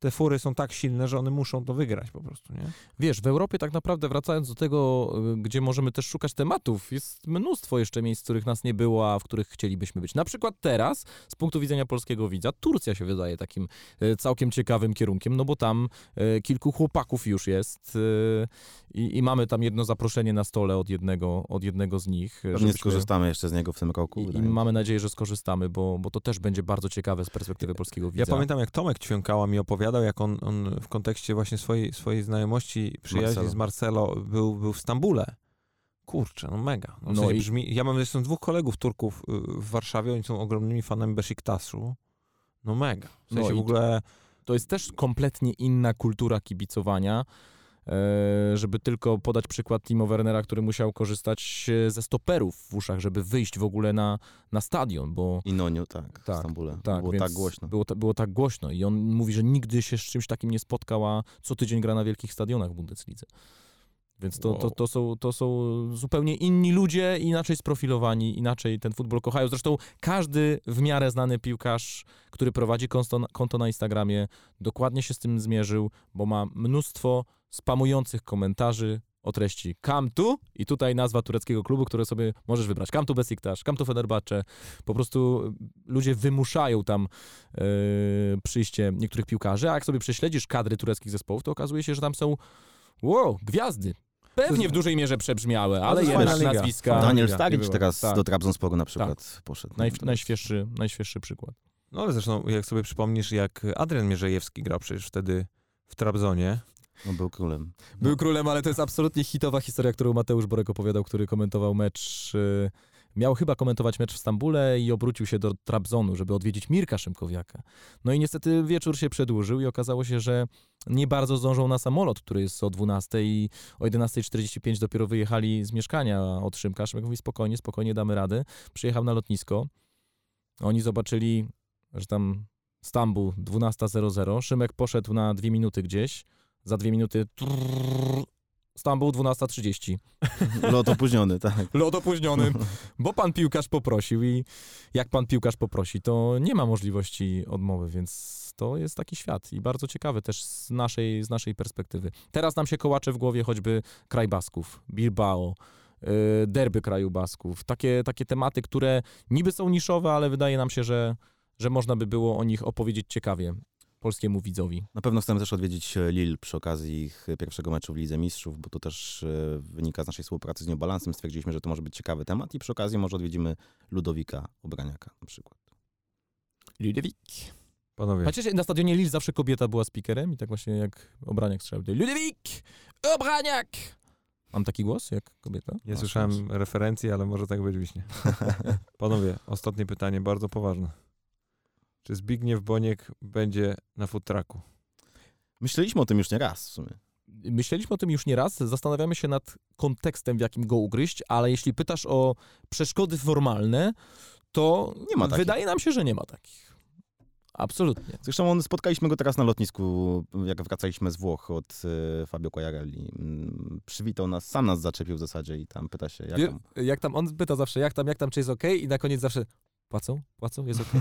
A: te fury są tak silne, że one muszą to wygrać po prostu, nie?
B: Wiesz, w Europie tak naprawdę wracając do tego, y, gdzie możemy też szukać tematów, jest mnóstwo jeszcze miejsc, w których nas nie było, a w których chcielibyśmy być. Na przykład teraz, z punktu widzenia polskiego widza, Turcja się wydaje takim y, całkiem ciekawym kierunkiem, no bo tam y, kilku chłopaków już jest i, i mamy tam jedno zaproszenie na stole od jednego, od jednego z nich.
C: Pewnie
B: żebyśmy-
C: skorzystamy jeszcze z niego w tym roku.
B: I, I mamy nadzieję, że skorzystamy, bo, bo to też będzie bardzo ciekawe z perspektywy polskiego widza.
A: Ja pamiętam, jak Tomek Ćwiąkała mi opowiadał, jak on, on w kontekście właśnie swojej, swojej znajomości, przyjaźni
C: Marcelo.
A: z Marcelo był, był w Stambule. Kurczę, no mega. No, w
B: No
A: sensie
B: i-
A: brzmi, ja mam zresztą dwóch kolegów Turków y, w Warszawie, oni są ogromnymi fanami Besiktasu. No mega. W
B: No
A: sensie
B: i
A: w ogóle...
B: To jest też kompletnie inna kultura kibicowania. E, Żeby tylko podać przykład Timo Wernera, który musiał korzystać e, ze stoperów w uszach, żeby wyjść w ogóle na, na stadion, bo
C: I Noniu, tak,
B: Tak,
C: w Stambule.
B: tak,
C: Było tak głośno.
B: Było, było tak głośno i on mówi, że nigdy się z czymś takim nie spotkał, a co tydzień gra na wielkich stadionach w Bundeslidze. Więc to, to,
A: Wow.
B: to, są, to są zupełnie inni ludzie, inaczej sprofilowani, inaczej ten futbol kochają. Zresztą każdy w miarę znany piłkarz, który prowadzi konto, konto na Instagramie, dokładnie się z tym zmierzył, bo ma mnóstwo spamujących komentarzy o treści come to i tutaj nazwa tureckiego klubu, które sobie możesz wybrać. Come to Besiktas, come to Fenerbahce. Po prostu ludzie wymuszają tam e, przyjście niektórych piłkarzy, a jak sobie prześledzisz kadry tureckich zespołów, to okazuje się, że tam są wow, gwiazdy. Pewnie w dużej mierze przebrzmiałe, ale jednak nazwiska.
C: Daniel
B: była.
C: teraz
B: Tak.
C: do Trabzonsporu na przykład poszedł.
B: Naj, najświeższy, najświeższy przykład.
A: No ale zresztą, jak sobie przypomnisz, jak Adrian Mierzejewski grał przecież wtedy w Trabzonie.
C: No, był królem.
B: Był królem, ale to jest absolutnie hitowa historia, którą Mateusz Borek opowiadał, który komentował mecz. y, Miał chyba komentować mecz w Stambule i obrócił się do Trabzonu, żeby odwiedzić Mirka Szymkowiaka. No i niestety wieczór się przedłużył i okazało się, że nie bardzo zdążą na samolot, który jest o 12 i o 11.45 dopiero wyjechali z mieszkania od Szymka. Szymek mówi spokojnie, spokojnie damy radę. Przyjechał na lotnisko. Oni zobaczyli, że tam Stambuł 12.00. Szymek poszedł na dwie minuty gdzieś. Za dwie minuty trrr, Stambuł 12.30.
C: Lot opóźniony, tak.
B: Lot opóźniony, bo pan piłkarz poprosił i jak pan piłkarz poprosi, to nie ma możliwości odmowy, więc to jest taki świat i bardzo ciekawy też z naszej, z naszej perspektywy. Teraz nam się kołacze w głowie choćby kraj Basków, Bilbao, yy, derby kraju Basków, takie, takie tematy, które niby są niszowe, ale wydaje nam się, że, że można by było o nich opowiedzieć ciekawie. Polskiemu widzowi.
C: Na pewno chcemy też odwiedzić e, Lille przy okazji ich pierwszego meczu w Lidze Mistrzów, bo to też e, wynika z naszej współpracy z New Balancem. Stwierdziliśmy, że to może być ciekawy temat i przy okazji może odwiedzimy Ludowika Obraniaka na przykład.
B: Ludwik.
A: Panowie,
B: Chociaż na stadionie Lille zawsze kobieta była speakerem i tak właśnie jak Obraniak strzelał. Ludwik! Obraniak! Mam taki głos jak kobieta?
A: nie
C: masz,
A: słyszałem referencji, ale może tak być wiśnie. Panowie, ostatnie pytanie, bardzo poważne. Czy Zbigniew Boniek będzie na food trucku?
C: Myśleliśmy o tym już nie raz w sumie.
B: Myśleliśmy o tym już nie raz, zastanawiamy się nad kontekstem, w jakim go ugryźć, ale jeśli pytasz o przeszkody formalne, to
C: Nie ma takich.
B: wydaje nam się, że nie ma takich. Absolutnie.
C: Zresztą on, spotkaliśmy go teraz na lotnisku, jak wracaliśmy z Włoch od e, Fabio Quagliarelli. Mm, Przywitał nas, sam nas zaczepił w zasadzie i tam pyta się, jak
B: Wie-
C: tam.
B: jak tam, on pyta zawsze, jak tam, jak tam, czy jest okej i na koniec zawsze płacą, płacą, jest okej.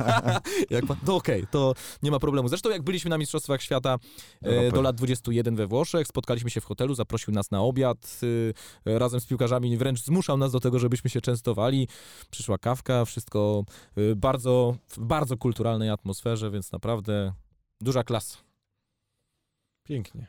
B: jak pa- to okej, to nie ma problemu. Zresztą jak byliśmy na Mistrzostwach Świata e,
C: Europy.
B: do lat 21 we Włoszech, spotkaliśmy się w hotelu, zaprosił nas na obiad, e, razem z piłkarzami wręcz zmuszał nas do tego, żebyśmy się częstowali. Przyszła kawka, wszystko e, bardzo, w bardzo kulturalnej atmosferze, więc naprawdę duża klasa.
A: Pięknie.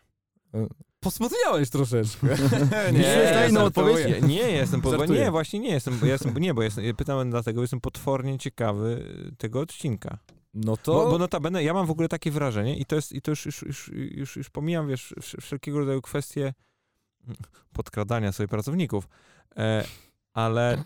B: Posmutniałeś troszeczkę.
C: Nie, jest
A: no,
C: odpowiedź.
A: Nie, nie jestem, po,
B: Żartuję.
A: nie, właśnie nie jestem, bo ja jestem, nie, bo jestem, pytałem dlatego, jestem potwornie ciekawy tego odcinka.
B: No to...
A: Bo, bo notabene, ja mam w ogóle takie wrażenie i to jest, i to już, już, już, już, już pomijam, wiesz, wsz- wszelkiego rodzaju kwestie podkradania sobie pracowników, e, ale,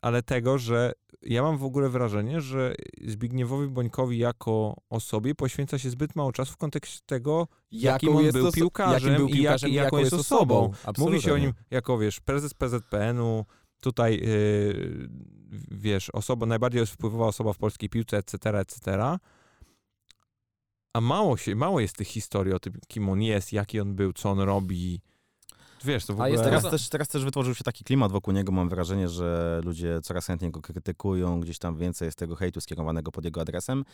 A: ale tego, że ja mam w ogóle wrażenie, że Zbigniewowi Bońkowi jako osobie poświęca się zbyt mało czasu w kontekście tego, jakim on był piłkarzem,
B: jakim był
A: i jak,
B: piłkarzem
A: i jaką jest osobą. Mówi się o nim
B: Absolutnie.
A: jako, wiesz, prezes PZPN-u, tutaj, yy, wiesz, osoba, najbardziej wpływowa osoba w polskiej piłce, etc., etc., a mało się, mało jest tych historii o tym, kim on jest, jaki on był, co on robi. Wiesz, to w
B: A
A: ogóle...
B: jest
C: Teraz też, teraz też wytworzył się taki klimat wokół niego. Mam wrażenie, że ludzie coraz chętniej go krytykują, gdzieś tam więcej jest tego hejtu skierowanego pod jego adresem.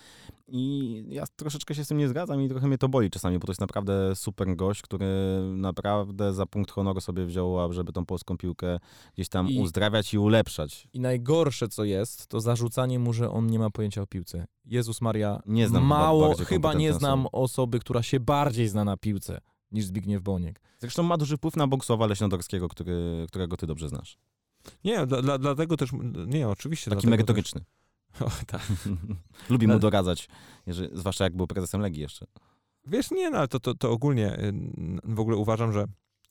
C: I ja troszeczkę się z tym nie zgadzam i trochę mnie to boli czasami, bo to jest naprawdę super gość, który naprawdę za punkt honoru sobie wziął, żeby tą polską piłkę gdzieś tam
B: I-
C: uzdrawiać i ulepszać.
B: I najgorsze, co jest, to zarzucanie mu, że on nie ma pojęcia o piłce. Jezus Maria,
C: Nie znam chyba
B: mało,
C: bardziej
B: chyba nie znam osoby, która się bardziej zna na piłce niż Zbigniew Boniek.
C: Zresztą ma duży wpływ na Bogusława Leśnodorskiego, który, którego ty dobrze znasz.
A: Nie, dla, dla, dlatego też, nie, oczywiście.
C: Taki merytoryczny.
A: Też, o, tak.
C: Lubi mu doradzać, jeżeli, zwłaszcza jak był prezesem Legii jeszcze.
A: Wiesz, nie, no ale to, to, to ogólnie y, w ogóle uważam, że,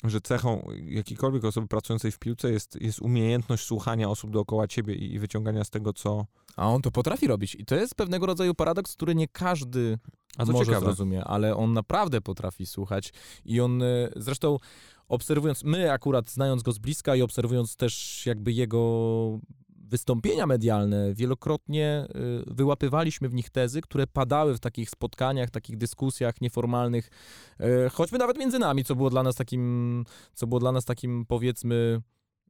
A: że cechą jakiejkolwiek osoby pracującej w piłce jest, jest umiejętność słuchania osób dookoła ciebie i, i wyciągania z tego, co...
B: A on to potrafi robić. I to jest pewnego rodzaju paradoks, który nie każdy
A: A
B: może
A: ciekawe,
B: zrozumie, ale on naprawdę potrafi słuchać. I on e, zresztą obserwując, my akurat znając go z bliska i obserwując też jakby jego wystąpienia medialne, wielokrotnie y, wyłapywaliśmy w nich tezy, które padały w takich spotkaniach, takich dyskusjach nieformalnych, y, choćby nawet między nami, co było dla nas takim, co było dla nas takim powiedzmy,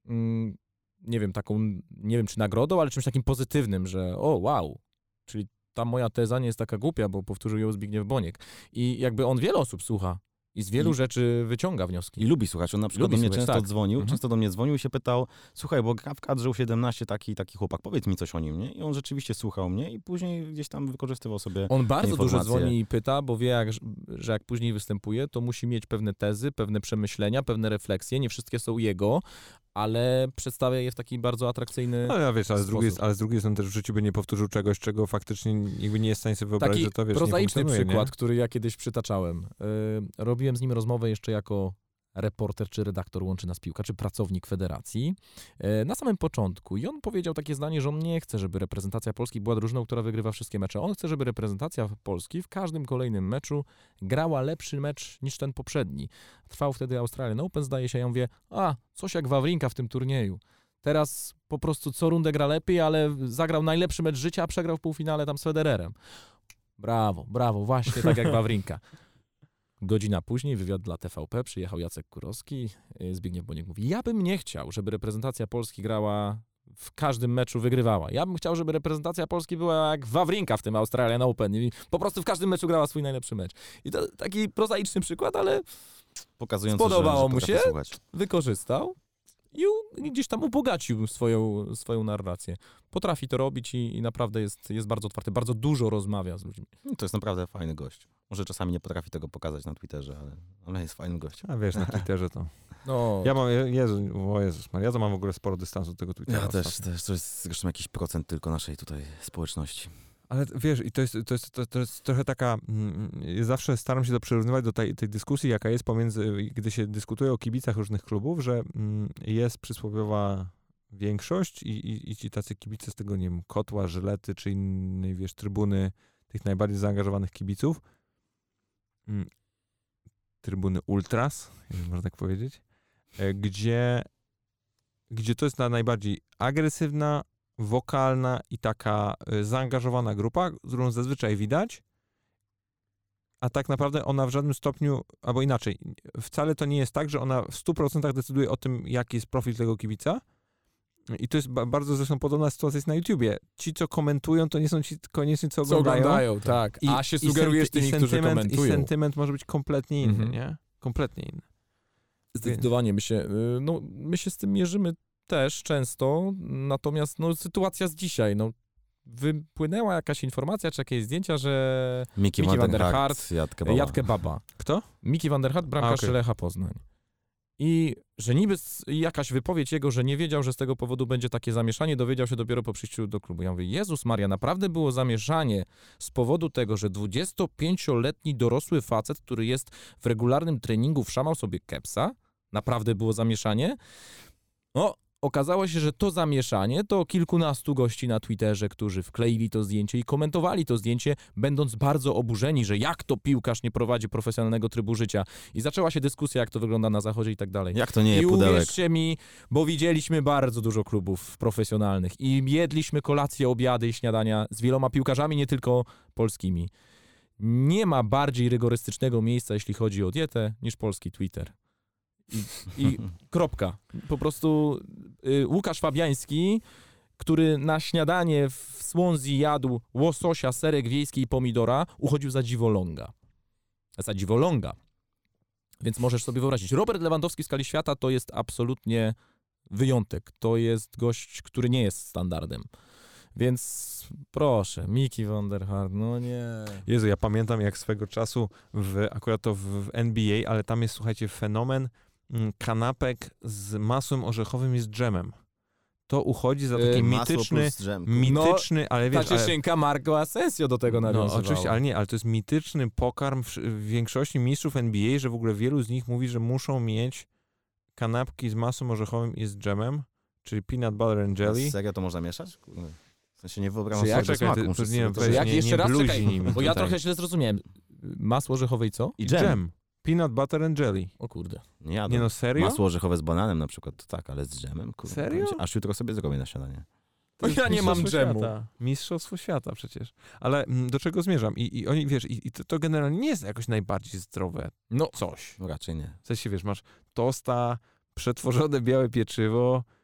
B: mm, nie wiem, taką, nie wiem czy nagrodą, ale czymś takim pozytywnym, że o wow, czyli ta moja teza nie jest taka głupia, bo powtórzył ją Zbigniew Boniek. I jakby on wiele osób słucha i z wielu
C: I-
B: rzeczy wyciąga wnioski.
C: I lubi słuchać. On na przykład
B: Lubi
C: do mnie
B: słuchać,
C: często
B: tak.
C: dzwonił,
B: Mhm.
C: często do mnie dzwonił i się pytał, słuchaj, bo gra w kadrze U17 taki, taki chłopak, powiedz mi coś o nim, nie? I on rzeczywiście słuchał mnie i później gdzieś tam wykorzystywał sobie
B: On bardzo dużo dzwoni i pyta, bo wie, jak, że jak później występuje, to musi mieć pewne tezy, pewne przemyślenia, pewne refleksje. Nie wszystkie są jego, ale przedstawia je w taki bardzo atrakcyjny
A: No ja wiesz, ale z, drugiej, ale z drugiej strony też w życiu by nie powtórzył czegoś, czego faktycznie jakby nie jest w stanie sobie wyobrazić,
B: Taki
A: że to wiesz, nie
B: prozaiczny
A: funkcjonuje,
B: przykład,
A: Nie?
B: który ja kiedyś przytaczałem. Yy, robiłem z nim rozmowę jeszcze jako reporter czy redaktor łączy nas piłka, czy pracownik federacji yy, na samym początku. I on powiedział takie zdanie, że on nie chce, żeby reprezentacja Polski była drużyną, która wygrywa wszystkie mecze. On chce, żeby reprezentacja Polski w każdym kolejnym meczu grała lepszy mecz niż ten poprzedni. Trwał wtedy Australian Open, zdaje się. Ja mówię, a, coś jak Wawrinka w tym turnieju. Teraz po prostu co rundę gra lepiej, ale zagrał najlepszy mecz życia, a przegrał w półfinale tam z Federerem. Brawo, brawo, właśnie tak jak Wawrinka. Godzina później, wywiad dla TVP, przyjechał Jacek Kurowski, y, Zbigniew Boniek mówi, ja bym nie chciał, żeby reprezentacja Polski grała w każdym meczu wygrywała. Ja bym chciał, żeby reprezentacja Polski była jak Wawrinka w tym Australian Open i po prostu w każdym meczu grała swój najlepszy mecz. I to taki prozaiczny przykład, ale
C: pokazujący,
B: Spodobało
C: że,
B: mu się?
C: słuchać.
B: wykorzystał i gdzieś tam ubogacił swoją, swoją narrację. Potrafi to robić i, i naprawdę jest, jest bardzo otwarty, bardzo dużo rozmawia z ludźmi.
C: No, to jest naprawdę fajny gość. Może czasami nie potrafi tego pokazać na Twitterze, ale, ale jest fajnym gościem.
A: A wiesz, na Twitterze to...
B: No,
A: Ja mam, Jezu, o Jezus Maria, ja to mam w ogóle sporo dystansu do tego Twittera.
C: Ja też, też, to jest zresztą jakiś procent tylko naszej tutaj społeczności.
A: Ale wiesz, i to jest, to jest, to, to jest trochę taka, mm, zawsze staram się to przyrównywać do tej, tej dyskusji, jaka jest pomiędzy, gdy się dyskutuje o kibicach różnych klubów, że mm, jest przysłowiowa większość i, i, i ci tacy kibice z tego, nie wiem, kotła, żylety czy innej, wiesz, trybuny tych najbardziej zaangażowanych kibiców, trybuny ultras, można tak powiedzieć, e, gdzie, gdzie to jest ta najbardziej agresywna, wokalna i taka y, zaangażowana grupa, którą zazwyczaj widać, a tak naprawdę ona w żadnym stopniu, albo inaczej, wcale to nie jest tak, że ona w 100% decyduje o tym, jaki jest profil tego kibica. I to jest ba- bardzo zresztą podobna sytuacja jest na YouTubie. Ci, co komentują, to nie są ci koniecznie, co
B: co
A: oglądają.
B: oglądają, tak.
A: I,
B: A się sugerujesz tymi,
A: i
B: którzy
A: sentyment,
B: komentują.
A: I sentyment może być kompletnie inny,
B: Mhm.
A: nie? Kompletnie inny.
B: Zdecydowanie my się, y, no, my się z tym mierzymy też często, natomiast no, sytuacja z dzisiaj, no, wypłynęła jakaś informacja czy jakieś zdjęcia, że
C: Miki,
B: Miki
C: van der Hart, Jadkę Baba.
B: Jadkę Baba,
A: Kto?
B: Miki van der Hart, bramkarz
A: okej.
B: Lecha Poznań. I że niby jakaś wypowiedź jego, że nie wiedział, że z tego powodu będzie takie zamieszanie, dowiedział się dopiero po przyjściu do klubu. Ja mówię, Jezus Maria, naprawdę było zamieszanie z powodu tego, że 25-letni dorosły facet, który jest w regularnym treningu, wszamał sobie kepsa? Naprawdę było zamieszanie? No, okazało się, że to zamieszanie to kilkunastu gości na Twitterze, którzy wkleili to zdjęcie i komentowali to zdjęcie, będąc bardzo oburzeni, że jak to piłkarz nie prowadzi profesjonalnego trybu życia. I zaczęła się dyskusja, jak to wygląda na zachodzie i tak dalej.
C: Jak to nie
B: I
C: je pudełek?
B: uwierzcie mi, bo widzieliśmy bardzo dużo klubów profesjonalnych i jedliśmy kolacje, obiady i śniadania z wieloma piłkarzami, nie tylko polskimi. Nie ma bardziej rygorystycznego miejsca, jeśli chodzi o dietę, niż polski Twitter. I, kropka. Po prostu y, Łukasz Fabiański, który na śniadanie w Swansea jadł łososia, serek wiejski i pomidora, uchodził za dziwoląga. Za dziwoląga. Więc możesz sobie wyobrazić. Robert Lewandowski w skali świata to jest absolutnie wyjątek. To jest gość, który nie jest standardem. Więc proszę, Miki van der Hart, no nie.
A: Jezu, ja pamiętam jak swego czasu, w, akurat to w, w NBA, ale tam jest, słuchajcie, fenomen kanapek z masłem orzechowym i z dżemem. To uchodzi za taki
B: E,
C: Masło
A: mityczny,
C: dżem.
A: mityczny, ale
B: Ta
A: wiesz, ale,
B: cieszyńka Marco Asensio do tego
A: no
B: nawiązywała.
A: oczywiście, ale nie, ale to jest mityczny pokarm w, w większości mistrzów NBA, że w ogóle wielu z nich mówi, że muszą mieć kanapki z masłem orzechowym i z dżemem, czyli peanut butter and jelly.
C: Serio to można mieszać? W sensie nie wyobrażam
B: Czy jak-
C: sobie
A: Czekaj,
C: smaku.
A: ty-
C: muszę
A: nie,
C: to
B: jak
A: nie-
B: jeszcze
A: nie
B: raz, czekaj,
A: nimi
B: bo ja trochę źle zrozumiałem. Masło orzechowe i co?
C: I dżem.
A: Peanut butter and jelly.
B: O kurde.
C: Nie jadę.
A: Nie no, serio?
C: Masło orzechowe z bananem na przykład, to tak, ale z dżemem? Kurde,
A: Serio?
C: powiem ci, Aż jutro sobie zrobię na śniadanie.
A: To
B: Ja nie mam dżemu.
A: Świata. Mistrzostwo świata przecież. Ale mm, do czego zmierzam? I, i oni, wiesz, i, i to, to generalnie nie jest jakoś najbardziej zdrowe
B: No,
A: coś.
C: Raczej nie.
A: W sensie, wiesz, masz tosta, przetworzone białe pieczywo, m,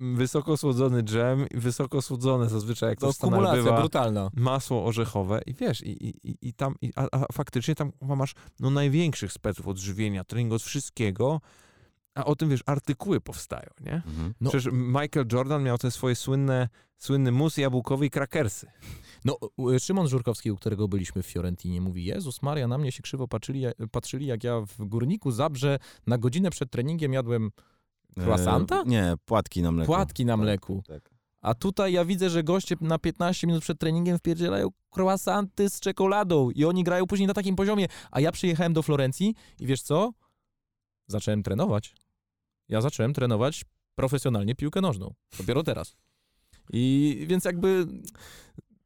A: wysoko słodzony dżem, i wysoko słodzone zazwyczaj, jak to
B: to
A: w Stanach bywa,
B: brutalna.
A: masło orzechowe i wiesz, i, i, i- tam, i, a, a faktycznie tam masz no, największych speców od żywienia, treningu, od wszystkiego, a o tym, wiesz, artykuły powstają, nie?
C: Mhm.
B: No.
A: Przecież Michael Jordan miał te swoje słynne, słynny mus jabłkowy i krakersy.
B: No, Szymon Żurkowski, u którego byliśmy w Fiorentinie, mówi, Jezus Maria, na mnie się krzywo patrzyli, patrzyli jak ja w Górniku Zabrze na godzinę przed treningiem jadłem Croissanta?
C: E, nie, płatki na mleku.
B: Płatki na mleku.
C: Tak.
B: A tutaj ja widzę, że goście na 15 minut przed treningiem wpierdzielają croissanty z czekoladą i oni grają później na takim poziomie. A ja przyjechałem do Florencji i wiesz co? Zacząłem trenować. Ja zacząłem trenować profesjonalnie piłkę nożną. Dopiero teraz. I więc jakby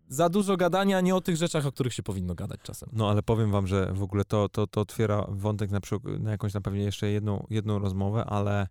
B: za dużo gadania nie o tych rzeczach, o których się powinno gadać czasem.
A: No ale powiem wam, że w ogóle to, to, to otwiera wątek na, na jakąś na pewnie jeszcze jedną, jedną rozmowę, ale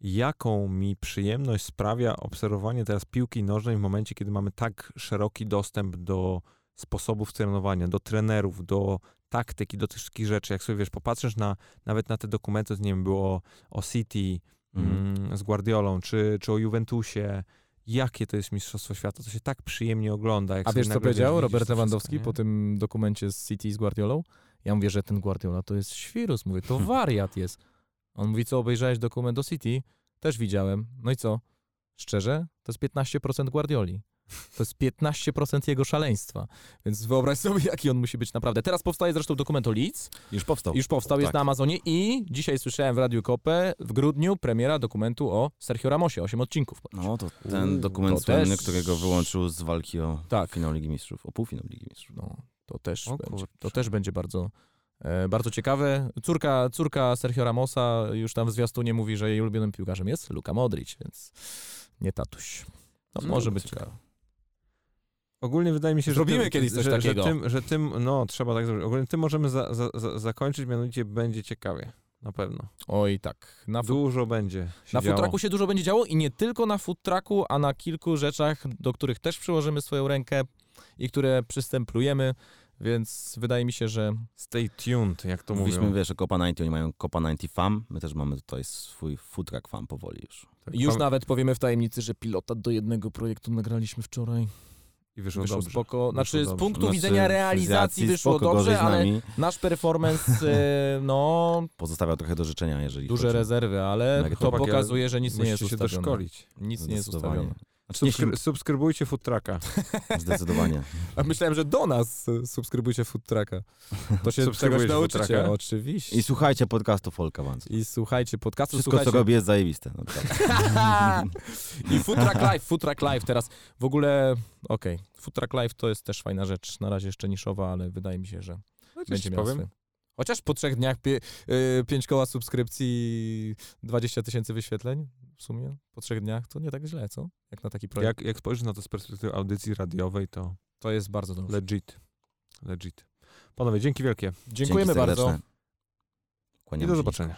A: jaką mi przyjemność sprawia obserwowanie teraz piłki nożnej w momencie, kiedy mamy tak szeroki dostęp do sposobów trenowania, do trenerów, do taktyki, do tych wszystkich rzeczy. Jak sobie, wiesz, popatrzysz na, nawet na te dokumenty, nie wiem, było o City
C: Mhm.
A: mm, z Guardiolą, czy, czy o Juventusie, jakie to jest Mistrzostwo Świata, to się tak przyjemnie ogląda. Jak
B: A wiesz, co powiedział Robert Lewandowski
A: wszystko,
B: po tym dokumencie z City z Guardiolą? Ja mówię, że ten Guardiola to jest świrus. Mówię, to wariat jest. On mówi, co obejrzałeś dokument o City? Też widziałem. No i co? Szczerze? To jest 15% Guardioli. To jest 15% jego szaleństwa. Więc wyobraź sobie, jaki on musi być naprawdę. Teraz powstaje zresztą dokument o Leeds.
C: Już powstał.
B: Już powstał, jest
C: Tak.
B: na Amazonie i dzisiaj słyszałem w Radiu Kopę w grudniu premiera dokumentu o Sergio Ramosie. 8 odcinków.
C: No to ten
B: Uuu,
C: dokument
B: to
C: słynny,
B: też-
C: którego wyłączył z walki o
B: Tak.
C: finał Ligi Mistrzów, o półfinał Ligi Mistrzów.
B: No, to też,
A: O
B: będzie, to też będzie bardzo, bardzo ciekawe. Córka, córka Sergio Ramosa już tam w zwiastunie mówi, że jej ulubionym piłkarzem jest Luka Modric, więc nie tatuś. No,
C: No,
B: może być
C: ciekawe.
B: ciekawe.
A: Ogólnie wydaje mi się, że
B: Zrobimy
A: tym,
B: kiedyś coś
A: że,
B: takiego.
A: Że tym, że tym, no trzeba tak zrobić. Ogólnie tym możemy za, za, za, zakończyć, mianowicie będzie ciekawie. Na pewno.
B: Oj tak, na,
A: Dużo będzie się
B: na
A: działo.
B: food trucku się dużo będzie działo i nie tylko na food trucku, a na kilku rzeczach, do których też przyłożymy swoją rękę i które przystępujemy, więc wydaje mi się, że
A: Stay tuned, jak to
C: Mówiliśmy,
A: mówią.
C: wiesz, że Copa 90, oni mają Copa 90 Fam, my też mamy tutaj swój food truck fam powoli już.
A: Tak,
B: już nawet powiemy w tajemnicy, że pilota do jednego projektu nagraliśmy wczoraj.
A: I wyszło,
B: Wyszło
A: dobrze.
B: spoko. Znaczy
A: Wyszło
B: z
A: dobrze.
B: punktu
C: Znaczy,
B: widzenia realizacji wyszło
C: spoko,
B: dobrze, ale nasz performance, e, no,
C: Pozostawiał trochę do życzenia, jeżeli
B: duże rezerwy, ale to pokazuje, że nic nie jest
A: Musicie się
B: ustawione.
A: doszkolić.
B: Nic nie jest ustawione.
C: Znaczy, nie,
A: Subskry- subskrybujcie food trucka.
C: zdecydowanie.
B: A myślałem, że do nas e, subskrybujcie food trucka. To się czegoś nauczycie. Oczywiście.
C: I słuchajcie podcastu Folka Wanz.
B: I słuchajcie podcastu,
C: Wszystko,
B: słuchajcie...
C: co robi, jest zajebiste. No, tak.
B: I Food Truck Live, Food Truck Live teraz w ogóle, okej, Food Truck Live to jest też fajna rzecz, na razie jeszcze niszowa, ale wydaje mi się, że
A: Chociaż
B: będzie
A: ci
B: miał
A: powiem,
B: swój. Chociaż po trzech dniach pie, y, pięć koła subskrypcji, 20 tysięcy wyświetleń w sumie, po trzech dniach, to nie tak źle, co? Jak na taki projekt.
A: jak, jak spojrzysz na to z perspektywy audycji radiowej, to
B: To jest bardzo dobrze.
A: legit. Legit. Panowie, dzięki wielkie.
B: Dziękujemy
C: Dzięki
B: bardzo.
C: serdeczne.
A: I
C: Kłaniamy
A: do zobaczenia.